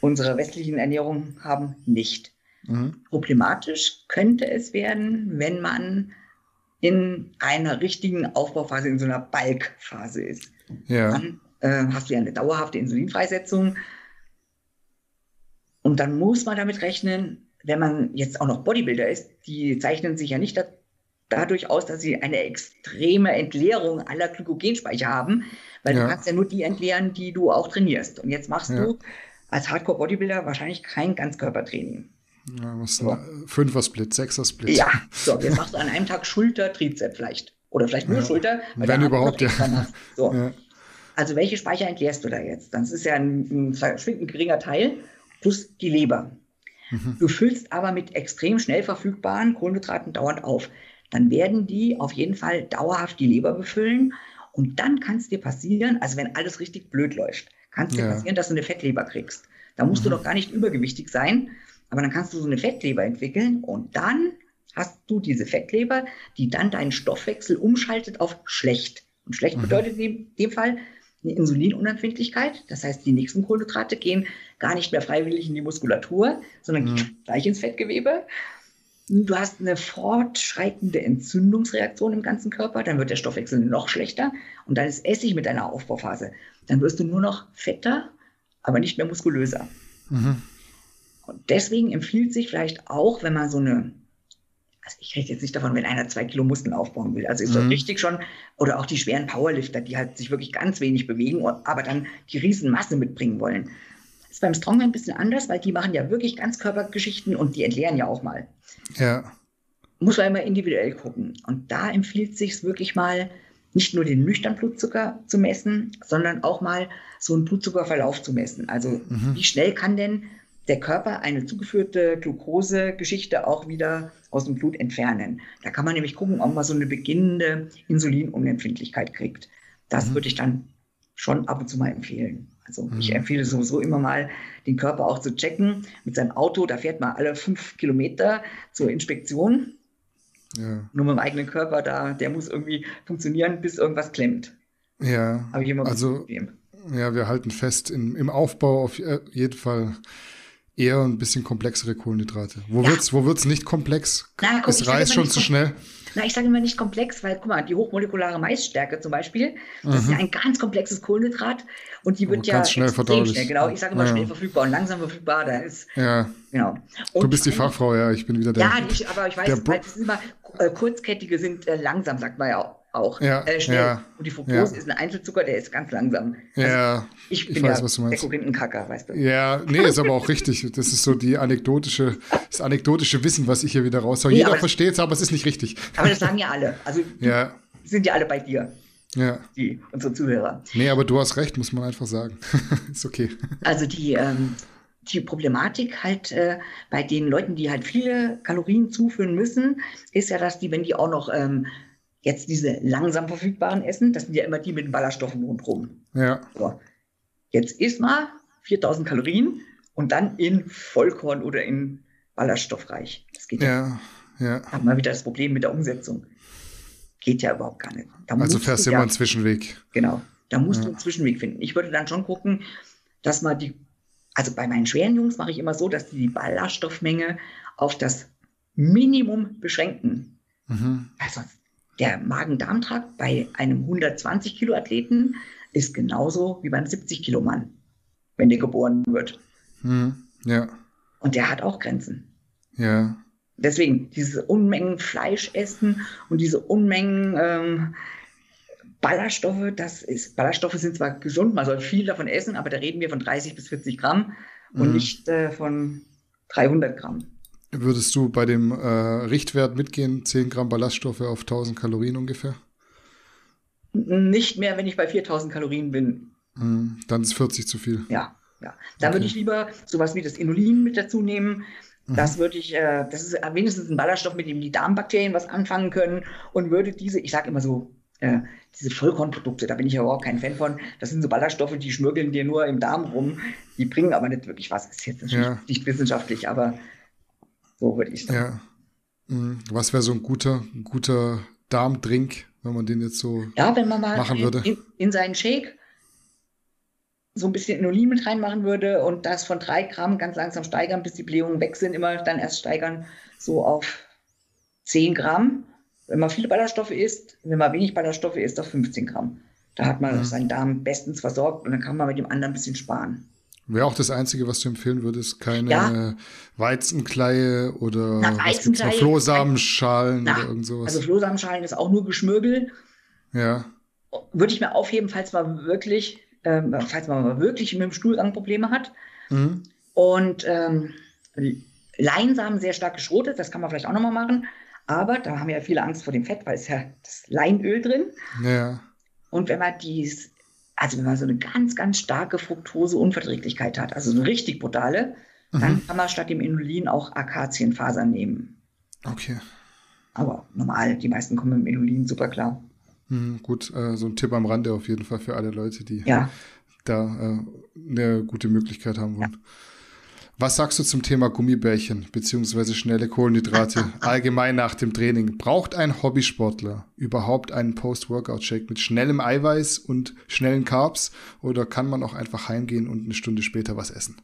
unserer westlichen Ernährung haben, nicht. Mhm. Problematisch könnte es werden, wenn man in einer richtigen Aufbauphase, in so einer Balkphase ist. Ja. Dann äh, hast du ja eine dauerhafte Insulinfreisetzung. Und dann muss man damit rechnen, wenn man jetzt auch noch Bodybuilder ist, die zeichnen sich ja nicht da, dadurch aus, dass sie eine extreme Entleerung aller Glykogenspeicher haben, weil ja. du kannst ja nur die entleeren, die du auch trainierst. Und jetzt machst ja. du als Hardcore-Bodybuilder wahrscheinlich kein Ganzkörpertraining. Ja, was so. Fünfer-Split, Sechser-Split. Ja, so, jetzt machst du an einem Tag Schulter, Trizep vielleicht. Oder vielleicht nur ja. Schulter. Wenn überhaupt, ja. So. ja. Also welche Speicher entleerst du da jetzt? Das ist ja ein, ein verschwindend geringer Teil plus die Leber. Mhm. Du füllst aber mit extrem schnell verfügbaren Kohlenhydraten dauernd auf. Dann werden die auf jeden Fall dauerhaft die Leber befüllen. Und dann kann es dir passieren, also wenn alles richtig blöd läuft, kann es dir ja. passieren, dass du eine Fettleber kriegst. Da musst mhm. du doch gar nicht übergewichtig sein, aber dann kannst du so eine Fettleber entwickeln und dann hast du diese Fettleber, die dann deinen Stoffwechsel umschaltet auf schlecht. Und schlecht mhm. bedeutet in dem Fall, eine Insulinunempfindlichkeit. Das heißt, die nächsten Kohlenhydrate gehen gar nicht mehr freiwillig in die Muskulatur, sondern mhm. gleich ins Fettgewebe. Du hast eine fortschreitende Entzündungsreaktion im ganzen Körper, dann wird der Stoffwechsel noch schlechter und dann ist Essig mit deiner Aufbauphase. Dann wirst du nur noch fetter, aber nicht mehr muskulöser. Mhm. Und deswegen empfiehlt sich vielleicht auch, wenn man so eine also ich rede jetzt nicht davon, wenn einer zwei Kilo Muskeln aufbauen will. Also ist mhm. das richtig schon. Oder auch die schweren Powerlifter, die halt sich wirklich ganz wenig bewegen, aber dann die Riesenmasse mitbringen wollen. Das ist beim Strongman ein bisschen anders, weil die machen ja wirklich Ganzkörpergeschichten und die entleeren ja auch mal. Ja. Muss man immer individuell gucken. Und da empfiehlt sich wirklich mal, nicht nur den nüchtern Blutzucker zu messen, sondern auch mal so einen Blutzuckerverlauf zu messen. Also mhm. wie schnell kann denn der Körper eine zugeführte Glukosegeschichte auch wieder aus dem Blut entfernen. Da kann man nämlich gucken, ob man so eine beginnende Insulinunempfindlichkeit kriegt. Das mhm. würde ich dann schon ab und zu mal empfehlen. Also mhm. ich empfehle sowieso immer mal, den Körper auch zu checken. Mit seinem Auto, da fährt man alle fünf Kilometer zur Inspektion. Ja. Nur mit dem eigenen Körper, da, der muss irgendwie funktionieren, bis irgendwas klemmt. Ja. Habe ich immer also, Ja, wir halten fest, in, im Aufbau auf jeden Fall eher ein bisschen komplexere Kohlenhydrate. Wo ja. wird's, wo wird's nicht komplex? Na, guck, ist Reis schon zu schnell? Na, ich sage immer nicht komplex, weil guck mal, die hochmolekulare Maisstärke zum Beispiel, das mhm. ist ja ein ganz komplexes Kohlenhydrat und die wird und ja ganz schnell verdaulich. Schnell, genau. Ich sage immer ja. schnell verfügbar und langsam verfügbar. Da ist ja. genau. Und du bist die Fachfrau, ja. Ich bin wieder der. Ja, ich, aber ich weiß, weil das ist immer äh, kurzkettige sind äh, langsam, sagt man ja auch auch ja, äh, schnell. Ja, und die Fructose ja. ist ein Einzelzucker, der ist ganz langsam. Also ja, ich bin ich weiß, ja was du meinst. der weißt du. Ja, nee, ist aber auch richtig. Das ist so die anekdotische, das anekdotische Wissen, was ich hier wieder raushaue. Nee, Jeder versteht es, aber es ist nicht richtig. Aber das sagen ja alle. Also sind ja alle bei dir. Ja. Die, unsere Zuhörer. Nee, aber du hast recht, muss man einfach sagen. ist okay. Also die, ähm, die Problematik halt äh, bei den Leuten, die halt viele Kalorien zuführen müssen, ist ja, dass die, wenn die auch noch ähm, Jetzt diese langsam verfügbaren Essen, das sind ja immer die mit den Ballaststoffen rundherum. Ja. So. Jetzt isst mal 4000 Kalorien und dann in Vollkorn oder in ballaststoffreich. Das geht ja. Ja. ja. Haben wir wieder das Problem mit der Umsetzung. Geht ja überhaupt gar nicht. Da also fährst du immer ja, einen Zwischenweg. Genau. Da musst ja. du einen Zwischenweg finden. Ich würde dann schon gucken, dass man die, also bei meinen schweren Jungs mache ich immer so, dass die die Ballaststoffmenge auf das Minimum beschränken. Mhm. Also der Magen-Darm-Trakt bei einem 120 Kilo Athleten ist genauso wie beim 70 Kilo Mann, wenn der geboren wird. Hm, ja. Und der hat auch Grenzen. Ja. Deswegen diese Unmengen Fleisch essen und diese Unmengen ähm, Ballaststoffe, das ist, Ballaststoffe sind zwar gesund, man soll viel davon essen, aber da reden wir von 30 bis 40 Gramm und mhm. nicht äh, von 300 Gramm. Würdest du bei dem äh, Richtwert mitgehen, 10 Gramm Ballaststoffe auf 1000 Kalorien ungefähr? Nicht mehr, wenn ich bei 4000 Kalorien bin. Mm, dann ist 40 zu viel. Ja, ja. Da okay. würde ich lieber sowas wie das Inulin mit dazu nehmen. Mhm. Das würde ich, äh, das ist wenigstens ein Ballaststoff, mit dem die Darmbakterien was anfangen können und würde diese, ich sage immer so, äh, diese Vollkornprodukte, da bin ich ja überhaupt kein Fan von. Das sind so Ballaststoffe, die schmürgeln dir nur im Darm rum. Die bringen aber nicht wirklich was. Ist jetzt natürlich ja. nicht wissenschaftlich, aber so würde ich sagen. Ja. Mhm. Was wäre so ein guter, guter Darmdrink, wenn man den jetzt so ja, wenn man mal machen in, würde? In, in seinen Shake so ein bisschen Inulin mit reinmachen würde und das von drei Gramm ganz langsam steigern, bis die Blähungen weg sind, immer dann erst steigern, so auf 10 Gramm. Wenn man viele Ballaststoffe isst, wenn man wenig Ballaststoffe isst, auf 15 Gramm. Da hat man mhm. seinen Darm bestens versorgt und dann kann man mit dem anderen ein bisschen sparen. Wäre auch das Einzige, was du empfehlen würdest, keine ja. Weizenkleie oder Na, Weizenkleie, Flohsamenschalen Na, oder irgend sowas. Also Flohsamenschalen ist auch nur Geschmürgel. Ja. Würde ich mir aufheben, falls man wirklich, ähm, falls man wirklich mit dem Stuhlgang Probleme hat. Mhm. Und ähm, Leinsamen sehr stark geschrotet, das kann man vielleicht auch nochmal machen. Aber da haben wir ja viele Angst vor dem Fett, weil es ja das Leinöl drin. Ja. Und wenn man dies, also wenn man so eine ganz, ganz starke Fructoseunverträglichkeit hat, also eine richtig brutale, mhm. dann kann man statt dem Inulin auch Akazienfasern nehmen. Okay. Aber normal, die meisten kommen mit dem Inulin super klar. Mhm, gut, äh, so ein Tipp am Rande auf jeden Fall für alle Leute, die ja. da äh, eine gute Möglichkeit haben wollen. Ja. Was sagst du zum Thema Gummibärchen bzw. schnelle Kohlenhydrate allgemein nach dem Training? Braucht ein Hobbysportler überhaupt einen Post-Workout-Shake mit schnellem Eiweiß und schnellen Carbs oder kann man auch einfach heimgehen und eine Stunde später was essen?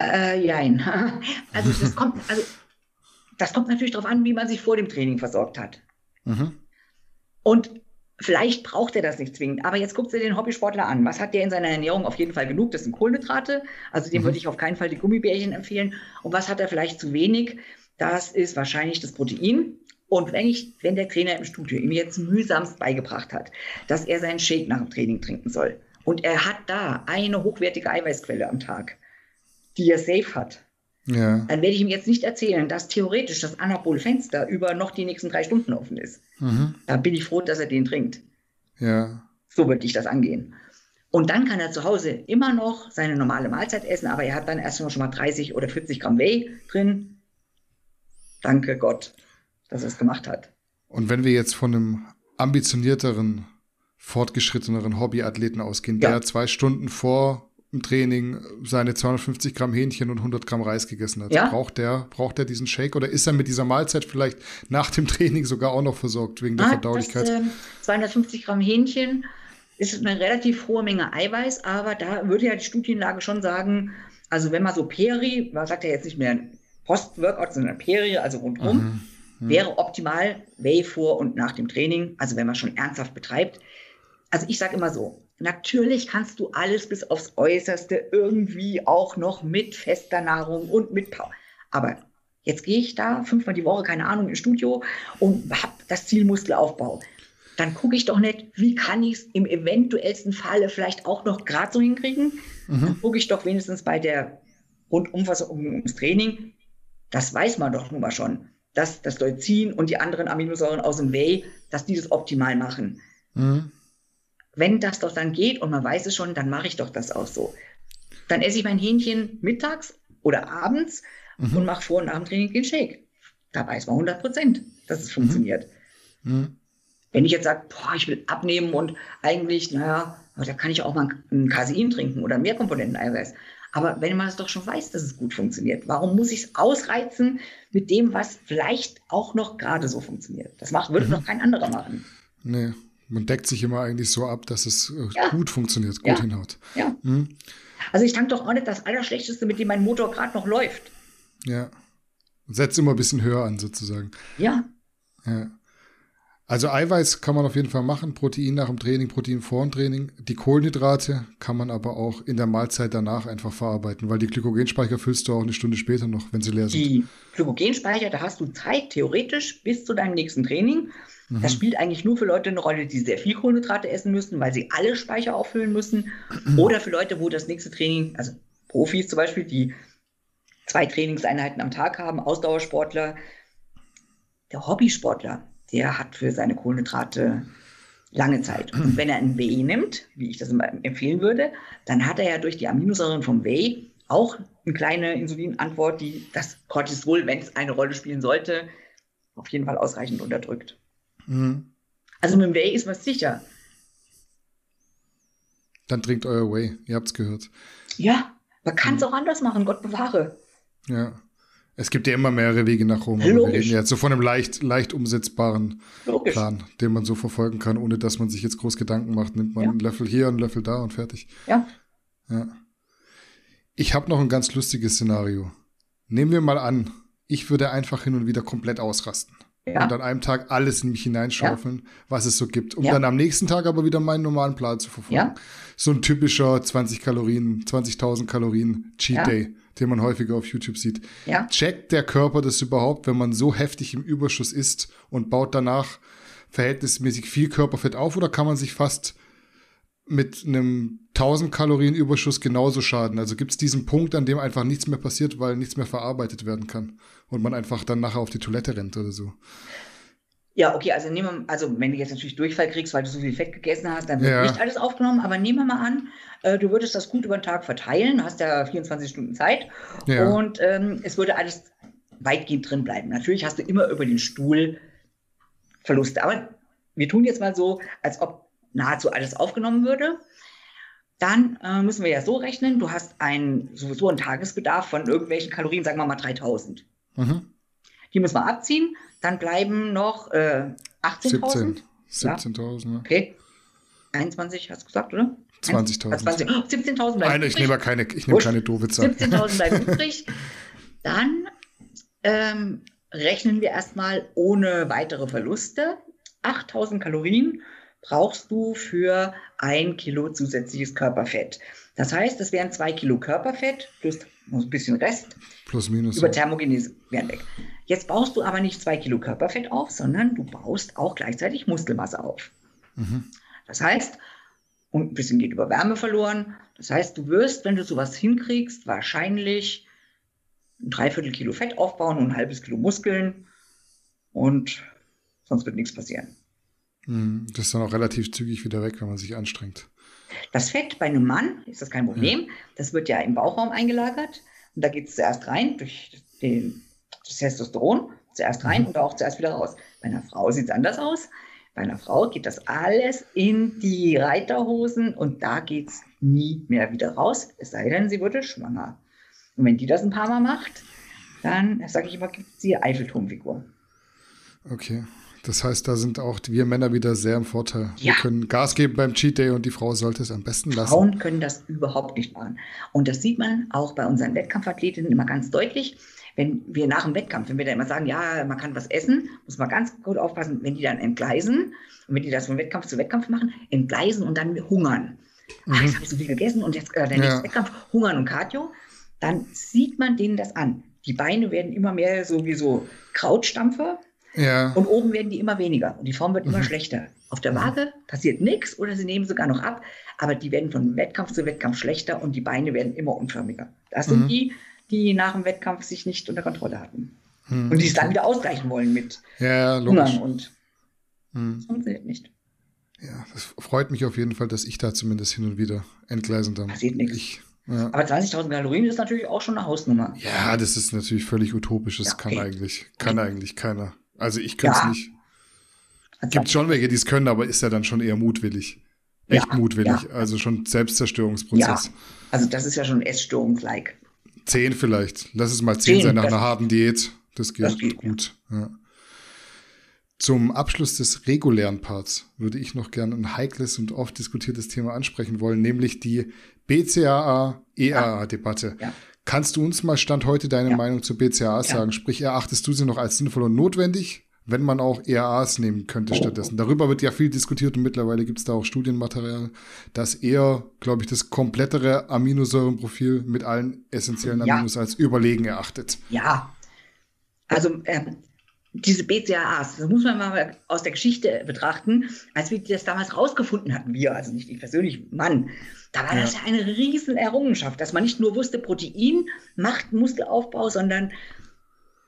Äh, jein. Also das kommt, also das kommt natürlich darauf an, wie man sich vor dem Training versorgt hat. Mhm. Und Vielleicht braucht er das nicht zwingend, aber jetzt guckt ihr den Hobbysportler an. Was hat der in seiner Ernährung auf jeden Fall genug? Das sind Kohlenhydrate, also dem mhm. würde ich auf keinen Fall die Gummibärchen empfehlen. Und was hat er vielleicht zu wenig? Das ist wahrscheinlich das Protein. Und wenn ich, wenn der Trainer im Studio ihm jetzt mühsamst beigebracht hat, dass er seinen Shake nach dem Training trinken soll und er hat da eine hochwertige Eiweißquelle am Tag, die er safe hat, ja. Dann werde ich ihm jetzt nicht erzählen, dass theoretisch das Anabol-Fenster über noch die nächsten drei Stunden offen ist. Mhm. Da bin ich froh, dass er den trinkt. Ja. So würde ich das angehen. Und dann kann er zu Hause immer noch seine normale Mahlzeit essen, aber er hat dann erst noch schon mal 30 oder 40 Gramm Whey drin. Danke Gott, dass er es gemacht hat. Und wenn wir jetzt von einem ambitionierteren, fortgeschritteneren Hobbyathleten ausgehen, ja. der zwei Stunden vor im Training seine 250 Gramm Hähnchen und 100 Gramm Reis gegessen hat. Ja? Braucht der, braucht der diesen Shake oder ist er mit dieser Mahlzeit vielleicht nach dem Training sogar auch noch versorgt wegen der ah, Verdaulichkeit? Das, äh, 250 Gramm Hähnchen ist eine relativ hohe Menge Eiweiß, aber da würde ja die Studienlage schon sagen, also wenn man so Peri, man sagt ja jetzt nicht mehr Post-Workout, sondern Peri, also rundherum, mhm. Mhm. wäre optimal Whey vor und nach dem Training, also wenn man schon ernsthaft betreibt. Also ich sage immer so, Natürlich kannst du alles bis aufs Äußerste irgendwie auch noch mit fester Nahrung und mit Power. Aber jetzt gehe ich da fünfmal die Woche, keine Ahnung, ins Studio und habe das Ziel Muskelaufbau. Dann gucke ich doch nicht, wie kann ich es im eventuellsten Falle vielleicht auch noch gerade so hinkriegen. Mhm. Dann gucke ich doch wenigstens bei der Rundumfassung ums Training. Das weiß man doch nun mal schon, dass das Leucin und die anderen Aminosäuren aus dem Whey, dass die das optimal machen. Mhm wenn das doch dann geht und man weiß es schon, dann mache ich doch das auch so. Dann esse ich mein Hähnchen mittags oder abends mhm. und mache vor und nach dem Training den Shake. Da weiß man 100 Prozent, dass es mhm. funktioniert. Mhm. Wenn ich jetzt sage, boah, ich will abnehmen und eigentlich, naja, da kann ich auch mal ein Casein trinken oder mehr Komponenten Eiweiß. Aber wenn man es doch schon weiß, dass es gut funktioniert, warum muss ich es ausreizen mit dem, was vielleicht auch noch gerade so funktioniert? Das macht, würde mhm. noch kein anderer machen. Nee, man deckt sich immer eigentlich so ab, dass es äh, ja. gut funktioniert, gut ja. hinhaut. Ja. Hm? Also ich tank doch auch nicht das Allerschlechteste, mit dem mein Motor gerade noch läuft. Ja. Setzt immer ein bisschen höher an, sozusagen. Ja. Ja. Also Eiweiß kann man auf jeden Fall machen, Protein nach dem Training, Protein vor dem Training. Die Kohlenhydrate kann man aber auch in der Mahlzeit danach einfach verarbeiten, weil die Glykogenspeicher füllst du auch eine Stunde später noch, wenn sie leer sind. Die Glykogenspeicher, da hast du Zeit theoretisch bis zu deinem nächsten Training. Mhm. Das spielt eigentlich nur für Leute eine Rolle, die sehr viel Kohlenhydrate essen müssen, weil sie alle Speicher auffüllen müssen. Oder für Leute, wo das nächste Training, also Profis zum Beispiel, die zwei Trainingseinheiten am Tag haben, Ausdauersportler. Der Hobbysportler, der hat für seine Kohlenhydrate lange Zeit. Und wenn er ein Whey nimmt, wie ich das empfehlen würde, dann hat er ja durch die Aminosäuren vom Whey auch eine kleine Insulinantwort, die das Cortisol, wenn es eine Rolle spielen sollte, auf jeden Fall ausreichend unterdrückt. Mhm. Also mit dem Whey ist man sicher. Dann trinkt euer Whey, ihr habt es gehört. Ja, man kann es mhm. auch anders machen, Gott bewahre. Ja. Es gibt ja immer mehrere Wege nach Rom. Aber wir reden jetzt so von einem leicht, leicht umsetzbaren Logisch. Plan, den man so verfolgen kann, ohne dass man sich jetzt groß Gedanken macht. Nimmt man ja. einen Löffel hier, einen Löffel da und fertig. Ja. Ja. Ich habe noch ein ganz lustiges Szenario. Nehmen wir mal an, ich würde einfach hin und wieder komplett ausrasten. Ja. Und an einem Tag alles in mich hineinschaufeln, ja. was es so gibt. Um ja. dann am nächsten Tag aber wieder meinen normalen Plan zu verfolgen. So ein typischer 20 Kalorien, 20.000 Kalorien Cheat Day, den man häufiger auf YouTube sieht. Checkt der Körper das überhaupt, wenn man so heftig im Überschuss ist und baut danach verhältnismäßig viel Körperfett auf oder kann man sich fast mit einem 1000 Kalorien Überschuss genauso schaden? Also gibt es diesen Punkt, an dem einfach nichts mehr passiert, weil nichts mehr verarbeitet werden kann und man einfach dann nachher auf die Toilette rennt oder so? Ja, okay, also nehmen wir, also wenn du jetzt natürlich Durchfall kriegst, weil du so viel Fett gegessen hast, dann wird ja. nicht alles aufgenommen, aber nehmen wir mal an, äh, du würdest das gut über den Tag verteilen, hast ja 24 Stunden Zeit ja. und ähm, es würde alles weitgehend drin bleiben. Natürlich hast du immer über den Stuhl Verluste, aber wir tun jetzt mal so, als ob nahezu alles aufgenommen würde. Dann äh, müssen wir ja so rechnen, du hast ein, sowieso einen Tagesbedarf von irgendwelchen Kalorien, sagen wir mal 3000. Mhm. Die müssen wir abziehen. Dann bleiben noch äh, 18.000. 17. 17.000, ja. Okay. 21 hast du gesagt, oder? 20.000. 20, 17.000 bleiben Nein, ich nehme keine, ich nehme keine doofe Zahl. 17.000 bleiben übrig. Dann ähm, rechnen wir erstmal ohne weitere Verluste 8.000 Kalorien brauchst du für ein Kilo zusätzliches Körperfett. Das heißt, es wären zwei Kilo Körperfett plus ein bisschen Rest. Plus minus. Über Thermogenese wären weg. Jetzt baust du aber nicht zwei Kilo Körperfett auf, sondern du baust auch gleichzeitig Muskelmasse auf. Mhm. Das heißt, und ein bisschen geht über Wärme verloren. Das heißt, du wirst, wenn du sowas hinkriegst, wahrscheinlich ein Dreiviertel Kilo Fett aufbauen und ein halbes Kilo Muskeln und sonst wird nichts passieren. Hm, das ist dann auch relativ zügig wieder weg, wenn man sich anstrengt. Das Fett bei einem Mann ist das kein Problem. Ja. Das wird ja im Bauchraum eingelagert. Und da geht es zuerst rein durch den, das Testosteron, zuerst rein mhm. und auch zuerst wieder raus. Bei einer Frau sieht es anders aus. Bei einer Frau geht das alles in die Reiterhosen und da geht es nie mehr wieder raus, es sei denn, sie wurde schwanger. Und wenn die das ein paar Mal macht, dann, sage ich immer, gibt es die Eiffelturmfigur. Okay. Das heißt, da sind auch wir Männer wieder sehr im Vorteil. Ja. Wir können Gas geben beim Cheat Day und die Frau sollte es am besten lassen. Frauen können das überhaupt nicht machen. Und das sieht man auch bei unseren Wettkampfathletinnen immer ganz deutlich. Wenn wir nach dem Wettkampf, wenn wir da immer sagen, ja, man kann was essen, muss man ganz gut aufpassen, wenn die dann entgleisen und wenn die das von Wettkampf zu Wettkampf machen, entgleisen und dann hungern. Ach, jetzt mhm. habe ich so viel gegessen und jetzt äh, der nächste ja. Wettkampf, hungern und Cardio, dann sieht man denen das an. Die Beine werden immer mehr so wie so Krautstampfer ja. Und oben werden die immer weniger und die Form wird immer mhm. schlechter. Auf der Waage passiert nichts oder sie nehmen sogar noch ab, aber die werden von Wettkampf zu Wettkampf schlechter und die Beine werden immer unförmiger. Das sind mhm. die, die nach dem Wettkampf sich nicht unter Kontrolle hatten. Mhm. Und die es dann wieder ausgleichen wollen mit ja, Hungern und mhm. das funktioniert nicht. Ja, das freut mich auf jeden Fall, dass ich da zumindest hin und wieder entgleisen darf. Passiert nichts. Ja. Aber 20.000 Kalorien ist natürlich auch schon eine Hausnummer. Ja, das ist natürlich völlig utopisch. Das ja, okay. kann eigentlich, kann eigentlich keiner. Also ich könnte es ja. nicht. Gibt schon welche, die es können, aber ist ja dann schon eher mutwillig. Echt ja, mutwillig. Ja. Also schon Selbstzerstörungsprozess. Ja. Also das ist ja schon Essstörungs-like. Zehn vielleicht. Lass es mal zehn, zehn sein nach einer harten Diät. Das geht, das geht gut. Ja. Zum Abschluss des regulären Parts würde ich noch gerne ein heikles und oft diskutiertes Thema ansprechen wollen, nämlich die BCAA-EAA-Debatte. Ja. Kannst du uns mal Stand heute deine ja. Meinung zu BCAAs ja. sagen? Sprich, erachtest du sie noch als sinnvoll und notwendig, wenn man auch EAAs nehmen könnte stattdessen? Darüber wird ja viel diskutiert und mittlerweile gibt es da auch Studienmaterial, dass eher, glaube ich, das komplettere Aminosäurenprofil mit allen essentiellen Aminos ja. als überlegen erachtet. Ja, also ähm, diese BCAAs, das muss man mal aus der Geschichte betrachten, als wir das damals rausgefunden hatten, wir, also nicht ich persönlich, Mann, da war ja. das ja eine riesen Errungenschaft, dass man nicht nur wusste, Protein macht Muskelaufbau, sondern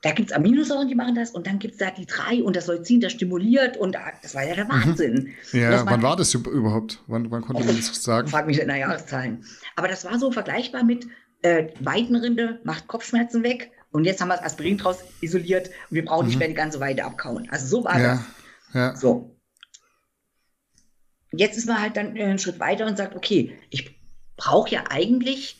da gibt es Aminosäuren, die machen das und dann gibt es da die drei und das Leucin, das stimuliert und das war ja der mhm. Wahnsinn. Mhm. Ja, wann war das überhaupt? Wann, wann konnte man das sagen? Frag mich in der Jahreszahlen. Aber das war so vergleichbar mit äh, Weidenrinde macht Kopfschmerzen weg und jetzt haben wir das Aspirin draus isoliert und wir brauchen mhm. nicht mehr die ganze Weide abkauen. Also so war ja. das. Ja. So. Jetzt ist man halt dann einen Schritt weiter und sagt, okay, ich brauche ja eigentlich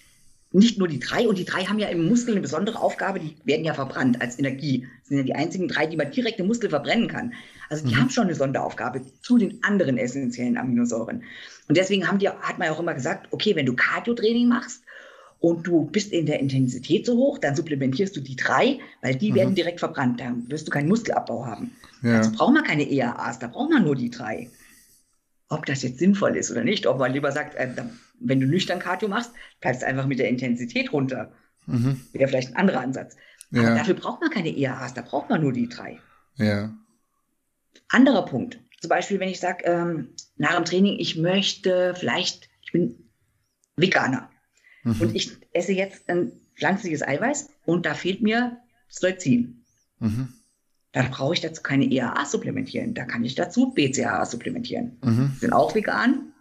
nicht nur die drei, und die drei haben ja im Muskel eine besondere Aufgabe, die werden ja verbrannt als Energie. Das sind ja die einzigen drei, die man direkt im Muskel verbrennen kann. Also die mhm. haben schon eine Sonderaufgabe zu den anderen essentiellen Aminosäuren. Und deswegen haben die, hat man ja auch immer gesagt, okay, wenn du Cardio-Training machst und du bist in der Intensität so hoch, dann supplementierst du die drei, weil die mhm. werden direkt verbrannt. Dann wirst du keinen Muskelabbau haben. Ja. Also braucht man keine EAAs, da braucht man nur die drei. Ob das jetzt sinnvoll ist oder nicht, ob man lieber sagt, äh, wenn du nüchtern Cardio machst, bleibst du einfach mit der Intensität runter. Mhm. Wäre vielleicht ein anderer Ansatz. Aber ja. dafür braucht man keine EAAs, da braucht man nur die drei. Ja. Anderer Punkt. Zum Beispiel, wenn ich sage, ähm, nach dem Training, ich möchte vielleicht, ich bin Veganer mhm. und ich esse jetzt ein pflanzliches Eiweiß und da fehlt mir Leucin. Mhm. Dann brauche ich dazu keine EAA supplementieren. Da kann ich dazu BCAA supplementieren. Mhm. Sind auch vegan,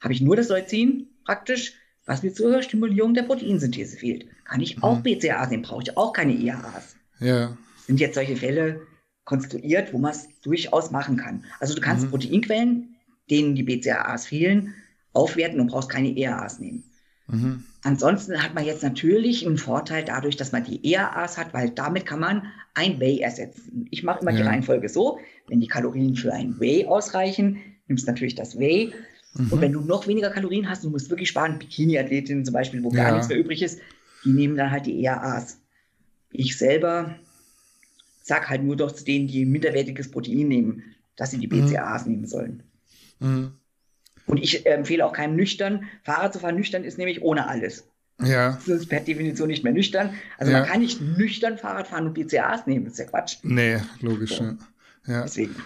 habe ich nur das Leucin praktisch, was mir zur Stimulierung der Proteinsynthese fehlt. Kann ich auch mhm. BCAAs nehmen, brauche ich auch keine IAAs. Ja. Sind jetzt solche Fälle konstruiert, wo man es durchaus machen kann. Also du kannst mhm. Proteinquellen, denen die BCAAs fehlen, aufwerten und brauchst keine EAAs nehmen. Mhm. Ansonsten hat man jetzt natürlich einen Vorteil dadurch, dass man die EAAs hat, weil damit kann man ein Whey ersetzen. Ich mache immer ja. die Reihenfolge so, wenn die Kalorien für ein Whey ausreichen, nimmst natürlich das Whey, Mhm. Und wenn du noch weniger Kalorien hast, du musst wirklich sparen, Bikini-Athletinnen zum Beispiel, wo ja. gar nichts mehr übrig ist, die nehmen dann halt die ERAs. Ich selber sag halt nur doch zu denen, die minderwertiges Protein nehmen, dass sie die BCAAs mhm. nehmen sollen. Mhm. Und ich empfehle auch keinem nüchtern, Fahrrad zu fahren. Nüchtern ist nämlich ohne alles. Ja. Das ist per Definition nicht mehr nüchtern. Also ja. man kann nicht nüchtern Fahrrad fahren und BCAAs nehmen, das ist ja Quatsch. Nee, logisch. So. Ja. Deswegen.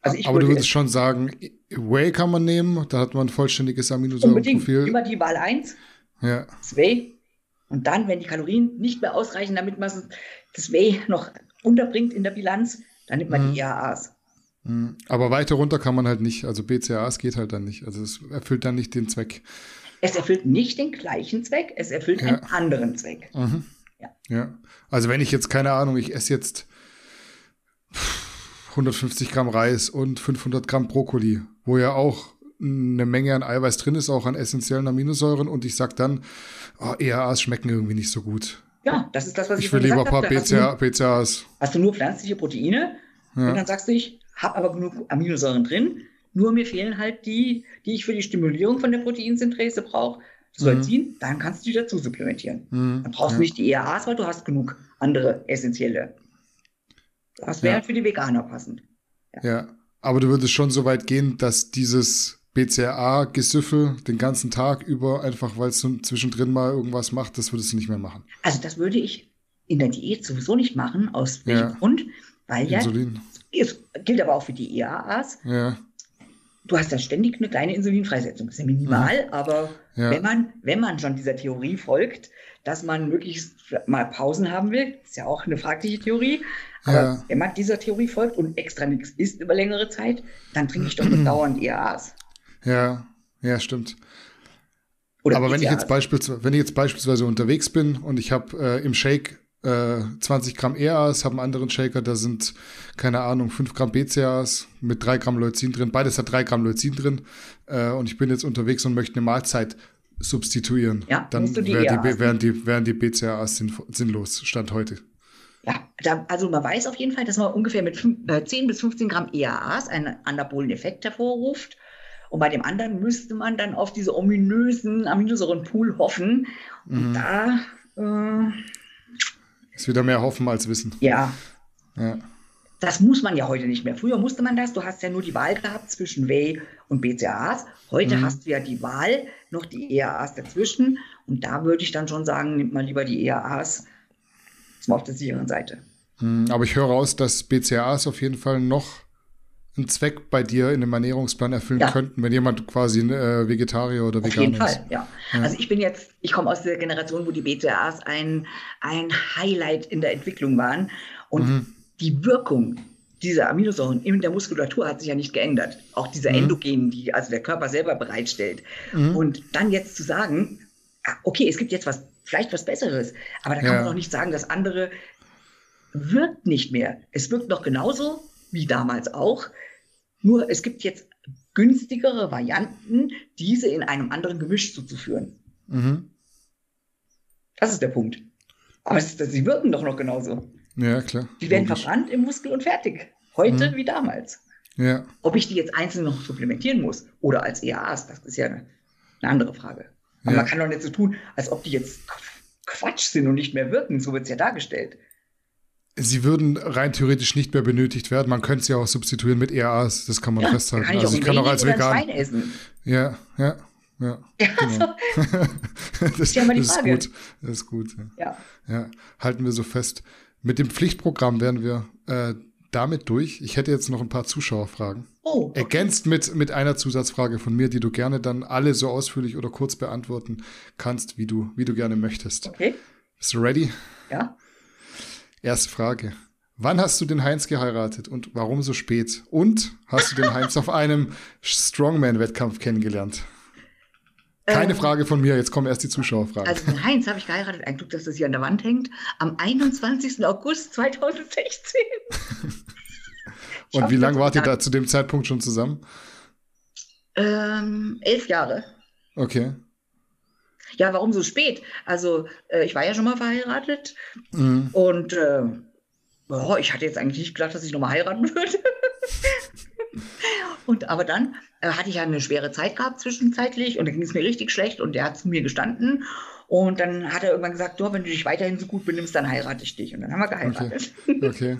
Also Aber du würdest schon sagen, Whey kann man nehmen, da hat man ein vollständiges Aminosäurenprofil. Immer die Wahl 1, ja. das Whey. Und dann, wenn die Kalorien nicht mehr ausreichen, damit man das Whey noch unterbringt in der Bilanz, dann nimmt man mhm. die EAAs. Mhm. Aber weiter runter kann man halt nicht. Also BCAAs geht halt dann nicht. Also es erfüllt dann nicht den Zweck. Es erfüllt nicht den gleichen Zweck, es erfüllt ja. einen anderen Zweck. Mhm. Ja. ja. Also wenn ich jetzt, keine Ahnung, ich esse jetzt 150 Gramm Reis und 500 Gramm Brokkoli, wo ja auch eine Menge an Eiweiß drin ist, auch an essentiellen Aminosäuren. Und ich sage dann, oh, ERAs schmecken irgendwie nicht so gut. Ja, das ist das, was ich, ich will lieber ein paar BCA, BCAAs. Hast du nur pflanzliche Proteine? Ja. Und dann sagst du, ich habe aber genug Aminosäuren drin. Nur mir fehlen halt die, die ich für die Stimulierung von der Proteinsynthese brauche. Soll mhm. dann kannst du die dazu supplementieren. Mhm. Dann brauchst ja. du nicht die ERAs, weil du hast genug andere essentielle das wäre ja. für die Veganer passend. Ja. ja. aber du würdest schon so weit gehen, dass dieses BCAA-Gesüffel den ganzen Tag über, einfach weil es zwischendrin mal irgendwas macht, das würdest du nicht mehr machen. Also das würde ich in der Diät sowieso nicht machen. Aus welchem ja. Grund? Weil Insulin. Es gilt aber auch für die EAAs. Ja. Du hast ja ständig eine kleine Insulinfreisetzung. Das ist ja minimal, mhm. aber ja. Wenn, man, wenn man schon dieser Theorie folgt, dass man möglichst mal Pausen haben will, ist ja auch eine fragliche Theorie, aber ja. wenn man dieser Theorie folgt und extra nichts isst über längere Zeit, dann trinke ich doch dauernd EAAs. Ja, ja, stimmt. Oder Aber wenn ich, jetzt beispielsweise, wenn ich jetzt beispielsweise unterwegs bin und ich habe äh, im Shake äh, 20 Gramm EAAs, habe einen anderen Shaker, da sind, keine Ahnung, 5 Gramm BCAAs mit 3 Gramm Leucin drin. Beides hat 3 Gramm Leucin drin. Äh, und ich bin jetzt unterwegs und möchte eine Mahlzeit substituieren. Ja, dann die wären die, wären die, wären die BCAAs sinnlos, Stand heute. Ja, da, also man weiß auf jeden Fall, dass man ungefähr mit 5, äh, 10 bis 15 Gramm EAAs einen anabolen Effekt hervorruft. Und bei dem anderen müsste man dann auf diese ominösen Aminosäurenpool hoffen. Und mhm. da äh, ist wieder mehr hoffen als wissen. Ja. ja. Das muss man ja heute nicht mehr. Früher musste man das. Du hast ja nur die Wahl gehabt zwischen Whey und BCAAs. Heute mhm. hast du ja die Wahl, noch die EAAs dazwischen. Und da würde ich dann schon sagen, nimmt man lieber die EAAs ist auf der sicheren Seite. Hm, aber ich höre raus, dass BCAAs auf jeden Fall noch einen Zweck bei dir in dem Ernährungsplan erfüllen ja. könnten, wenn jemand quasi äh, Vegetarier oder Veganer ist. Auf jeden Fall, ja. ja. Also ich bin jetzt, ich komme aus der Generation, wo die BCAAs ein, ein Highlight in der Entwicklung waren. Und mhm. die Wirkung dieser Aminosäuren in der Muskulatur hat sich ja nicht geändert. Auch diese mhm. Endogenen, die also der Körper selber bereitstellt. Mhm. Und dann jetzt zu sagen, ah, okay, es gibt jetzt was vielleicht was Besseres. Aber da kann ja. man doch nicht sagen, das andere wirkt nicht mehr. Es wirkt noch genauso wie damals auch. Nur es gibt jetzt günstigere Varianten, diese in einem anderen Gemisch zuzuführen. Mhm. Das ist der Punkt. Aber es, sie wirken doch noch genauso. Ja, klar. Die werden Logisch. verbrannt im Muskel und fertig. Heute mhm. wie damals. Ja. Ob ich die jetzt einzeln noch supplementieren muss oder als EAAs, das ist ja eine, eine andere Frage. Aber ja. man kann doch nicht so tun, als ob die jetzt Quatsch sind und nicht mehr wirken. So wird es ja dargestellt. Sie würden rein theoretisch nicht mehr benötigt werden. Man könnte sie auch substituieren mit EAAs, das kann man ja, festhalten. Kann ich also ich kann auch als Vegan. essen. Ja, ja, ja. ja genau. das, das, ist ja mal die Frage. Ist gut. Das ist gut. Ja. ja. ja. Halten wir so fest. Mit dem Pflichtprogramm werden wir äh, damit durch. Ich hätte jetzt noch ein paar Zuschauerfragen. Oh, okay. Ergänzt mit, mit einer Zusatzfrage von mir, die du gerne dann alle so ausführlich oder kurz beantworten kannst, wie du, wie du gerne möchtest. Okay. Bist du ready? Ja. Erste Frage. Wann hast du den Heinz geheiratet und warum so spät? Und hast du den Heinz auf einem Strongman-Wettkampf kennengelernt? Keine ähm, Frage von mir, jetzt kommen erst die Zuschauerfragen. Also den Heinz habe ich geheiratet, ein Glück, dass das hier an der Wand hängt, am 21. August 2016. Und wie lange wart ihr da zu dem Zeitpunkt schon zusammen? Ähm, elf Jahre. Okay. Ja, warum so spät? Also, äh, ich war ja schon mal verheiratet mhm. und äh, oh, ich hatte jetzt eigentlich nicht gedacht, dass ich nochmal heiraten würde. und aber dann äh, hatte ich ja eine schwere Zeit gehabt zwischenzeitlich und da ging es mir richtig schlecht und der hat zu mir gestanden. Und dann hat er irgendwann gesagt, wenn du dich weiterhin so gut benimmst, dann heirate ich dich. Und dann haben wir geheiratet. Okay. okay.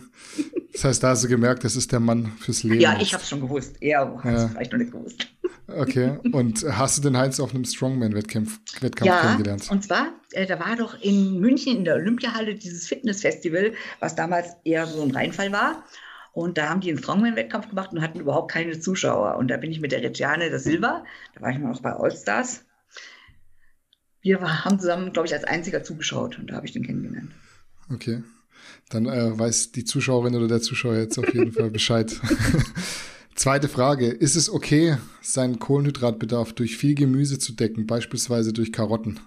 Das heißt, da hast du gemerkt, das ist der Mann fürs Leben. Ja, ich habe es schon gewusst. Er hat es vielleicht noch nicht gewusst. Okay. Und hast du den Heinz auf einem Strongman-Wettkampf Wettkampf ja, kennengelernt? Und zwar, äh, da war doch in München in der Olympiahalle dieses Fitnessfestival, was damals eher so ein Reinfall war. Und da haben die einen Strongman-Wettkampf gemacht und hatten überhaupt keine Zuschauer. Und da bin ich mit der Retiane da Silva, da war ich mal noch bei Allstars. Wir haben zusammen, glaube ich, als einziger zugeschaut und da habe ich den kennengelernt. Okay. Dann äh, weiß die Zuschauerin oder der Zuschauer jetzt auf jeden Fall Bescheid. Zweite Frage. Ist es okay, seinen Kohlenhydratbedarf durch viel Gemüse zu decken, beispielsweise durch Karotten?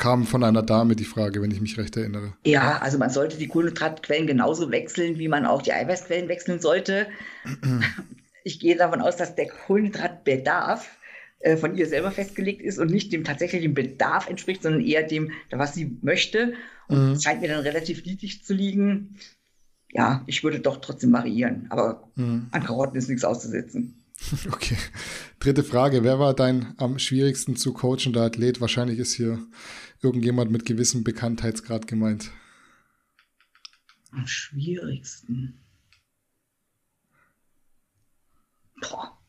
kam von einer Dame die Frage, wenn ich mich recht erinnere. Ja, also man sollte die Kohlenhydratquellen genauso wechseln, wie man auch die Eiweißquellen wechseln sollte. ich gehe davon aus, dass der Kohlenhydratbedarf äh, von ihr selber festgelegt ist und nicht dem tatsächlichen Bedarf entspricht, sondern eher dem, was sie möchte. Und mhm. scheint mir dann relativ niedrig zu liegen. Ja, ich würde doch trotzdem variieren, aber mhm. an Karotten ist nichts auszusetzen. Okay. Dritte Frage. Wer war dein am schwierigsten zu coachender Athlet? Wahrscheinlich ist hier irgendjemand mit gewissem Bekanntheitsgrad gemeint. Am schwierigsten. Boah.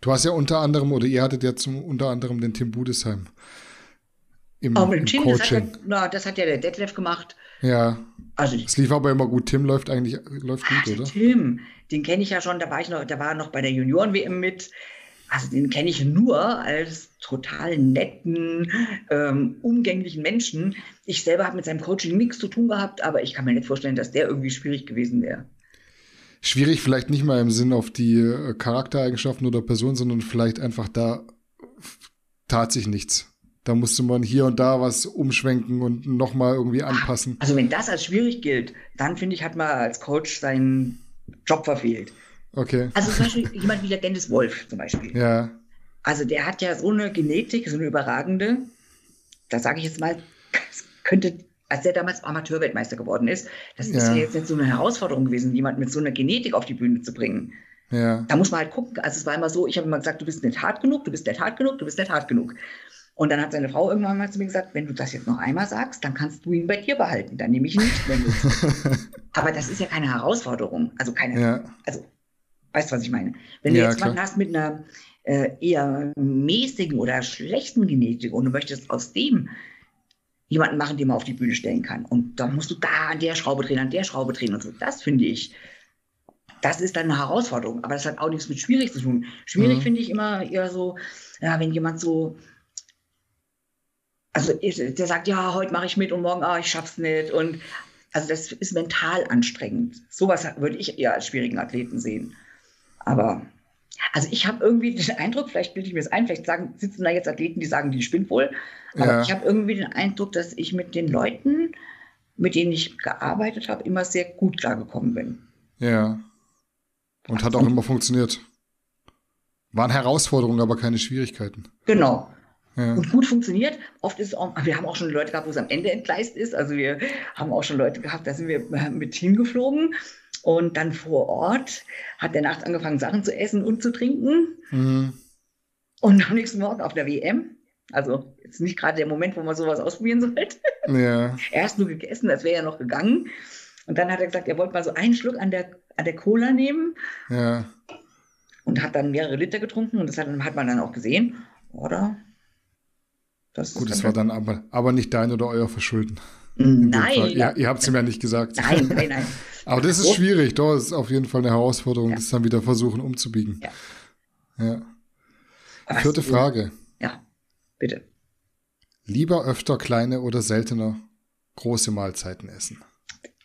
Du hast ja unter anderem, oder ihr hattet ja zum, unter anderem den Tim Budesheim im, oh, mit im Tim, Coaching. Das hat, ja, na, das hat ja der Detlef gemacht. Ja. Also, es lief aber immer gut. Tim läuft eigentlich läuft gut, oder? Tim, den kenne ich ja schon, da war ich noch, da war noch bei der Junioren-WM mit. Also den kenne ich nur als total netten, ähm, umgänglichen Menschen. Ich selber habe mit seinem Coaching nichts zu tun gehabt, aber ich kann mir nicht vorstellen, dass der irgendwie schwierig gewesen wäre. Schwierig vielleicht nicht mal im Sinn auf die äh, Charaktereigenschaften oder Person, sondern vielleicht einfach da tat sich nichts. Da musste man hier und da was umschwenken und nochmal irgendwie anpassen. Also wenn das als schwierig gilt, dann finde ich, hat man als Coach seinen Job verfehlt. Okay. Also zum Beispiel jemand wie der Dennis Wolf zum Beispiel. Ja. Also der hat ja so eine Genetik, so eine überragende, da sage ich jetzt mal, könnte, als der damals Amateurweltmeister geworden ist, das ja. ist ja jetzt nicht so eine Herausforderung gewesen, jemanden mit so einer Genetik auf die Bühne zu bringen. Ja. Da muss man halt gucken. Also es war immer so, ich habe immer gesagt, du bist nicht hart genug, du bist nicht hart genug, du bist nicht hart genug. Und dann hat seine Frau irgendwann mal zu mir gesagt, wenn du das jetzt noch einmal sagst, dann kannst du ihn bei dir behalten. Dann nehme ich ihn nicht mehr mit. Aber das ist ja keine Herausforderung. Also keine, ja. also weißt du, was ich meine? Wenn du ja, jetzt jemanden hast mit einer äh, eher mäßigen oder schlechten Genetik und du möchtest aus dem jemanden machen, den man auf die Bühne stellen kann. Und dann musst du da an der Schraube drehen, an der Schraube drehen und so. Das finde ich, das ist dann eine Herausforderung. Aber das hat auch nichts mit schwierig zu tun. Schwierig mhm. finde ich immer eher so, ja, wenn jemand so also der sagt, ja, heute mache ich mit und morgen, ah, ich schaff's nicht. Und also das ist mental anstrengend. Sowas würde ich eher als schwierigen Athleten sehen. Aber also ich habe irgendwie den Eindruck, vielleicht bilde ich mir das ein, vielleicht sagen, sitzen da jetzt Athleten, die sagen, die spinnt wohl. Aber ja. ich habe irgendwie den Eindruck, dass ich mit den Leuten, mit denen ich gearbeitet habe, immer sehr gut klargekommen bin. Ja. Und hat auch immer funktioniert. Waren Herausforderungen, aber keine Schwierigkeiten. Genau. Ja. Und gut funktioniert. Oft ist es auch, wir haben auch schon Leute gehabt, wo es am Ende entgleist ist. Also wir haben auch schon Leute gehabt, da sind wir mit hingeflogen. Und dann vor Ort hat der nachts angefangen, Sachen zu essen und zu trinken. Mhm. Und am nächsten Morgen auf der WM, also jetzt nicht gerade der Moment, wo man sowas ausprobieren sollte. Ja. Erst nur gegessen, das wäre ja noch gegangen. Und dann hat er gesagt, er wollte mal so einen Schluck an der, an der Cola nehmen. Ja. Und hat dann mehrere Liter getrunken und das hat, hat man dann auch gesehen. Oder? Das Gut, das war dann aber, aber nicht dein oder euer Verschulden. Nein. Ja, ihr habt es ihm ja nicht gesagt. Nein, nein, nein. Aber das ist schwierig. Das ist auf jeden Fall eine Herausforderung, ja. das dann wieder versuchen umzubiegen. Ja. ja. Vierte Frage. Ja, bitte. Lieber öfter kleine oder seltener große Mahlzeiten essen?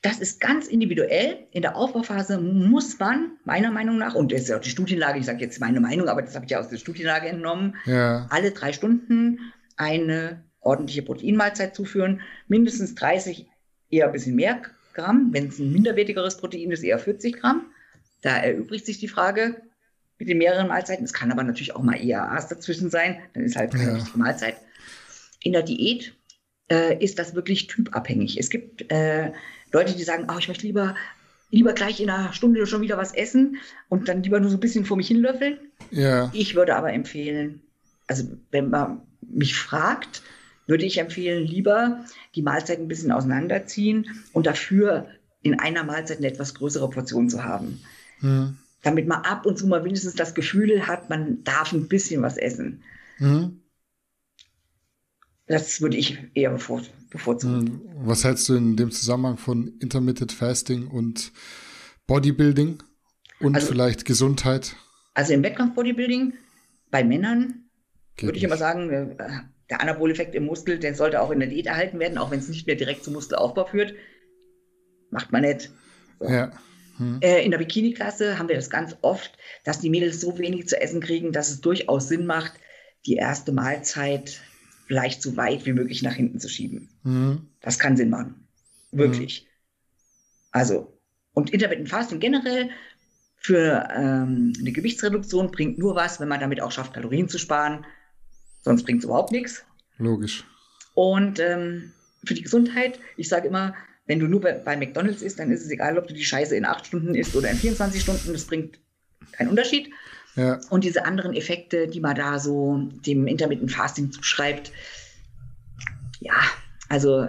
Das ist ganz individuell. In der Aufbauphase muss man, meiner Meinung nach, und das ist ja auch die Studienlage, ich sage jetzt meine Meinung, aber das habe ich ja aus der Studienlage entnommen, ja. alle drei Stunden eine ordentliche Proteinmahlzeit zuführen, mindestens 30, eher ein bisschen mehr Gramm. Wenn es ein minderwertigeres Protein ist, eher 40 Gramm. Da erübrigt sich die Frage mit den mehreren Mahlzeiten. Es kann aber natürlich auch mal EAAs dazwischen sein, dann ist halt keine ja. richtige Mahlzeit. In der Diät äh, ist das wirklich typabhängig. Es gibt äh, Leute, die sagen, oh, ich möchte lieber, lieber gleich in einer Stunde schon wieder was essen und dann lieber nur so ein bisschen vor mich hinlöffeln. Ja. Ich würde aber empfehlen, also wenn man mich fragt, würde ich empfehlen, lieber die Mahlzeit ein bisschen auseinanderziehen und dafür in einer Mahlzeit eine etwas größere Portion zu haben. Mhm. Damit man ab und zu mal wenigstens das Gefühl hat, man darf ein bisschen was essen. Mhm. Das würde ich eher bevor, bevorzugen. Hm. Was hältst du in dem Zusammenhang von Intermittent Fasting und Bodybuilding und also, vielleicht Gesundheit? Also im Wettkampf-Bodybuilding bei Männern würde ich immer sagen, äh, der Anaboleffekt im Muskel, der sollte auch in der Diät erhalten werden, auch wenn es nicht mehr direkt zum Muskelaufbau führt. Macht man nicht. So. Ja. Hm. Äh, in der Bikini-Klasse haben wir das ganz oft, dass die Mädels so wenig zu essen kriegen, dass es durchaus Sinn macht, die erste Mahlzeit vielleicht so weit wie möglich nach hinten zu schieben. Mhm. Das kann Sinn machen. Wirklich. Mhm. Also, und Intermittent Fasting generell für ähm, eine Gewichtsreduktion bringt nur was, wenn man damit auch schafft, Kalorien zu sparen. Sonst bringt es überhaupt nichts. Logisch. Und ähm, für die Gesundheit, ich sage immer, wenn du nur bei, bei, McDonalds isst, dann ist es egal, ob du die Scheiße in acht Stunden isst oder in 24 Stunden. Das bringt keinen Unterschied. Ja. Und diese anderen Effekte, die man da so dem Intermittent Fasting zuschreibt, ja, also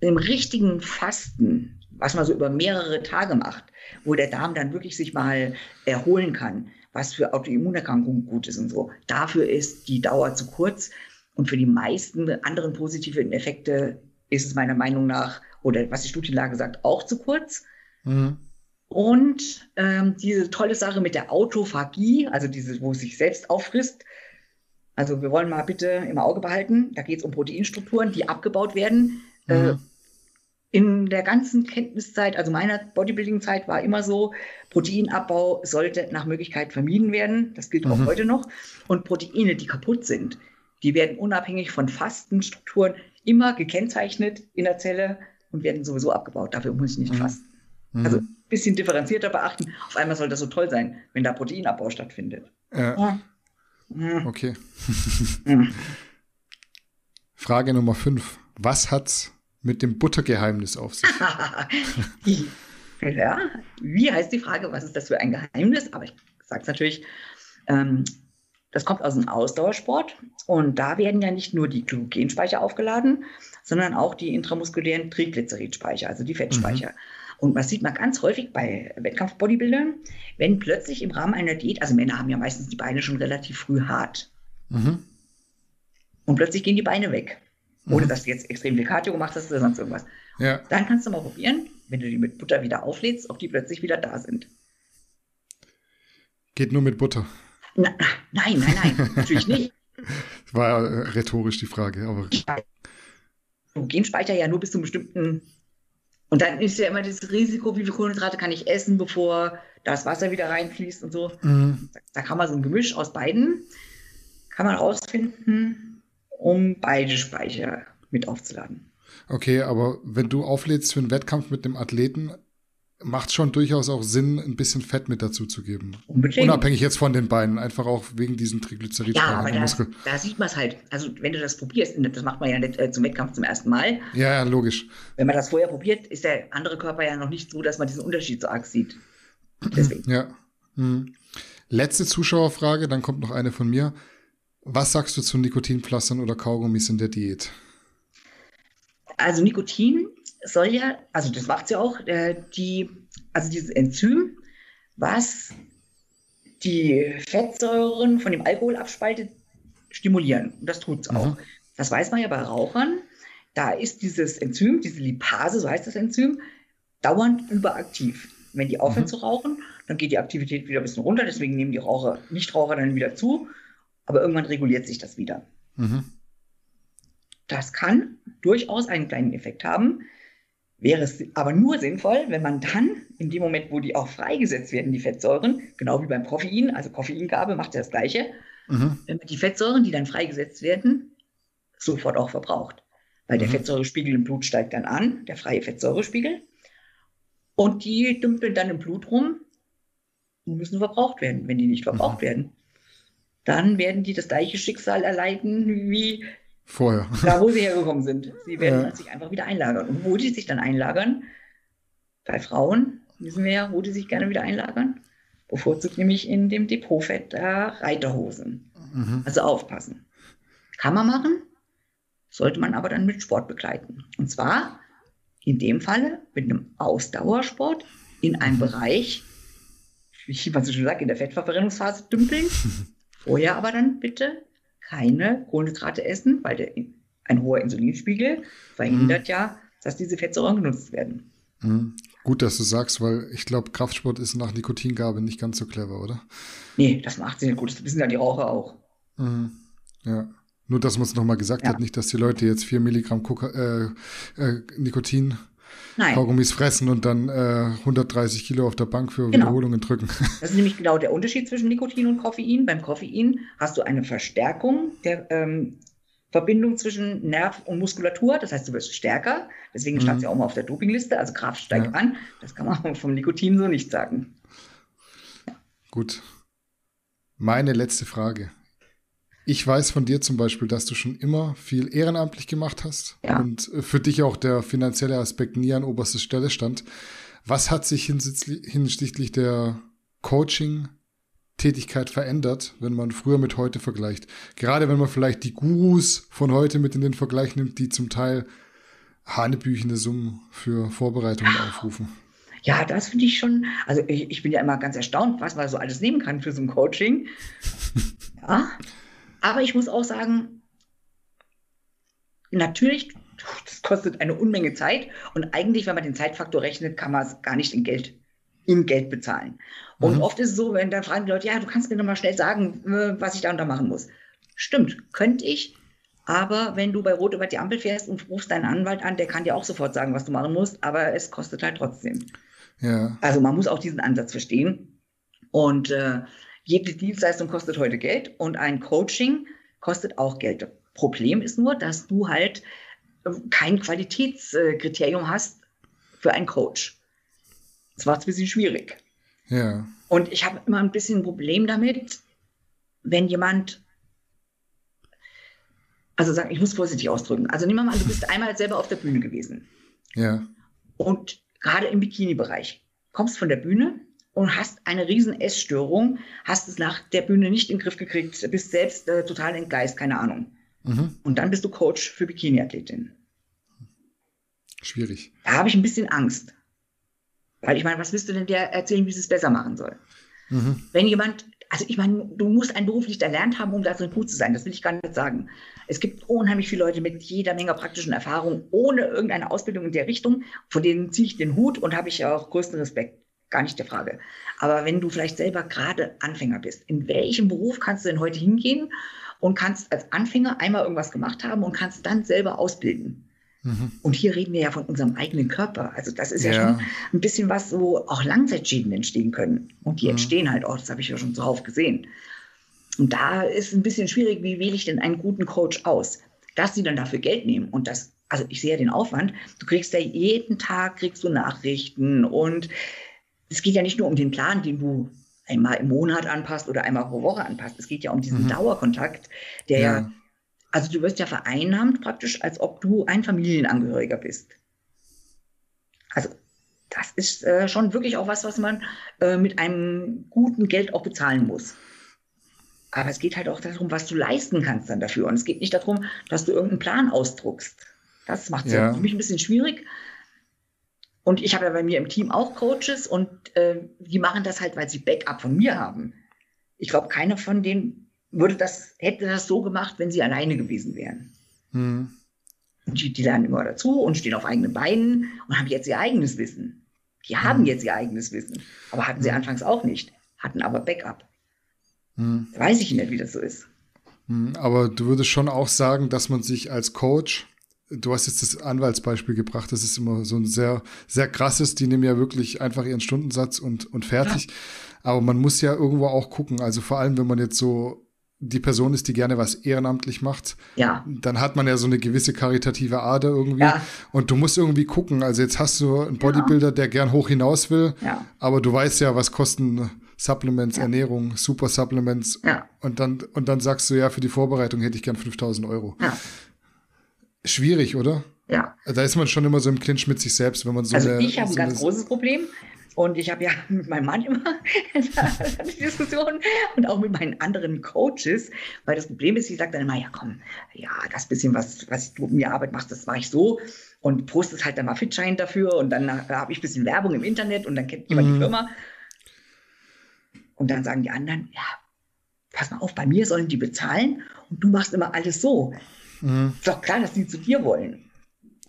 im richtigen Fasten, was man so über mehrere Tage macht, wo der Darm dann wirklich sich mal erholen kann, was für Autoimmunerkrankungen gut ist und so. Dafür ist die Dauer zu kurz. Und für die meisten anderen positiven Effekte ist es meiner Meinung nach, oder was die Studienlage sagt, auch zu kurz. Mhm. Und ähm, diese tolle Sache mit der Autophagie, also diese, wo es sich selbst auffrisst, also wir wollen mal bitte im Auge behalten, da geht es um Proteinstrukturen, die abgebaut werden. Äh, mhm. Äh, in der ganzen Kenntniszeit, also meiner Bodybuilding-Zeit, war immer so, Proteinabbau sollte nach Möglichkeit vermieden werden. Das gilt mhm. auch heute noch. Und Proteine, die kaputt sind, die werden unabhängig von Fastenstrukturen immer gekennzeichnet in der Zelle und werden sowieso abgebaut. Dafür muss ich nicht mhm. fasten. Mhm. Also ein bisschen differenzierter beachten. Auf einmal soll das so toll sein, wenn da Proteinabbau stattfindet. Ja. ja. Mhm. Okay. Frage Nummer 5. Was hat's mit dem Buttergeheimnis auf sich? ja, wie heißt die Frage, was ist das für ein Geheimnis? Aber ich sage es natürlich, ähm, das kommt aus dem Ausdauersport und da werden ja nicht nur die Glykogenspeicher aufgeladen, sondern auch die intramuskulären Triglyceridspeicher, also die Fettspeicher. Mhm. Und man sieht man ganz häufig bei Wettkampf-Bodybuildern, wenn plötzlich im Rahmen einer Diät, also Männer haben ja meistens die Beine schon relativ früh hart. Mhm. Und plötzlich gehen die Beine weg ohne mhm. dass du jetzt extrem viel Cardio gemacht hast oder sonst irgendwas. Ja. Dann kannst du mal probieren, wenn du die mit Butter wieder auflädst, ob die plötzlich wieder da sind. Geht nur mit Butter. Na, nein, nein, nein, natürlich nicht. Das war ja äh, rhetorisch die Frage, aber. Du Genspeicher ja nur bis zu einem bestimmten. Und dann ist ja immer das Risiko, wie viel Kohlenhydrate kann ich essen, bevor das Wasser wieder reinfließt und so. Mhm. Da, da kann man so ein Gemisch aus beiden, kann man rausfinden um beide Speicher mit aufzuladen. Okay, aber wenn du auflädst für einen Wettkampf mit einem Athleten, macht schon durchaus auch Sinn, ein bisschen Fett mit dazu zu geben. Unbedingt. Unabhängig jetzt von den Beinen, einfach auch wegen diesen Triglyceridspeichern Ja, aber da, da sieht man es halt. Also wenn du das probierst, und das macht man ja nicht äh, zum Wettkampf zum ersten Mal. Ja, ja, logisch. Wenn man das vorher probiert, ist der andere Körper ja noch nicht so, dass man diesen Unterschied so arg sieht. Deswegen. Ja. Hm. Letzte Zuschauerfrage, dann kommt noch eine von mir. Was sagst du zu Nikotinpflastern oder Kaugummis in der Diät? Also Nikotin soll ja, also das macht ja auch, äh, die, also dieses Enzym, was die Fettsäuren von dem Alkohol abspaltet, stimulieren. Und das tut es auch. Mhm. Das weiß man ja bei Rauchern. Da ist dieses Enzym, diese Lipase, so heißt das Enzym, dauernd überaktiv. Wenn die aufhören Mhm. zu rauchen, dann geht die Aktivität wieder ein bisschen runter. Deswegen nehmen die Raucher, Nichtraucher dann wieder zu. Aber irgendwann reguliert sich das wieder. Mhm. Das kann durchaus einen kleinen Effekt haben. Wäre es aber nur sinnvoll, wenn man dann in dem Moment, wo die auch freigesetzt werden, die Fettsäuren, genau wie beim Koffein, also Koffeingabe macht ja das Gleiche, Mhm. wenn man die Fettsäuren, die dann freigesetzt werden, sofort auch verbraucht. Weil der Mhm. Fettsäurespiegel im Blut steigt dann an, der freie Fettsäurespiegel. Und die dümpeln dann im Blut rum und müssen verbraucht werden. Wenn die nicht verbraucht Mhm. werden, dann werden die das gleiche Schicksal erleiden wie Vorher. da, wo sie hergekommen sind. Sie werden Ja. sich einfach wieder einlagern. Und wo die sich dann einlagern, bei Frauen, wissen wir ja, wo die sich gerne wieder einlagern, bevorzugt nämlich in dem Depotfett der Reiterhosen. Mhm. Also aufpassen. Kann man machen, sollte man aber dann mit Sport begleiten. Und zwar in dem Falle mit einem Ausdauersport in einem Bereich, wie man so schön sagt, in der Fettverbrennungsphase dümpeln. Vorher aber dann bitte keine Kohlenhydrate essen, weil der, ein hoher Insulinspiegel verhindert ja, dass diese Fettsäuren genutzt werden. Mhm. Gut, dass du sagst, weil ich glaube, Kraftsport ist nach Nikotingabe nicht ganz so clever, oder? Nee, das macht sie nicht gut. Das wissen ja die Raucher auch. Mhm. Ja. Nur, dass man es nochmal gesagt Ja. hat, nicht, dass die Leute jetzt 4 Milligramm Coca äh, äh, Nikotin Nein, Kaugummis fressen und dann äh, 130 Kilo auf der Bank für Genau. Wiederholungen drücken. das ist nämlich genau der Unterschied zwischen Nikotin und Koffein. Beim Koffein hast du eine Verstärkung der ähm, Verbindung zwischen Nerv und Muskulatur. Das heißt, du wirst stärker. Deswegen stand es Mhm. ja auch mal auf der Dopingliste. Also Kraft steigt Ja. an. Das kann man vom Nikotin so nicht sagen. Gut. Meine letzte Frage. Ich weiß von dir zum Beispiel, dass du schon immer viel ehrenamtlich gemacht hast Ja. und äh, für dich auch der finanzielle Aspekt nie an oberster Stelle stand. Was hat sich hinsichtlich, hinsichtlich der Coaching-Tätigkeit verändert, wenn man früher mit heute vergleicht? Gerade wenn man vielleicht die Gurus von heute mit in den Vergleich nimmt, die zum Teil hanebüchende Summen für Vorbereitungen aufrufen. Ja, das finde ich schon. Also ich, ich bin ja immer ganz erstaunt, was man so alles nehmen kann für so ein Coaching. Ja, aber ich muss auch sagen, natürlich, das kostet eine Unmenge Zeit und eigentlich, wenn man den Zeitfaktor rechnet, kann man es gar nicht in Geld, in Geld bezahlen. Und Mhm. oft ist es so, wenn dann fragen die Leute, ja, du kannst mir noch mal schnell sagen, äh, was ich da und da machen muss. Stimmt, könnte ich. Aber wenn du bei Rot über die Ampel fährst und rufst deinen Anwalt an, der kann dir auch sofort sagen, was du machen musst, aber es kostet halt trotzdem. Ja. Also man muss auch diesen Ansatz verstehen. Und äh, jede Dienstleistung kostet heute Geld und ein Coaching kostet auch Geld. Problem ist nur, dass du halt äh, kein Qualitätskriterium hast für einen Coach. Das es ein bisschen schwierig. Ja. Und ich habe immer ein bisschen ein Problem damit, wenn jemand, also sagen, ich muss vorsichtig ausdrücken. Also nehmen wir mal an, du bist einmal selber auf der Bühne gewesen Ja. und gerade im Bikini-Bereich kommst von der Bühne und hast eine riesen Essstörung, hast es nach der Bühne nicht in den Griff gekriegt, bist selbst äh, total entgeist, keine Ahnung. Mhm. Und dann bist du Coach für Bikini-Athletinnen. Schwierig. Da habe ich ein bisschen Angst. Weil ich meine, was willst du denn der erzählen, wie sie es besser machen soll? Mhm. Wenn jemand, also ich meine, du musst ein Beruf nicht erlernt haben, um darin gut zu sein. Das will ich gar nicht sagen. Es gibt unheimlich viele Leute mit jeder Menge praktischen Erfahrung, ohne irgendeine Ausbildung in der Richtung. Von denen ziehe ich den Hut und habe ich auch größten Respekt. Gar nicht der Frage. Aber wenn du vielleicht selber gerade Anfänger bist, in welchem Beruf kannst du denn heute hingehen und kannst als Anfänger einmal irgendwas gemacht haben und kannst dann selber ausbilden? Mhm. Und hier reden wir ja von unserem eigenen Körper. Also das ist ja, Ja. schon ein bisschen was, wo auch Langzeitschäden entstehen können. Und die Mhm. entstehen halt auch, das habe ich ja schon zuhauf gesehen. Und da ist ein bisschen schwierig, wie wähle ich denn einen guten Coach aus? Dass sie dann dafür Geld nehmen und das also ich sehe ja den Aufwand, du kriegst ja jeden Tag, kriegst du Nachrichten und es geht ja nicht nur um den Plan, den du einmal im Monat anpasst oder einmal pro Woche anpasst. Es geht ja um diesen mhm. Dauerkontakt, der ja. ja, also du wirst ja vereinnahmt praktisch, als ob du ein Familienangehöriger bist. Also das ist äh, schon wirklich auch was, was man äh, mit einem guten Geld auch bezahlen muss. Aber es geht halt auch darum, was du leisten kannst dann dafür. Und es geht nicht darum, dass du irgendeinen Plan ausdruckst. Das macht es ja. für mich ein bisschen schwierig. Und ich habe ja bei mir im Team auch Coaches und äh, die machen das halt, weil sie Backup von mir haben. Ich glaube, keiner von denen würde das, hätte das so gemacht, wenn sie alleine gewesen wären. Hm. Und die, die, lernen immer dazu und stehen auf eigenen Beinen und haben jetzt ihr eigenes Wissen. Die haben hm. jetzt ihr eigenes Wissen, aber hatten sie hm. anfangs auch nicht, hatten aber Backup. Hm. Weiß ich nicht, wie das so ist. Hm, aber du würdest schon auch sagen, dass man sich als Coach, du hast jetzt das Anwaltsbeispiel gebracht, das ist immer so ein sehr, sehr krasses, die nehmen ja wirklich einfach ihren Stundensatz und, und fertig. Ja. Aber man muss ja irgendwo auch gucken, also vor allem, wenn man jetzt so die Person ist, die gerne was ehrenamtlich macht, ja. dann hat man ja so eine gewisse karitative Ader irgendwie. Ja. Und du musst irgendwie gucken. Also jetzt hast du einen Bodybuilder, der gern hoch hinaus will, ja. aber du weißt ja, was kosten Supplements, ja. Ernährung, Super Supplements. Ja. Und, dann, und dann sagst du, ja, für die Vorbereitung hätte ich gern 5000 Euro. Ja. Schwierig, oder? Ja. Da ist man schon immer so im Clinch mit sich selbst, wenn man so Also eine, ich habe so ein ganz großes Problem. Und ich habe ja mit meinem Mann immer die Diskussion und auch mit meinen anderen Coaches, weil das Problem ist, ich sage dann immer, ja komm, ja, das bisschen, was, was du mir Arbeit machst, das mache ich so und postest halt dann mal Fitschein dafür und dann habe ich ein bisschen Werbung im Internet und dann kennt jemand mhm. die Firma und dann sagen die anderen, ja, pass mal auf, bei mir sollen die bezahlen und du machst immer alles so. Mhm. Ist doch klar, dass die zu dir wollen.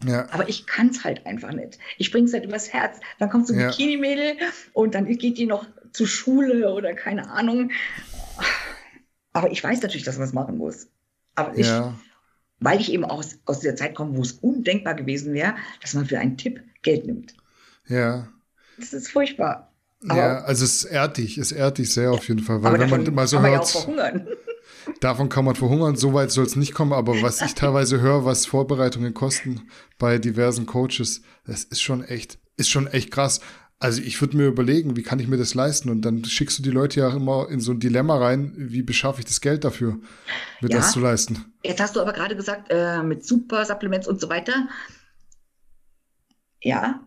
Ja. Aber ich kann es halt einfach nicht. Ich bringe es halt übers Herz. Dann kommt so ein ja. Bikini-Mädel und dann geht die noch zur Schule oder keine Ahnung. Aber ich weiß natürlich, dass man es machen muss. Aber ich, ja. weil ich eben aus, aus der Zeit komme, wo es undenkbar gewesen wäre, dass man für einen Tipp Geld nimmt. Ja. Das ist furchtbar. Aber ja, also es ehrt dich, es ehrt dich sehr auf jeden Fall, weil wenn man mal so hört, davon kann man verhungern, so weit soll es nicht kommen, aber was ich teilweise höre, was Vorbereitungen kosten bei diversen Coaches, das ist schon echt, ist schon echt krass. Also ich würde mir überlegen, wie kann ich mir das leisten? Und dann schickst du die Leute ja immer in so ein Dilemma rein, wie beschaffe ich das Geld dafür, mir ja, das zu leisten? Jetzt hast du aber gerade gesagt, äh, mit Super-Supplements und so weiter. Ja,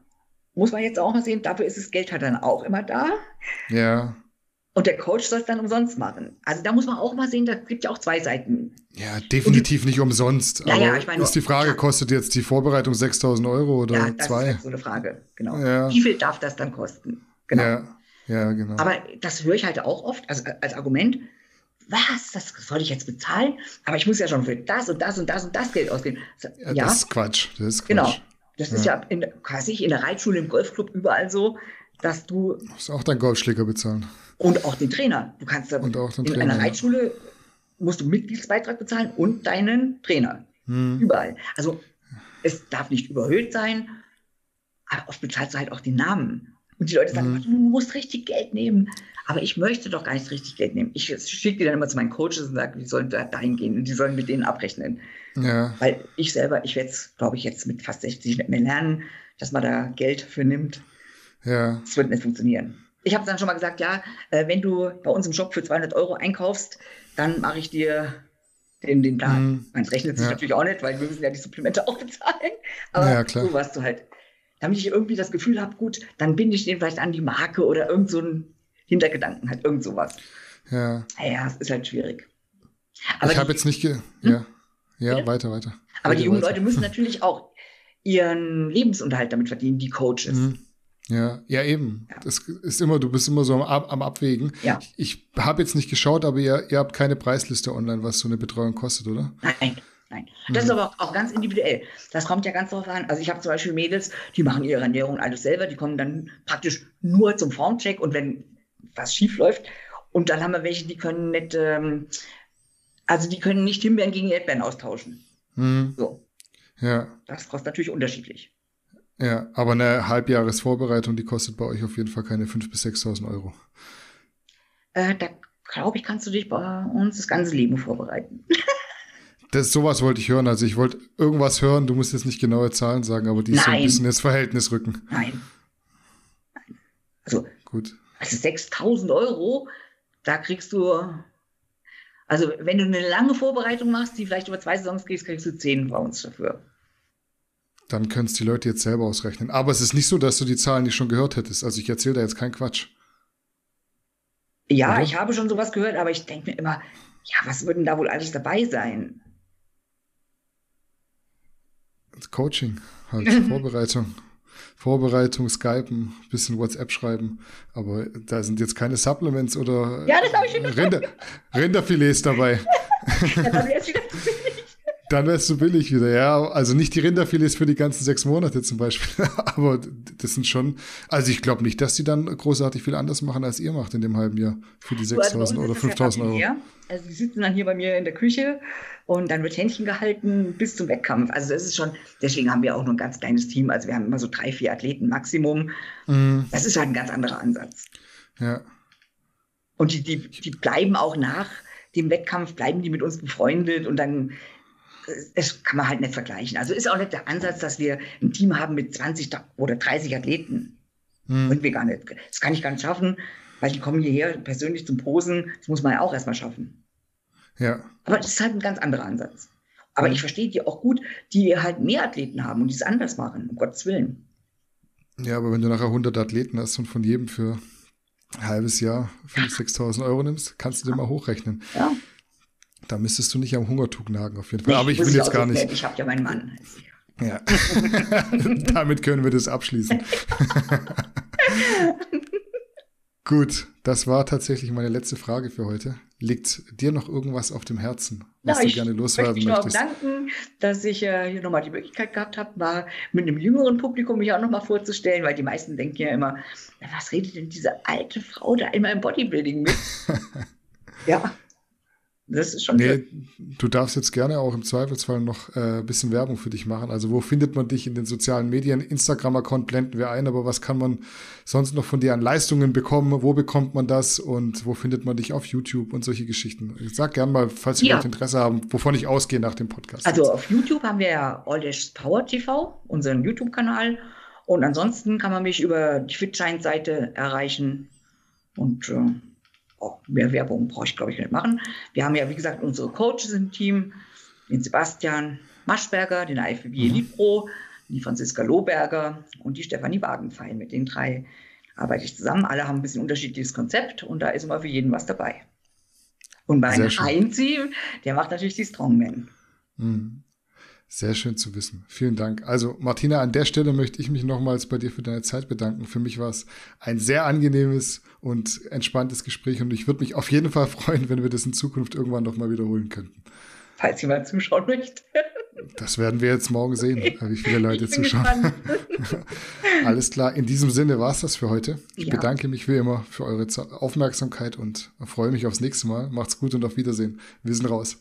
muss man jetzt auch mal sehen, dafür ist das Geld halt dann auch immer da. Ja. Und der Coach soll es dann umsonst machen. Also da muss man auch mal sehen, da gibt ja auch zwei Seiten. Ja, definitiv nicht umsonst. Ja, ja, ich meine, ist die Frage, ja. kostet jetzt die Vorbereitung 6000 Euro oder ja, das zwei? ist halt so eine Frage, genau. Ja. Wie viel darf das dann kosten? Genau. Ja, ja, genau. Aber das höre ich halt auch oft also als Argument. Was, das soll ich jetzt bezahlen? Aber ich muss ja schon für das und das und das und das Geld ausgeben. Ja, das ist Quatsch. Das ist genau. Quatsch. Genau. Das ja. ist ja in, quasi in der Reitschule, im Golfclub, überall so, dass du. Du musst auch deinen Golfschläger bezahlen. Und auch den Trainer. Du kannst da und auch den in Trainer, einer Reitschule musst du Mitgliedsbeitrag bezahlen und deinen Trainer. Hm. Überall. Also es darf nicht überhöht sein, aber oft bezahlst du halt auch den Namen. Und die Leute sagen, hm. du musst richtig Geld nehmen. Aber ich möchte doch gar nicht richtig Geld nehmen. Ich schicke die dann immer zu meinen Coaches und sage, die sollen da dahin gehen und die sollen mit denen abrechnen. Ja. Weil ich selber, ich werde es, glaube ich, jetzt mit fast 60 nicht mehr lernen, dass man da Geld für nimmt. Ja. Das wird nicht funktionieren. Ich habe dann schon mal gesagt, ja, äh, wenn du bei uns im Shop für 200 Euro einkaufst, dann mache ich dir den, den Plan. Mhm. Man rechnet sich ja. natürlich auch nicht, weil wir müssen ja die Supplemente auch bezahlen. Aber ja, so warst du halt. Damit ich irgendwie das Gefühl habe, gut, dann binde ich den vielleicht an die Marke oder irgend so ein Hintergedanken hat, irgend sowas. Ja. Ja, es ist halt schwierig. Aber ich habe jetzt nicht, ge hm? ja, ja, Bitte? weiter, weiter. Aber weiter, die jungen weiter. Leute müssen natürlich auch ihren Lebensunterhalt damit verdienen, die Coaches. Mhm. Ja, ja eben. Ja. Das ist immer, du bist immer so am, am Abwägen. Ja. Ich, ich habe jetzt nicht geschaut, aber ihr, ihr habt keine Preisliste online, was so eine Betreuung kostet, oder? Nein, nein. Das mhm. ist aber auch ganz individuell. Das kommt ja ganz darauf an. Also ich habe zum Beispiel Mädels, die machen ihre Ernährung alles selber, die kommen dann praktisch nur zum Formcheck und wenn was schief läuft. Und dann haben wir welche, die können nicht, ähm, also die können nicht Himbeeren gegen Erdbeeren austauschen. Mhm. So. Ja. Das kostet natürlich unterschiedlich. Ja, aber eine Halbjahresvorbereitung, die kostet bei euch auf jeden Fall keine 5.000 bis 6.000 Euro. Äh, da glaube ich, kannst du dich bei uns das ganze Leben vorbereiten. Das, sowas wollte ich hören. Also ich wollte irgendwas hören. Du musst jetzt nicht genaue Zahlen sagen, aber die Nein. so ein bisschen ins Verhältnis rücken. Nein. Nein. Also, Gut. also 6000 Euro, da kriegst du, also wenn du eine lange Vorbereitung machst, die vielleicht über zwei Saisons gehst, kriegst du 10 bei uns dafür. Dann können es die Leute jetzt selber ausrechnen. Aber es ist nicht so, dass du die Zahlen nicht schon gehört hättest. Also ich erzähle da jetzt keinen Quatsch. Ja, Oder? ich habe schon sowas gehört, aber ich denke mir immer, ja, was würden da wohl alles dabei sein? Coaching, halt, Vorbereitung. Vorbereitung, Skypen, bisschen WhatsApp schreiben, aber da sind jetzt keine Supplements oder ja, Rinder, Rinderfilets dabei. ja, dann wärst du billig wieder, ja. Also nicht die Rinderfilets für die ganzen sechs Monate zum Beispiel, aber das sind schon, also ich glaube nicht, dass die dann großartig viel anders machen, als ihr macht in dem halben Jahr für die 6.000 also oder 5.000 Euro. Also die sitzen dann hier bei mir in der Küche und dann wird Händchen gehalten bis zum Wettkampf. Also das ist schon, deswegen haben wir auch nur ein ganz kleines Team. Also wir haben immer so drei, vier Athleten Maximum. Mhm. Das ist halt ein ganz anderer Ansatz. Ja. Und die, die, die bleiben auch nach dem Wettkampf, bleiben die mit uns befreundet und dann das kann man halt nicht vergleichen. Also ist auch nicht der Ansatz, dass wir ein Team haben mit 20 oder 30 Athleten. Hm. Können wir gar nicht. Das kann ich gar nicht schaffen, weil die kommen hierher persönlich zum Posen. Das muss man ja auch erstmal schaffen. Ja. Aber das ist halt ein ganz anderer Ansatz. Aber ich verstehe die auch gut, die halt mehr Athleten haben und die es anders machen, um Gottes Willen. Ja, aber wenn du nachher 100 Athleten hast und von jedem für ein halbes Jahr 5.000, 6.000 Euro nimmst, kannst du dir mal hochrechnen. Ja. Da müsstest du nicht am Hungertuch nagen, auf jeden Fall. Nee, Aber ich will jetzt gar nicht. Ich habe ja meinen Mann. Ja. Damit können wir das abschließen. Gut, das war tatsächlich meine letzte Frage für heute. Liegt dir noch irgendwas auf dem Herzen, was ja, du gerne loswerden möchte möchtest? Ich möchte danken, dass ich äh, hier nochmal die Möglichkeit gehabt habe, mal mit einem jüngeren Publikum mich auch nochmal vorzustellen, weil die meisten denken ja immer, was redet denn diese alte Frau da immer im Bodybuilding mit? ja, das ist schon. Nee, du darfst jetzt gerne auch im Zweifelsfall noch äh, ein bisschen Werbung für dich machen. Also, wo findet man dich in den sozialen Medien? Instagram-Account blenden wir ein, aber was kann man sonst noch von dir an Leistungen bekommen? Wo bekommt man das und wo findet man dich auf YouTube und solche Geschichten? Sag gerne mal, falls Sie ja. Interesse haben, wovon ich ausgehe nach dem Podcast. Also, auf YouTube haben wir ja Oldish Power TV, unseren YouTube-Kanal. Und ansonsten kann man mich über die FitGiant-Seite erreichen. Und äh, oh, mehr Werbung brauche ich, glaube ich, nicht machen. Wir haben ja, wie gesagt, unsere Coaches im Team, den Sebastian Maschberger, den IFBB mhm. Elite Pro, die Franziska Lohberger und die Stefanie Wagenfeil. Mit den drei arbeite ich zusammen. Alle haben ein bisschen unterschiedliches Konzept und da ist immer für jeden was dabei. Und mein Heinzi, der macht natürlich die Strongmen. Mhm. Sehr schön zu wissen. Vielen Dank. Also Martina, an der Stelle möchte ich mich nochmals bei dir für deine Zeit bedanken. Für mich war es ein sehr angenehmes und entspanntes Gespräch und ich würde mich auf jeden Fall freuen, wenn wir das in Zukunft irgendwann nochmal wiederholen könnten. Falls jemand zuschauen möchte. Das werden wir jetzt morgen sehen, wie viele Leute zuschauen. Alles klar. In diesem Sinne war es das für heute. Ich ja. bedanke mich wie immer für eure Aufmerksamkeit und freue mich aufs nächste Mal. Macht's gut und auf Wiedersehen. Wir sind raus.